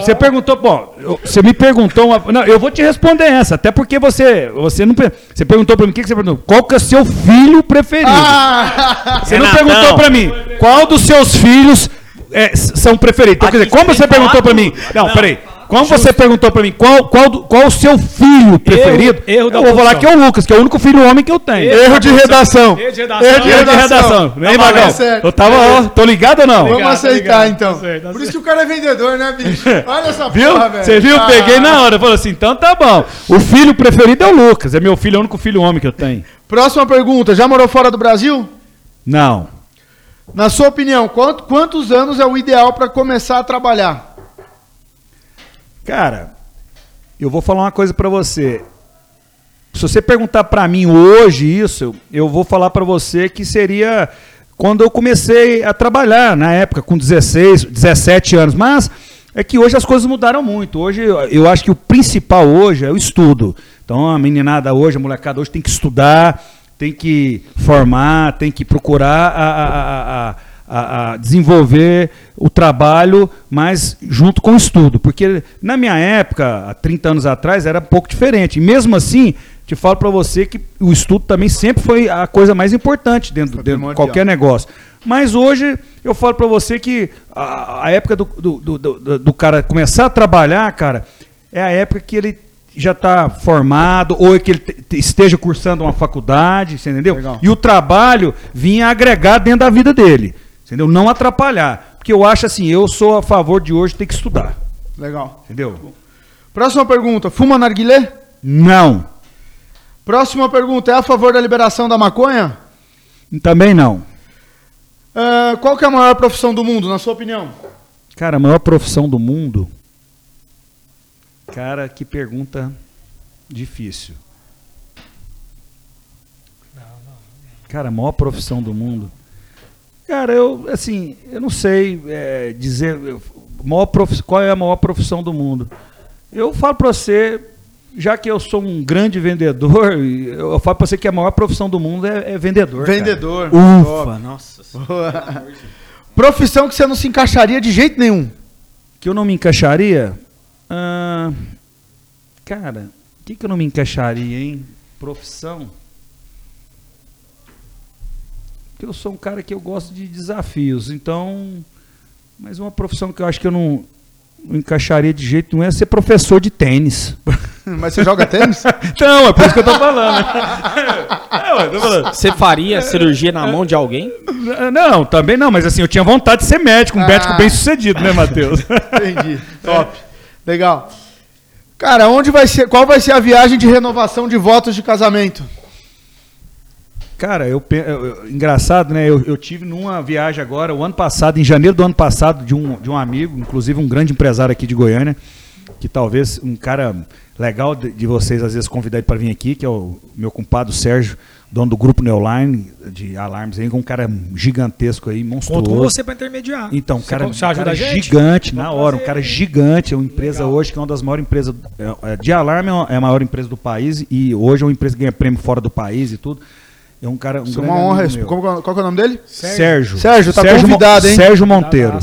Você perguntou, bom, você me perguntou uma. Não, eu vou te responder essa, até porque você. Você não. Você perguntou pra mim, o que, que você perguntou? Qual que é seu filho preferido? Ah! você não Renatão. perguntou pra mim qual dos seus filhos é, são preferidos. Então, quer dizer, como você perguntou pra mim? Não, Não. peraí. Como você perguntou pra mim qual, qual, qual o seu filho preferido, erro da eu vou falar que é o Lucas, que é o único filho homem que eu tenho. Erro de redação. Erro de redação. Erro de Erro de redação. redação. Vem, Tá Magão. certo. Eu tava, ó, tô ligado ou não? Vamos aceitar obrigado. então. Tá certo, tá Por isso que o cara é vendedor, né, bicho? Olha essa Viu? porra, velho. Você viu? Ah. Peguei na hora. Falou assim, então tá bom. O filho preferido é o Lucas. É meu filho, é o único filho homem que eu tenho. Próxima pergunta, já morou fora do Brasil? Não. Na sua opinião, quanto- quantos anos é o ideal para começar a trabalhar? Cara, eu vou falar uma coisa pra você. Se você perguntar pra mim hoje isso, eu vou falar pra você que seria quando eu comecei a trabalhar, na época, com 16, 17 anos. Mas é que hoje as coisas mudaram muito. Hoje eu- eu acho que o principal hoje é o estudo. Então a meninada hoje, a molecada hoje tem que estudar, tem que formar, tem que procurar a- a- a- a- a, a desenvolver o trabalho, mas junto com o estudo. Porque na minha época, há 30 anos atrás, era um pouco diferente. E mesmo assim, te falo para você que o estudo também sempre foi a coisa mais importante dentro, dentro de qualquer negócio. Mas hoje eu falo para você que a, a época do, do, do, do- do cara começar a trabalhar, cara, é a época que ele já está formado ou é que ele te- te- esteja cursando uma faculdade, você entendeu? Legal. E o trabalho vinha agregar dentro da vida dele, entendeu? Não atrapalhar. Porque eu acho assim, eu sou a favor de hoje ter que estudar, Legal. entendeu? Próxima pergunta, fuma narguilé? Não, Próxima pergunta, é a favor da liberação da maconha? também não. Ah, qual que é a maior profissão do mundo, na sua opinião? Cara, a maior profissão do mundo. Cara, que pergunta difícil. Cara, a maior profissão do mundo. Cara, eu, assim, eu não sei é, dizer eu- maior profi- qual é a maior profissão do mundo. Eu falo pra você, já que eu sou um grande vendedor, eu falo pra você que a maior profissão do mundo é, é vendedor. cara. Vendedor. Ufa, nossa. Profissão que você não se encaixaria de jeito nenhum. que eu não me encaixaria? Ah, cara, o que, que eu não me encaixaria, hein? Profissão? Porque eu sou um cara que eu gosto de desafios, então. Mas uma profissão que eu acho que eu não, não encaixaria de jeito nenhum é ser professor de tênis. Mas você joga tênis? Não, é por isso que eu tô falando. É, tô falando. Você faria cirurgia na mão de alguém? Não, também não, mas assim, eu tinha vontade de ser médico, um Ah. médico bem sucedido, né, Matheus? Entendi. Top. Legal. Cara, onde vai ser, qual vai ser a viagem de renovação de votos de casamento? Cara, eu, eu- engraçado, né? Eu, eu tive numa viagem agora, o ano passado, em janeiro do ano passado, de um, de um amigo, inclusive um grande empresário aqui de Goiânia, que talvez um cara legal de, de vocês às vezes convidar ele para vir aqui, que é o meu compadre Sérgio, dono do grupo Neoline de alarmes aí, com um cara gigantesco aí, monstruoso. Conto com você para intermediar. Então, um cara, um cara gigante na hora, um cara gigante, é uma empresa Legal. hoje que é uma das maiores empresas é, é, de alarme, é é a maior empresa do país e hoje é uma empresa que ganha prêmio fora do país e tudo. É um cara, um Isso é uma honra. Como- qual que é o nome dele? Sérgio. Sérgio, tá Mo- convidado, hein? Sérgio Monteiro.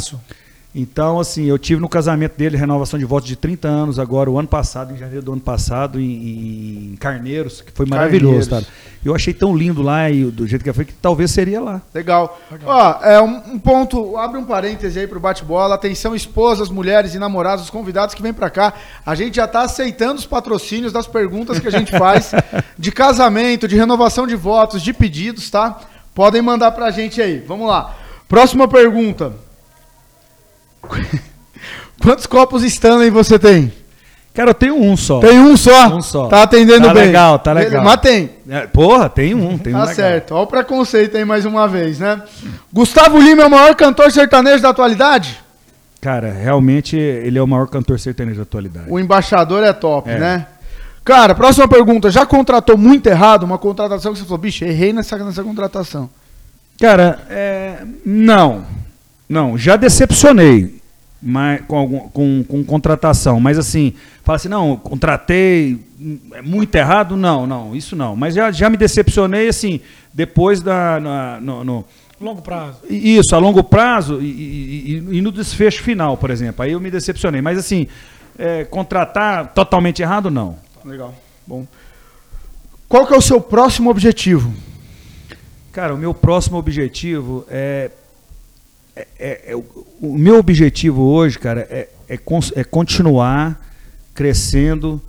Então, assim, eu tive no casamento dele renovação de votos de 30 anos agora, o ano passado, em janeiro do ano passado, em, em Carneiros, que foi maravilhoso, Carneiros. cara. Eu achei tão lindo lá e do jeito que foi que talvez seria lá. Legal. Ó, é um, um ponto, abre um parêntese aí pro bate-bola. Atenção, esposas, mulheres e namorados, os convidados que vêm pra cá. A gente já tá aceitando os patrocínios das perguntas que a gente faz de casamento, de renovação de votos, de pedidos, tá? Podem mandar pra gente aí. Vamos lá. Próxima pergunta. Quantos copos Stanley você tem? Cara, eu tenho um só. Tem um só? Um só. Tá atendendo Tá bem. legal, tá legal. Mas tem. É, porra, tem um, tem um Tá certo. Olha o preconceito aí mais uma vez, né? Gustavo Lima é o maior cantor sertanejo da atualidade? Cara, realmente ele é o maior cantor sertanejo da atualidade. O embaixador é top, É. né? Cara, próxima pergunta. Já contratou muito errado uma contratação que você falou, bicho, errei nessa, nessa contratação. Cara, é, não. Não, já decepcionei mas, com, algum, com, com contratação. Mas assim, fala assim, não, contratei é muito errado? Não, não, isso não. Mas já, já me decepcionei, assim, depois da. na- no, no- Longo prazo. isso, a longo prazo e, e- e- e no desfecho final, por exemplo. Aí eu me decepcionei. Mas assim, é, contratar totalmente errado, não. Legal. Bom. Qual que é o seu próximo objetivo? Cara, o meu próximo objetivo é. É- é- é o, meu objetivo hoje, cara, é, é, é continuar crescendo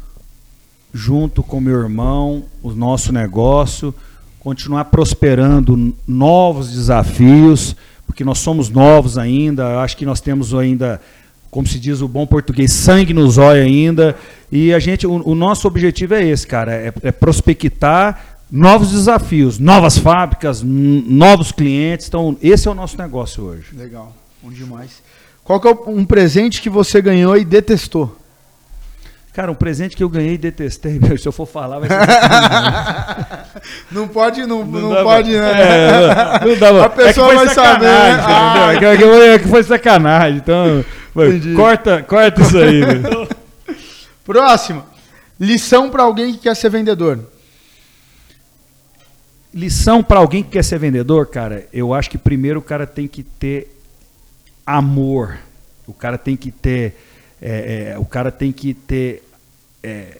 junto com meu irmão, o nosso negócio, continuar prosperando novos desafios, porque nós somos novos ainda, acho que nós temos ainda, como se diz o bom português, sangue nos olhos ainda, e a gente, o, o nosso objetivo é esse, cara, é, é prospectar novos desafios, novas fábricas, novos clientes, então esse é o nosso negócio hoje. Legal. Bom demais. Qual que é um presente que você ganhou e detestou? Cara, um presente que eu ganhei e detestei, meu, se eu for falar vai ser... Não pode, não, não, dá pode, pra- né? É, não dá A pessoa é que foi vai saber, né? Ah. É que- é foi- é que foi sacanagem, então... Entendi. corta, corta isso aí, velho. Próxima. Lição pra alguém que quer ser vendedor. Lição para alguém que quer ser vendedor, cara, eu acho que primeiro o cara tem que ter amor. O cara tem que ter. é, é, o cara tem que ter é,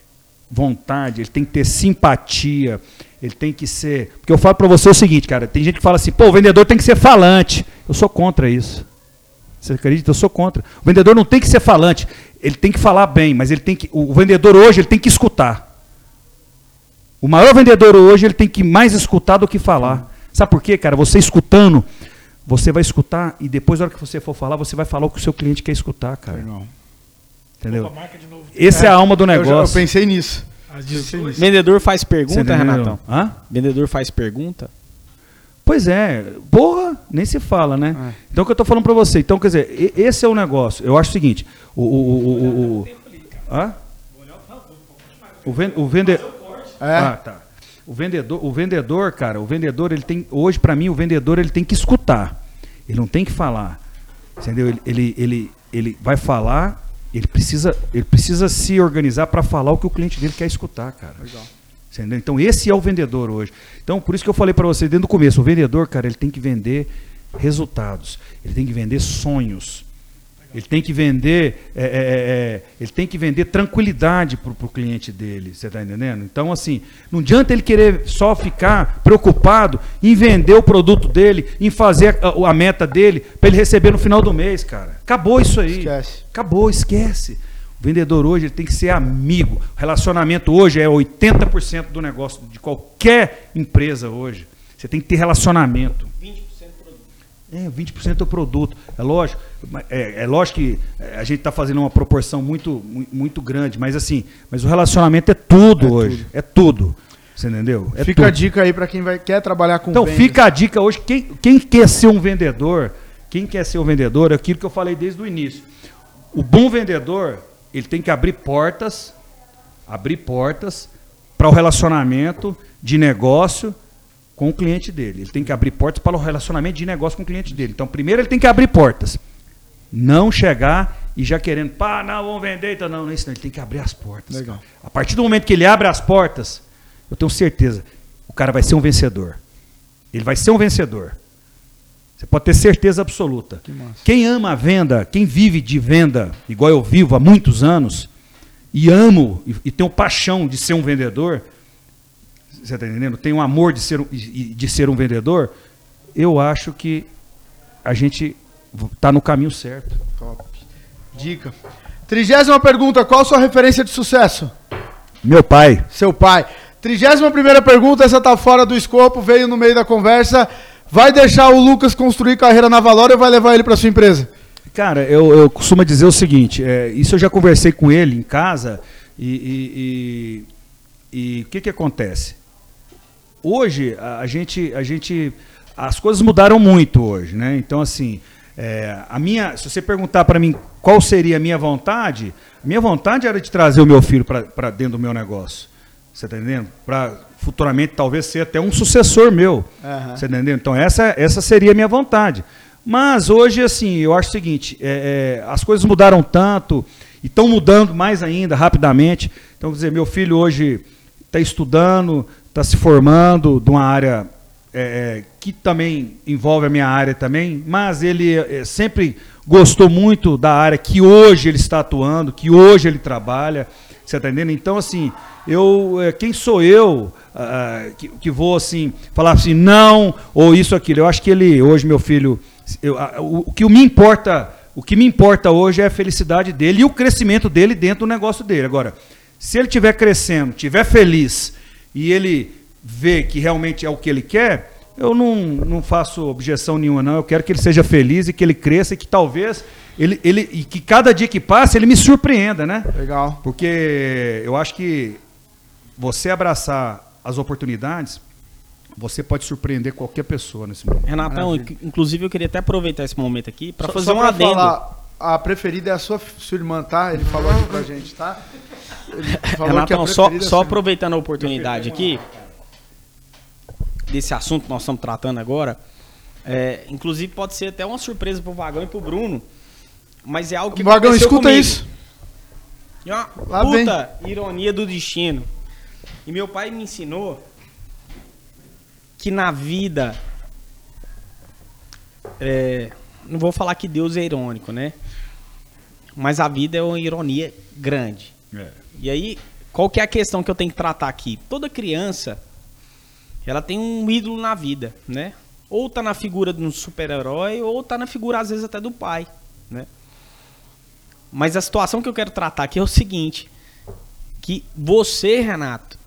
vontade, ele tem que ter simpatia, ele tem que ser. Porque eu falo para você o seguinte, cara, tem gente que fala assim, pô, o vendedor tem que ser falante. Eu sou contra isso. Você acredita? Eu sou contra. O vendedor não tem que ser falante, ele tem que falar bem, mas ele tem que. O vendedor hoje ele tem que escutar. O maior vendedor hoje ele tem que mais escutar do que falar. Sabe por quê, cara? Você escutando, você vai escutar e depois, na hora que você for falar, você vai falar o que o seu cliente quer escutar, cara. Entendeu? Opa. Essa é, a alma do Eu, já- eu negócio. pensei nisso. 18. Vendedor faz pergunta? Renatão? Hã? Vendedor faz pergunta? Pois é, porra, nem se fala, né? É. Então o que eu tô falando pra você, então quer dizer, esse é o negócio. Eu acho o seguinte, o o o o, o, o Hã? O, ven, o vendedor É. Ah, tá. O vendedor, o vendedor, cara, o vendedor, ele tem hoje pra mim o vendedor ele tem que escutar. Ele não tem que falar. Entendeu? Ele ele, ele, ele vai falar, ele precisa ele precisa se organizar pra falar o que o cliente dele quer escutar, cara. Legal. Entendeu? Então esse é o vendedor hoje. Então por isso que eu falei para você desde o começo, o vendedor, cara, ele tem que vender resultados, ele tem que vender sonhos, ele tem que vender, é, é, é, ele tem que vender tranquilidade para o cliente dele, você está entendendo? Então assim, não adianta ele querer só ficar preocupado em vender o produto dele, em fazer a, a meta dele para ele receber no final do mês, cara. Acabou isso aí. Esquece. Acabou, esquece. O vendedor hoje ele tem que ser amigo. O relacionamento hoje é 80% do negócio de qualquer empresa hoje. Você tem que ter relacionamento. 20% produto. É, 20% do produto. É lógico, é, é lógico que é, a gente está fazendo uma proporção muito, mu- muito grande, mas assim, mas o relacionamento é tudo É hoje. tudo. É tudo. Você entendeu? É Fica a tudo. dica aí pra quem vai, quer trabalhar com Então vendas. fica a dica hoje, quem, quem quer ser um vendedor, quem quer ser um vendedor, é aquilo que eu falei desde o início. O bom vendedor, ele tem que abrir portas, abrir portas para o relacionamento de negócio com o cliente dele. Ele tem que abrir portas para o relacionamento de negócio com o cliente dele. Então, primeiro ele tem que abrir portas. Não chegar e já querendo, pá, não, vamos vender, então não, não é isso não. Ele tem que abrir as portas. Legal. cara. A partir do momento que ele abre as portas, eu tenho certeza, o cara vai ser um vencedor. Ele vai ser um vencedor. Você pode ter certeza absoluta. Quem ama a venda, quem vive de venda, igual eu vivo há muitos anos, e amo e, e tenho paixão de ser um vendedor, você está entendendo? Tenho um amor de ser, um- de ser um vendedor, eu acho que a gente está no caminho certo. Top. Dica. Trigésima pergunta, qual sua referência de sucesso? Meu pai, Seu pai. Trigésima primeira pergunta, essa tá fora do escopo, veio no meio da conversa. Vai deixar o Lucas construir carreira na Valora ou vai levar ele para sua empresa? Cara, eu, eu costumo dizer o seguinte: é, isso eu já conversei com ele em casa e, e- e- e o que, que acontece? Hoje a, gente, a gente, as coisas mudaram muito hoje, né? Então assim, é, a minha, se você perguntar para mim qual seria a minha vontade, a minha vontade era de trazer o meu filho para dentro do meu negócio. Você está entendendo? Para futuramente talvez ser até um sucessor meu. Aham. Você entendeu? Então essa, essa seria a minha vontade. Mas hoje, assim, eu acho o seguinte: é, é, as coisas mudaram tanto e estão mudando mais ainda rapidamente. Então, quer dizer, meu filho hoje está estudando, está se formando de uma área é, é, que também envolve a minha área também, mas ele é, sempre gostou muito da área que hoje ele está atuando, que hoje ele trabalha. Você está entendendo? Então, assim, eu, é, quem sou eu ah, que, que vou assim falar assim não ou isso aquilo? Eu acho que ele hoje meu filho, eu, o, o que me importa, o que me importa hoje é a felicidade dele e o crescimento dele dentro do negócio dele. Agora, se ele estiver crescendo, estiver feliz e ele vê que realmente é o que ele quer, eu não, não faço objeção nenhuma, não. Eu quero que ele seja feliz e que ele cresça e que talvez ele, ele e que cada dia que passa ele me surpreenda, né? Legal. Porque eu acho que você abraçar as oportunidades, você pode surpreender qualquer pessoa nesse mundo. Renatão, inclusive eu queria até aproveitar esse momento aqui para fazer só um adendo. falar, a preferida é a sua, sua irmã, tá? Ele falou aqui pra gente, tá? Renatão, só, é só aproveitando a oportunidade aqui, desse assunto que nós estamos tratando agora, é, inclusive pode ser até uma surpresa pro Vagão e pro Bruno, mas é algo que Vagão, escuta comigo. isso. Uma Lá puta ironia do destino. E meu pai me ensinou que na vida. é, não vou falar que Deus é irônico, né? Mas a vida é uma ironia grande. E aí, qual que é a questão que eu tenho que tratar aqui? Toda criança, ela tem um ídolo na vida, né? Ou tá na figura de um super-herói, ou tá na figura, às vezes, até do pai, né? Mas a situação que eu quero tratar aqui é o seguinte: que você, Renato,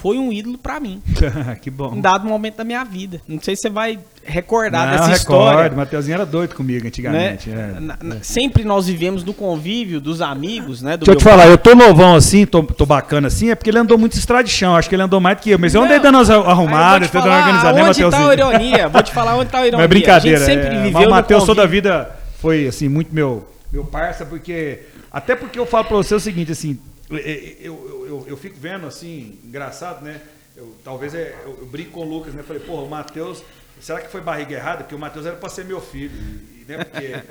foi um ídolo pra mim, que bom. em dado momento da minha vida. Não sei se você vai recordar Não, dessa recordo. história. Mateuzinho era doido comigo Né? antigamente. é. Na- na- Sempre nós vivemos do convívio dos amigos, né? Do Deixa eu te falar, eu tô novão assim, tô, tô bacana assim, é porque ele andou muito estrada de chão, acho que ele andou mais do que eu, mas eu andei Não. dando vou arrumadas, dando falar organizado, né, Onde tá a ironia? Vou te falar onde tá a ironia. Mas é brincadeira. A gente sempre é, viveu mas o Matheus toda a vida foi assim, muito meu, meu parça, porque. Até porque eu falo pra você o seguinte, assim, eu, eu, eu, eu fico vendo assim, engraçado, né? Eu, talvez é, eu, eu brinco com o Lucas, né? Falei, porra, o Matheus, será que foi barriga errada? Porque o Matheus era pra ser meu filho. E, né? Porque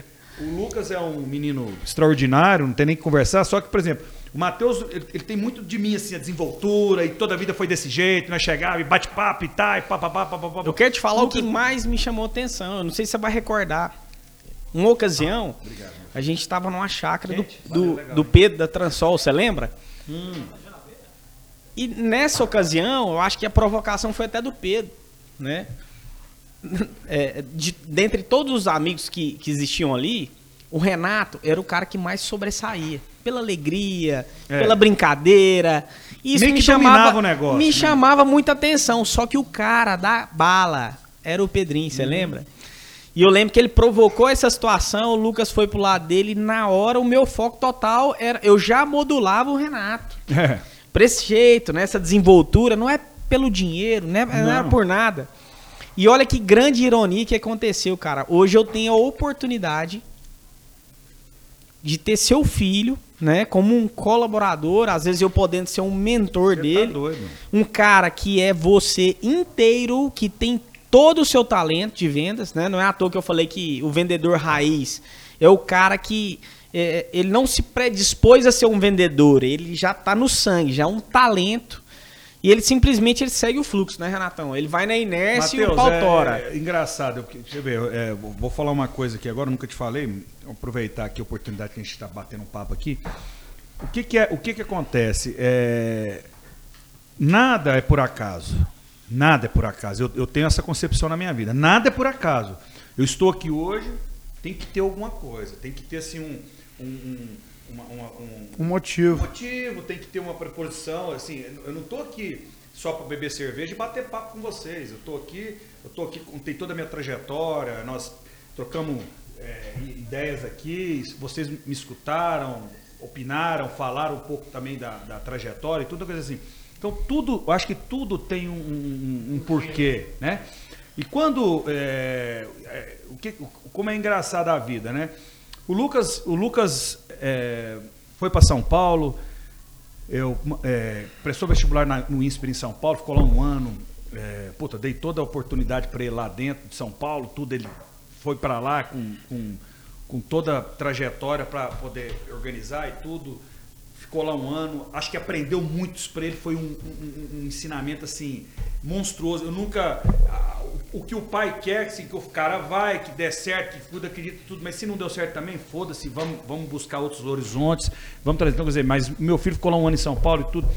o Lucas é um menino extraordinário, não tem nem que conversar, só que, por exemplo, o Matheus, ele, ele tem muito de mim, assim, a desenvoltura, e toda a vida foi desse jeito, né? Chegava e bate-papo e tá, e papapá, papapá. Eu quero te falar o que mais me chamou atenção. Eu não sei se você vai recordar. Uma ocasião, a gente estava numa chácara do, do, do Pedro da Transol, você lembra? E nessa ocasião, eu acho que a provocação foi até do Pedro, né? É, de, dentre todos os amigos que, que existiam ali, o Renato era o cara que mais sobressaía. Pela alegria, É. pela brincadeira. Isso Meio me chamava, negócio, me né? chamava muita atenção. Só que o cara da bala era o Pedrinho, você lembra? E eu lembro que ele provocou essa situação, o Lucas foi pro lado dele e na hora o meu foco total era. Eu já modulava o Renato. É. Pra esse jeito, né? Essa desenvoltura, não é pelo dinheiro, né? não era Não. por nada. E olha que grande ironia que aconteceu, cara. Hoje eu tenho a oportunidade de ter seu filho, né, como um colaborador, às vezes eu podendo ser um mentor Você dele, tá doido. um cara que é você inteiro, que tem todo o seu talento de vendas, né? Não é à toa que eu falei que o vendedor raiz é o cara que é, ele não se predispôs a ser um vendedor, ele já tá no sangue, já é um talento E ele simplesmente ele segue o fluxo, né, Renatão? Ele vai na inércia e o pau é, tora. é engraçado. eu- Deixa eu ver. é, vou falar uma coisa aqui agora, nunca te falei. Vou aproveitar aqui a oportunidade que a gente está batendo um papo aqui. O que, que é, o que, que acontece? É, nada é por acaso. Nada é por acaso. Eu, eu tenho essa concepção na minha vida. Nada é por acaso. Eu estou aqui hoje, tem que ter alguma coisa. Tem que ter assim um, um, um, uma- uma- um- Um motivo. motivo, tem que ter uma preposição, assim, eu não estou aqui só para beber cerveja e bater papo com vocês. Eu estou aqui, eu tô aqui, contei toda a minha trajetória, nós trocamos é, ideias aqui, vocês me escutaram, opinaram, falaram um pouco também da, da trajetória e tudo coisa assim. Então tudo, eu acho que tudo tem um, um- um porquê, né? E quando é, é, o que, como é engraçada a vida, né? O Lucas, o Lucas é, foi para São Paulo, eu é, prestou vestibular na- no INSPER em São Paulo, ficou lá um ano. É, puta, dei toda a oportunidade para ele lá dentro de São Paulo, tudo ele foi para lá com, com, com toda a trajetória para poder organizar e tudo. Ficou lá um ano, acho que aprendeu muito para ele, foi um, um- um ensinamento assim monstruoso. Eu nunca. O que o pai quer, assim, que o cara vai, que der certo, que tudo acredita tudo, mas se não deu certo também, foda-se, vamos, vamos buscar outros horizontes, vamos trazer. Então, quer dizer, mas meu filho ficou lá um ano em São Paulo e tudo.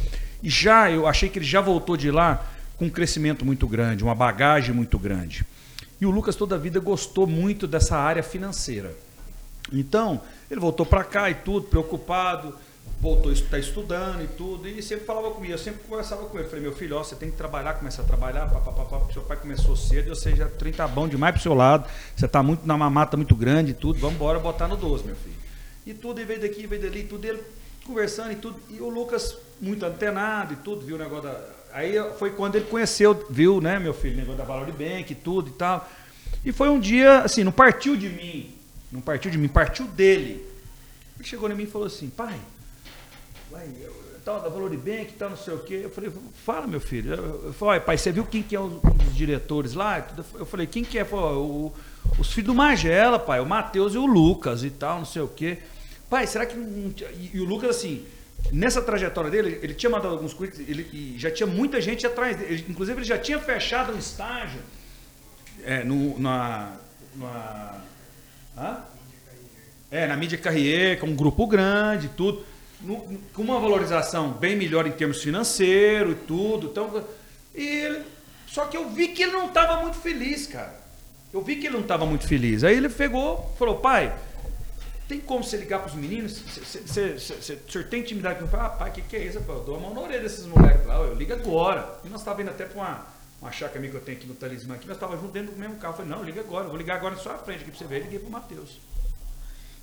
E já, eu achei que ele já voltou de lá com um crescimento muito grande, uma bagagem muito grande. E o Lucas toda a vida gostou muito dessa área financeira. Então, ele voltou para cá e tudo, preocupado, voltou a estar estudando e tudo, e sempre falava comigo, eu sempre conversava com ele. Falei, meu filho, ó, você tem que trabalhar, começar a trabalhar, papapá, porque seu pai começou cedo, e você já trem tá bom demais pro seu lado, você tá muito na mamata muito grande e tudo, vamos embora botar no 12, meu filho. E tudo, e veio daqui, veio dali, tudo, ele conversando e tudo, e o Lucas muito antenado e tudo, viu o negócio da... Aí foi quando ele conheceu, viu, né, meu filho, o negócio da Valor Bank e tudo e tal. E foi um dia, assim, não partiu de mim, não partiu de mim, partiu dele. Ele chegou em mim e falou assim, pai, eu- tal da Valor Bank, tal, não sei o quê. Eu falei, fala, meu filho. Eu, falei, "Olha, pai, você viu quem que é os, os diretores lá? E. Eu falei, quem que é? O- os filhos do Magela, pai, o Matheus e o Lucas e tal, não sei o quê. Pai, será que e, e o Lucas, assim, nessa trajetória dele, ele tinha mandado alguns currículos, ele e já tinha muita gente atrás dele. Ele- inclusive, ele já tinha fechado um estágio é, no, na. na hã? É, na mídia Carrier, com um grupo grande, tudo. Com uma valorização bem melhor em termos financeiros e tudo. Então, e ele, só que eu vi que ele não estava muito feliz, cara. Eu vi que ele não estava muito feliz. Aí ele pegou, falou, pai, tem como você ligar para os meninos? Você- tem intimidade com ah, pai, o que, que é isso? Eu, dou a mão na orelha desses moleques lá, eu ligo agora. E nós estávamos indo até para uma, uma chácara minha que eu tenho aqui no talismã aqui, nós estávamos juntos dentro do mesmo carro. Eu falei, não, liga agora, eu vou ligar agora na sua frente aqui para você ver. Eu liguei para o Matheus.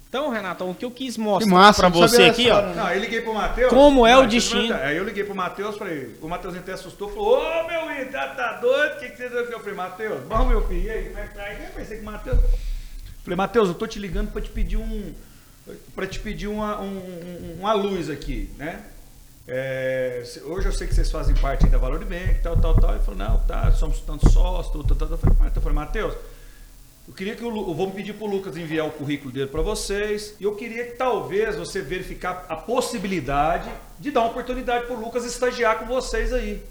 Então, Renatão, o que eu quis mostrar massa, pra não sabia você aqui, história, ó. né? Não, eu liguei pro Matheus. Como é o destino? Aí eu liguei pro Matheus, falei, o Matheus até assustou, falou, ô meu filho, tá, doido? O que, que você deu aqui? Eu falei, Matheus, bom meu filho, e aí, como é que tá? Aí eu pensei que o Matheus. Falei, Matheus, eu tô te ligando pra te pedir um. pra te pedir uma, um- um- uma luz aqui, né? É, hoje eu sei que vocês fazem parte aí da Valor Bank, tal, tal, tal. Ele falou, não, tá, somos tantos sócios, tal, tal, tal. Eu falei, "Mas", eu falei, Matheus, eu queria que o vou pedir para o Lucas enviar o currículo dele para vocês. E eu queria que talvez você verificar a possibilidade de dar uma oportunidade para o Lucas estagiar com vocês aí.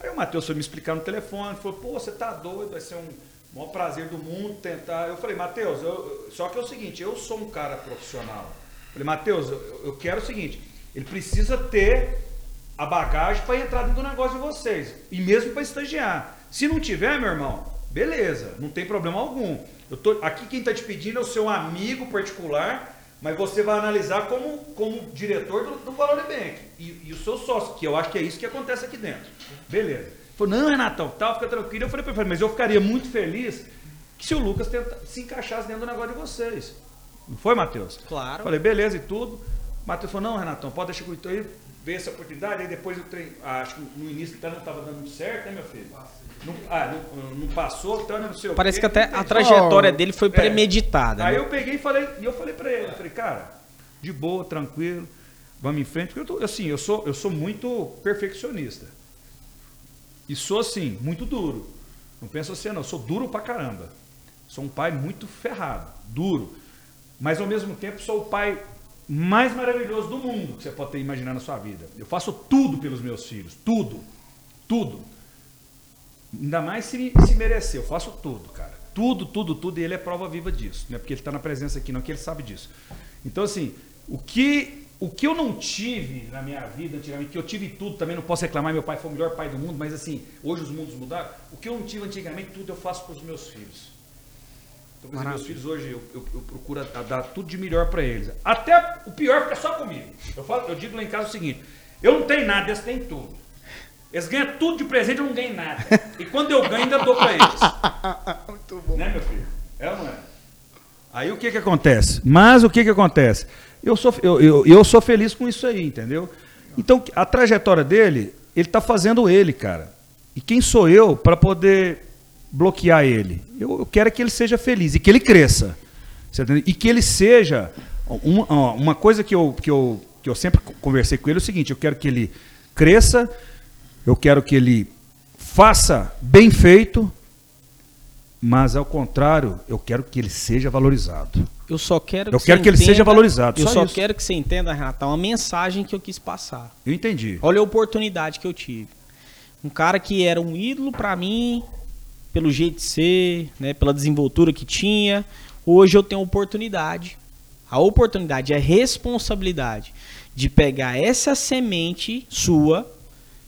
Aí o Matheus foi me explicar no telefone, falou, pô, você tá doido, vai ser um maior prazer do mundo tentar. Eu falei, Matheus, eu- eu- só que é o seguinte, eu sou um cara profissional. Eu falei, Matheus, eu, eu quero o seguinte, ele precisa ter a bagagem para entrar dentro do negócio de vocês. E mesmo para estagiar. Se não tiver, meu irmão, beleza, não tem problema algum. Eu tô, aqui quem está te pedindo é o seu amigo particular, mas você vai analisar como, como diretor do, do Valor Bank. E, e o seu sócio, que eu acho que é isso que acontece aqui dentro. Beleza. Falou, não, Renatão, tal, fica tranquilo. Eu falei para ele, mas eu ficaria muito feliz que se o Lucas tenta, se encaixasse dentro do negócio de vocês. Não foi, Matheus? Claro. Falei, beleza e tudo. Matheus falou, não, Renatão, pode deixar eu aí, ver essa oportunidade. Aí depois eu treino, ah, acho que no início até não estava dando muito certo, né, meu filho? Não, ah, não, não passou, então não sei o Parece quê. que até a trajetória dele foi é. premeditada. Aí né? eu peguei e falei, e eu falei pra ele, falei, cara, de boa, tranquilo, vamos em frente, porque eu tô, assim, eu sou, eu sou muito perfeccionista. E sou assim, muito duro. Não penso assim, não, eu sou duro pra caramba. Sou um pai muito ferrado, duro. Mas ao mesmo tempo sou o pai mais maravilhoso do mundo que você pode ter imaginar na sua vida. Eu faço tudo pelos meus filhos, tudo, tudo. Ainda mais se, se merecer, eu faço tudo, cara. Tudo, tudo, tudo, e ele é prova viva disso, não é porque ele está na presença aqui, não, que ele sabe disso. Então, assim, o que, o que eu não tive na minha vida antigamente, que eu tive tudo, também não posso reclamar, meu pai foi o melhor pai do mundo, mas assim, hoje os mundos mudaram. O que eu não tive antigamente, tudo eu faço para os meus filhos. Então, exemplo, meus filhos hoje eu, eu, eu procuro dar tudo de melhor para eles. Até o pior fica só comigo. Eu, falo, eu digo lá em casa o seguinte: eu não tenho nada, eles têm tudo. Eles ganham tudo de presente, eu não ganho nada. E quando eu ganho, ainda dou para eles. Muito bom. Né, meu filho? É ou não é? Aí o que que acontece? Mas o que que acontece? Eu sou, eu, eu, eu sou feliz com isso aí, entendeu? Então, a trajetória dele, ele está fazendo ele, cara. E quem sou eu para poder bloquear ele? Eu, eu quero é que ele seja feliz e que ele cresça. E que ele seja. Uma, uma coisa que eu, que, eu, que eu sempre conversei com ele é o seguinte: eu quero que ele cresça, eu quero que ele faça bem feito, mas ao contrário, eu quero que ele seja valorizado. Eu só quero Eu que quero você que ele seja valorizado, Eu só só quero que você entenda, Renato, uma mensagem que eu quis passar. Eu entendi. Olha a oportunidade que eu tive. Um cara que era um ídolo pra mim, pelo jeito de ser, né, pela desenvoltura que tinha. Hoje eu tenho a oportunidade. A oportunidade é responsabilidade de pegar essa semente sua,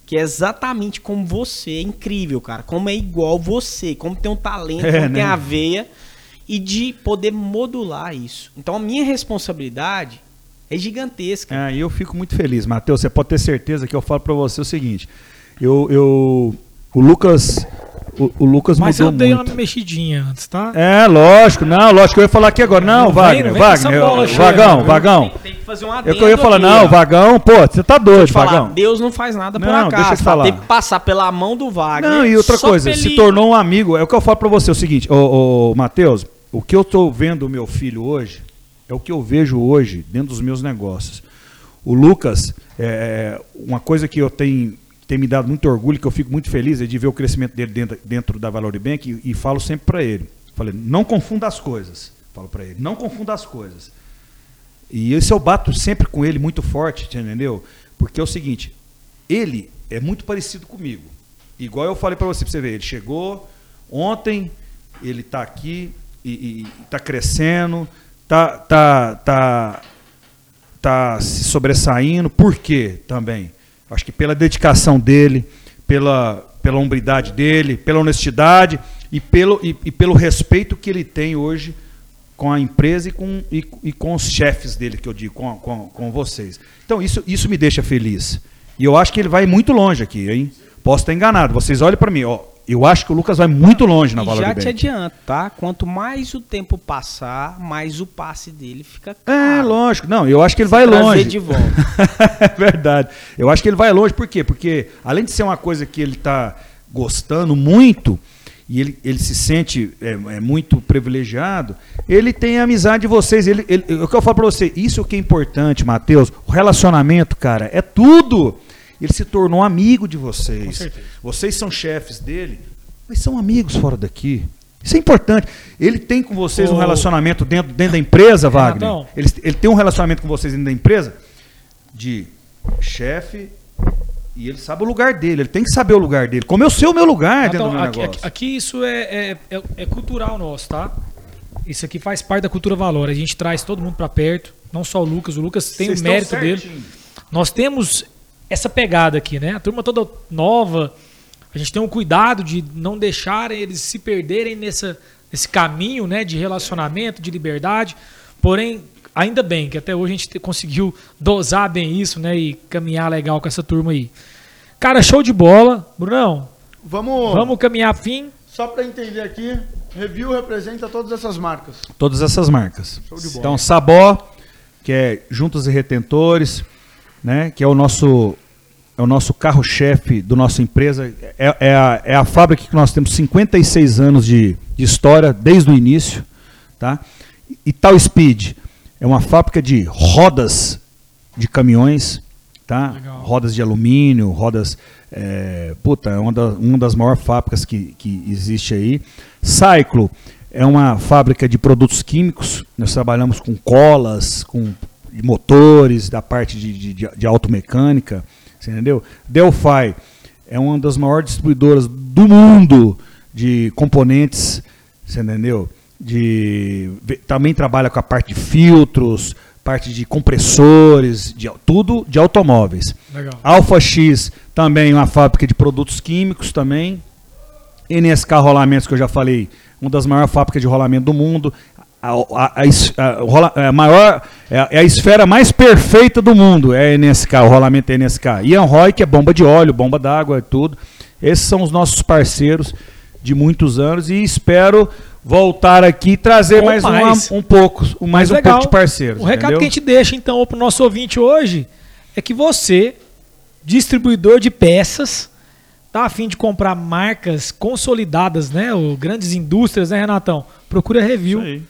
que é exatamente como você, é incrível, cara. Como é igual você, como tem um talento, É, como né? tem a veia, e de poder modular isso. Então a minha responsabilidade é gigantesca. Ah, e eu fico muito feliz, Matheus. Você pode ter certeza que eu falo pra você o seguinte: eu, eu o Lucas, o, o Lucas Mas eu mudou dei muito. uma mexidinha antes, tá? É, lógico, não, lógico que eu ia falar aqui agora. Não, Não, Wagner, vem- Wagner, bola eu- Vagão? Vagão. Tem, tem que fazer um É adendo o que eu ia falar, aqui, não, ó. Vagão, pô, você tá doido, falar, Vagão. Deus não faz nada por Não, acaso. deixa eu tá? falar. Teve que passar pela mão do Wagner. Não, e outra coisa, se tornou um amigo. É o que eu falo pra você, é o seguinte, ô, ô Matheus, o que eu tô vendo do meu filho hoje é o que eu vejo hoje dentro dos meus negócios. O Lucas, é, uma coisa que eu tenho tem me dado muito orgulho, que eu fico muito feliz, é de ver o crescimento dele dentro, dentro da Valor Bank e, e falo sempre pra ele. Falei, não confunda as coisas. Falo pra ele, não confunda as coisas. E isso eu bato sempre com ele muito forte, entendeu? Porque é o seguinte, ele é muito parecido comigo. Igual eu falei pra você, pra você ver, ele chegou ontem, ele tá aqui e, e, e tá crescendo, tá, tá, tá, tá se sobressaindo. Por quê também? Acho que pela dedicação dele, pela, pela hombridade dele, pela honestidade e pelo, e, e pelo respeito que ele tem hoje com a empresa e com, e, e com os chefes dele, que eu digo, com, com, com vocês. Então, isso, isso me deixa feliz. E eu acho que ele vai muito longe aqui, hein? Posso estar enganado. Vocês olhem para mim, ó. Eu acho que o Lucas vai muito longe na Valor já Bank. te adianto, tá? Quanto mais o tempo passar, mais o passe dele fica É, caro. lógico. Não, eu acho que ele Se vai longe. de volta. é verdade. Eu acho que ele vai longe, por quê? Porque além de ser uma coisa que ele está gostando muito, e ele, ele se sente é, é, muito privilegiado, ele tem a amizade de vocês. Ele, ele, o que eu falo para você, isso é que é importante, Matheus. O relacionamento, cara, é tudo. Ele se tornou amigo de vocês. Vocês são chefes dele, mas são amigos fora daqui. Isso é importante. Ele tem com vocês um relacionamento dentro, dentro da empresa, Wagner. Renatão. Ele, ele tem um relacionamento com vocês dentro da empresa de chefe e ele sabe o lugar dele. Ele tem que saber o lugar dele. Como eu sei o meu lugar dentro Então, do meu aqui, negócio. aqui- aqui isso é, é, é- é cultural nosso, tá? Isso aqui faz parte da cultura valor. A gente traz todo mundo pra perto, não só o Lucas. O Lucas tem Vocês o mérito dele. Nós temos essa pegada aqui, né? A turma toda nova. A gente tem um cuidado de não deixar eles se perderem nessa, nesse caminho, né? De relacionamento, de liberdade. Porém, ainda bem que até hoje a gente te- conseguiu dosar bem isso, né? E caminhar legal com essa turma aí. Cara, show de bola. Brunão, Vamos, vamos caminhar fim. Só para entender aqui, review representa todas essas marcas. Todas essas marcas. Show de bola. Então, Sabó, que é Juntos e Retentores, né? Que é o nosso é o nosso carro-chefe da nossa empresa. É, é a, é a fábrica que nós temos 56 anos de, de história, desde o início. Tá? E Tal Speed é uma fábrica de rodas de caminhões, tá? Legal. rodas de alumínio, rodas. É, puta, é uma, da- uma das maiores fábricas que, que existe aí. Cyclo é uma fábrica de produtos químicos. Nós trabalhamos com colas, com de motores, da parte de, de, de, de automecânica, você entendeu? Delphi é uma das maiores distribuidoras do mundo de componentes, você entendeu? De, também trabalha com a parte de filtros, parte de compressores, de, tudo de automóveis. Legal. Alpha X também uma fábrica de produtos químicos também. NSK Rolamentos, que eu já falei, uma das maiores fábricas de rolamento do mundo. A, a, a, a maior, é a esfera mais perfeita do mundo, é a NSK, o rolamento é NSK. Ian Roy, que é bomba de óleo, bomba d'água, tudo. Esses são os nossos parceiros de muitos anos e espero voltar aqui e trazer mais, mais. Uma, um pouco, mais, mais um pouco de parceiros. O entendeu? recado que a gente deixa então para o nosso ouvinte hoje é que você, distribuidor de peças, tá afim de comprar marcas consolidadas, né? Ou grandes indústrias, né, Renatão? Procura a review.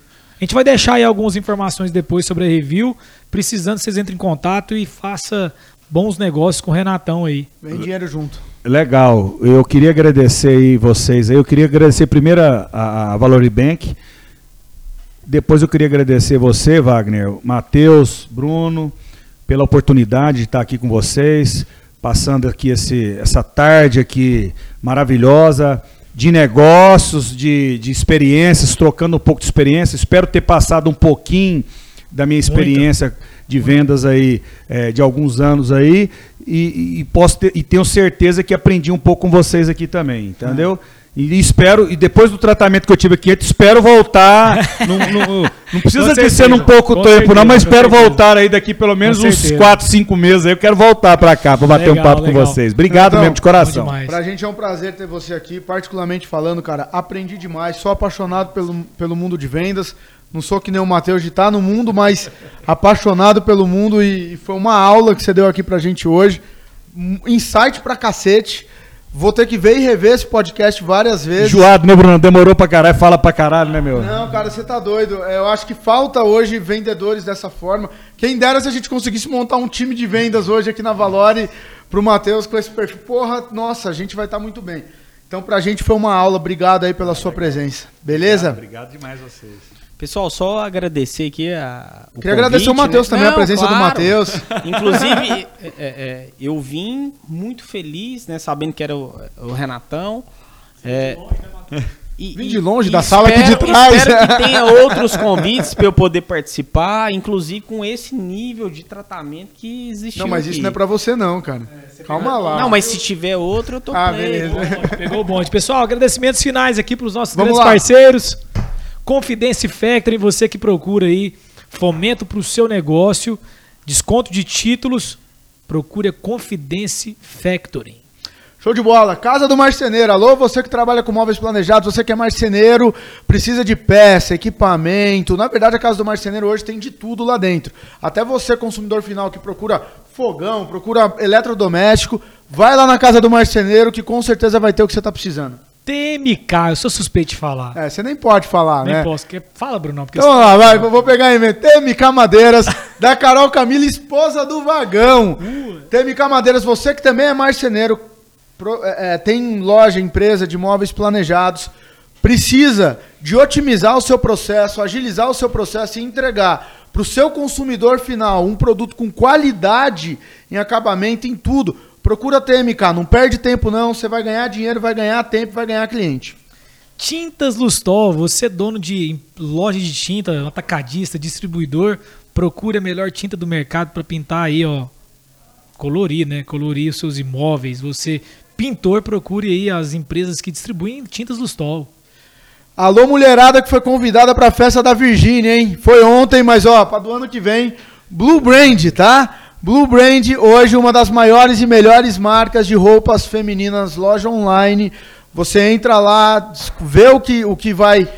A gente vai deixar aí algumas informações depois sobre a review. Precisando, vocês entrem em contato e faça bons negócios com o Renatão aí. Vem dinheiro junto. Legal. Eu queria agradecer aí vocês. Eu queria agradecer primeiro a, a Valori Bank. Depois eu queria agradecer você, Wagner, Matheus, Bruno, pela oportunidade de estar aqui com vocês, passando aqui esse, essa tarde aqui maravilhosa de negócios, de, de experiências, trocando um pouco de experiência. Espero ter passado um pouquinho da minha experiência de vendas aí é, de alguns anos aí e, e posso ter, e tenho certeza que aprendi um pouco com vocês aqui também, entendeu? E espero, e depois do tratamento que eu tive aqui, eu espero voltar. não, não, não precisa de ser um pouco tempo, certeza, não, mas espero certeza. voltar aí daqui pelo menos uns 4, 5 meses aí. Eu quero voltar para cá para bater legal, um papo legal. com vocês. Obrigado então, mesmo de coração. Pra gente é um prazer ter você aqui, particularmente falando, cara. Aprendi demais, sou apaixonado pelo, pelo mundo de vendas. Não sou que nem o Matheus de estar tá no mundo, mas apaixonado pelo mundo e foi uma aula que você deu aqui pra gente hoje. Insight pra cacete. Vou ter que ver e rever esse podcast várias vezes. Joado, né, Bruno? Demorou pra caralho, fala pra caralho, né, meu? Não, cara, você tá doido. Eu acho que falta hoje vendedores dessa forma. Quem dera se a gente conseguisse montar um time de vendas hoje aqui na Valore pro Matheus com esse perfil. Porra, nossa, a gente vai estar tá muito bem. Então, pra gente foi uma aula. Obrigado aí pela sua presença. Beleza? Obrigado, obrigado demais vocês. Pessoal, só agradecer aqui a. O Queria convite, agradecer o Matheus né? também, Não, a presença claro. do Matheus. Inclusive, é, é, é, eu vim muito feliz, né? Sabendo que era o, o Renatão. É, e, Vim de longe, e, da sala espero, aqui de trás. Espero que tenha outros convites para eu poder participar, inclusive com esse nível de tratamento que existe. Não, mas aqui. isso não é para você não, cara. É, Calma lá. Não, mas se tiver outro, eu tô Ah, play. beleza. Pegou o bonde. Pessoal, agradecimentos finais aqui para os nossos Vamos grandes lá. parceiros. Confidence Factory, você que procura aí fomento para o seu negócio, desconto de títulos, procure a Confidence Factory. Show de bola. Casa do Marceneiro. Alô, você que trabalha com móveis planejados, você que é marceneiro, precisa de peça, equipamento. Na verdade, a Casa do Marceneiro hoje tem de tudo lá dentro. Até você, consumidor final, que procura fogão, procura eletrodoméstico, vai lá na Casa do Marceneiro que com certeza vai ter o que você está precisando. TMK, eu sou suspeito de falar. É, você nem pode falar, nem né? Nem posso. Fala, Bruno. Porque então, vamos lá, vai, vou pegar em TMK Madeiras, da Carol Camila, esposa do Vagão. Uh. TMK Madeiras, você que também é marceneiro, pro, é, é, tem loja, empresa de móveis planejados, precisa de otimizar o seu processo, agilizar o seu processo e entregar para o seu consumidor final um produto com qualidade em acabamento, em tudo Procura TMK, não perde tempo não, você vai ganhar dinheiro, vai ganhar tempo, vai ganhar cliente. Tintas Lustol, você é dono de loja de tinta, atacadista, distribuidor, procure a melhor tinta do mercado para pintar aí, ó, colorir, né? Colorir os seus imóveis. Você pintor, procure aí as empresas que distribuem tintas Lustol. Alô, mulherada que foi convidada para a festa da Virgínia, hein? Foi ontem, mas ó, para do ano que vem, Blue Brand, tá? Blue Brand, hoje uma das maiores e melhores marcas de roupas femininas, loja online. Você entra lá, vê o que, o que vai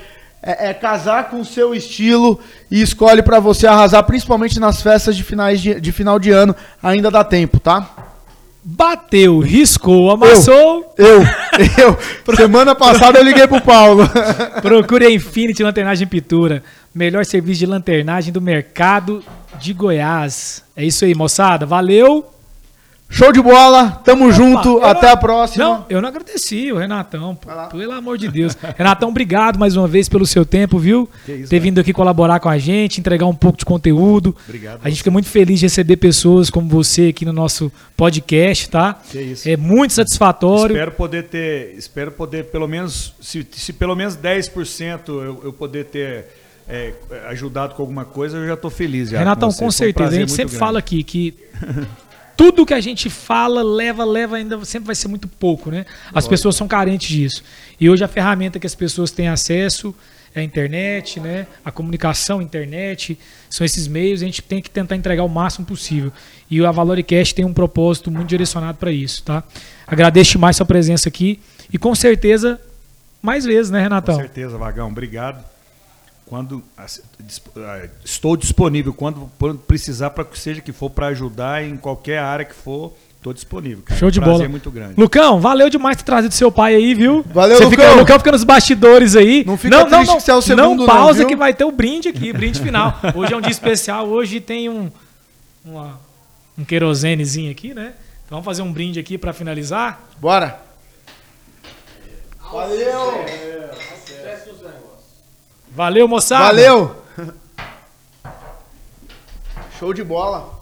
é, é casar com o seu estilo e escolhe para você arrasar, principalmente nas festas de, finais de, de final de ano. Ainda dá tempo, tá? Bateu, riscou, amassou. Eu, eu. eu. Semana passada eu liguei pro Paulo. Procure a Infinity Lanternagem Pintura. Melhor serviço de lanternagem do mercado de Goiás. É isso aí, moçada. Valeu! Show de bola, tamo junto, eu até não- a próxima. Não, eu não agradeci o Renatão. pô. Pelo amor de Deus. Renatão, obrigado mais uma vez pelo seu tempo, viu? Que isso, Ter cara. vindo aqui colaborar com a gente, entregar um pouco de conteúdo. Obrigado. A gente fica muito feliz de receber pessoas como você aqui no nosso podcast, tá? Que isso. É muito satisfatório. Espero poder ter, espero poder pelo menos, se, se pelo menos 10% eu, eu poder ter é, ajudado com alguma coisa, eu já estou feliz. Já Renatão, com, com Foi um certeza. A gente sempre grande. fala aqui que tudo que a gente fala, leva, leva, ainda sempre vai ser muito pouco, né? As pessoas são carentes disso. E hoje a ferramenta que as pessoas têm acesso é a internet, né? A comunicação, internet, são esses meios, a gente tem que tentar entregar o máximo possível. E a Valoricast tem um propósito muito direcionado para isso, tá? Agradeço mais sua presença aqui e com certeza mais vezes, né, Com Renatão? certeza, Vagão, obrigado. Quando ah, estou disponível, quando quando precisar para que seja que for para ajudar em qualquer área que for, estou disponível. Cara. Show de Um prazer bola. muito grande. Lucão, valeu demais ter trazido seu pai aí, viu? Valeu, Você Lucão. Fica, o Lucão fica nos bastidores aí. Não fica triste que você é o segundo, Não não, pausa viu? que vai ter o brinde aqui, brinde final. Hoje é um dia especial, hoje tem um uma- um querosenezinho aqui, né? Então vamos fazer um brinde aqui pra finalizar. Bora. Valeu. Valeu, moçada. Valeu. Show de bola.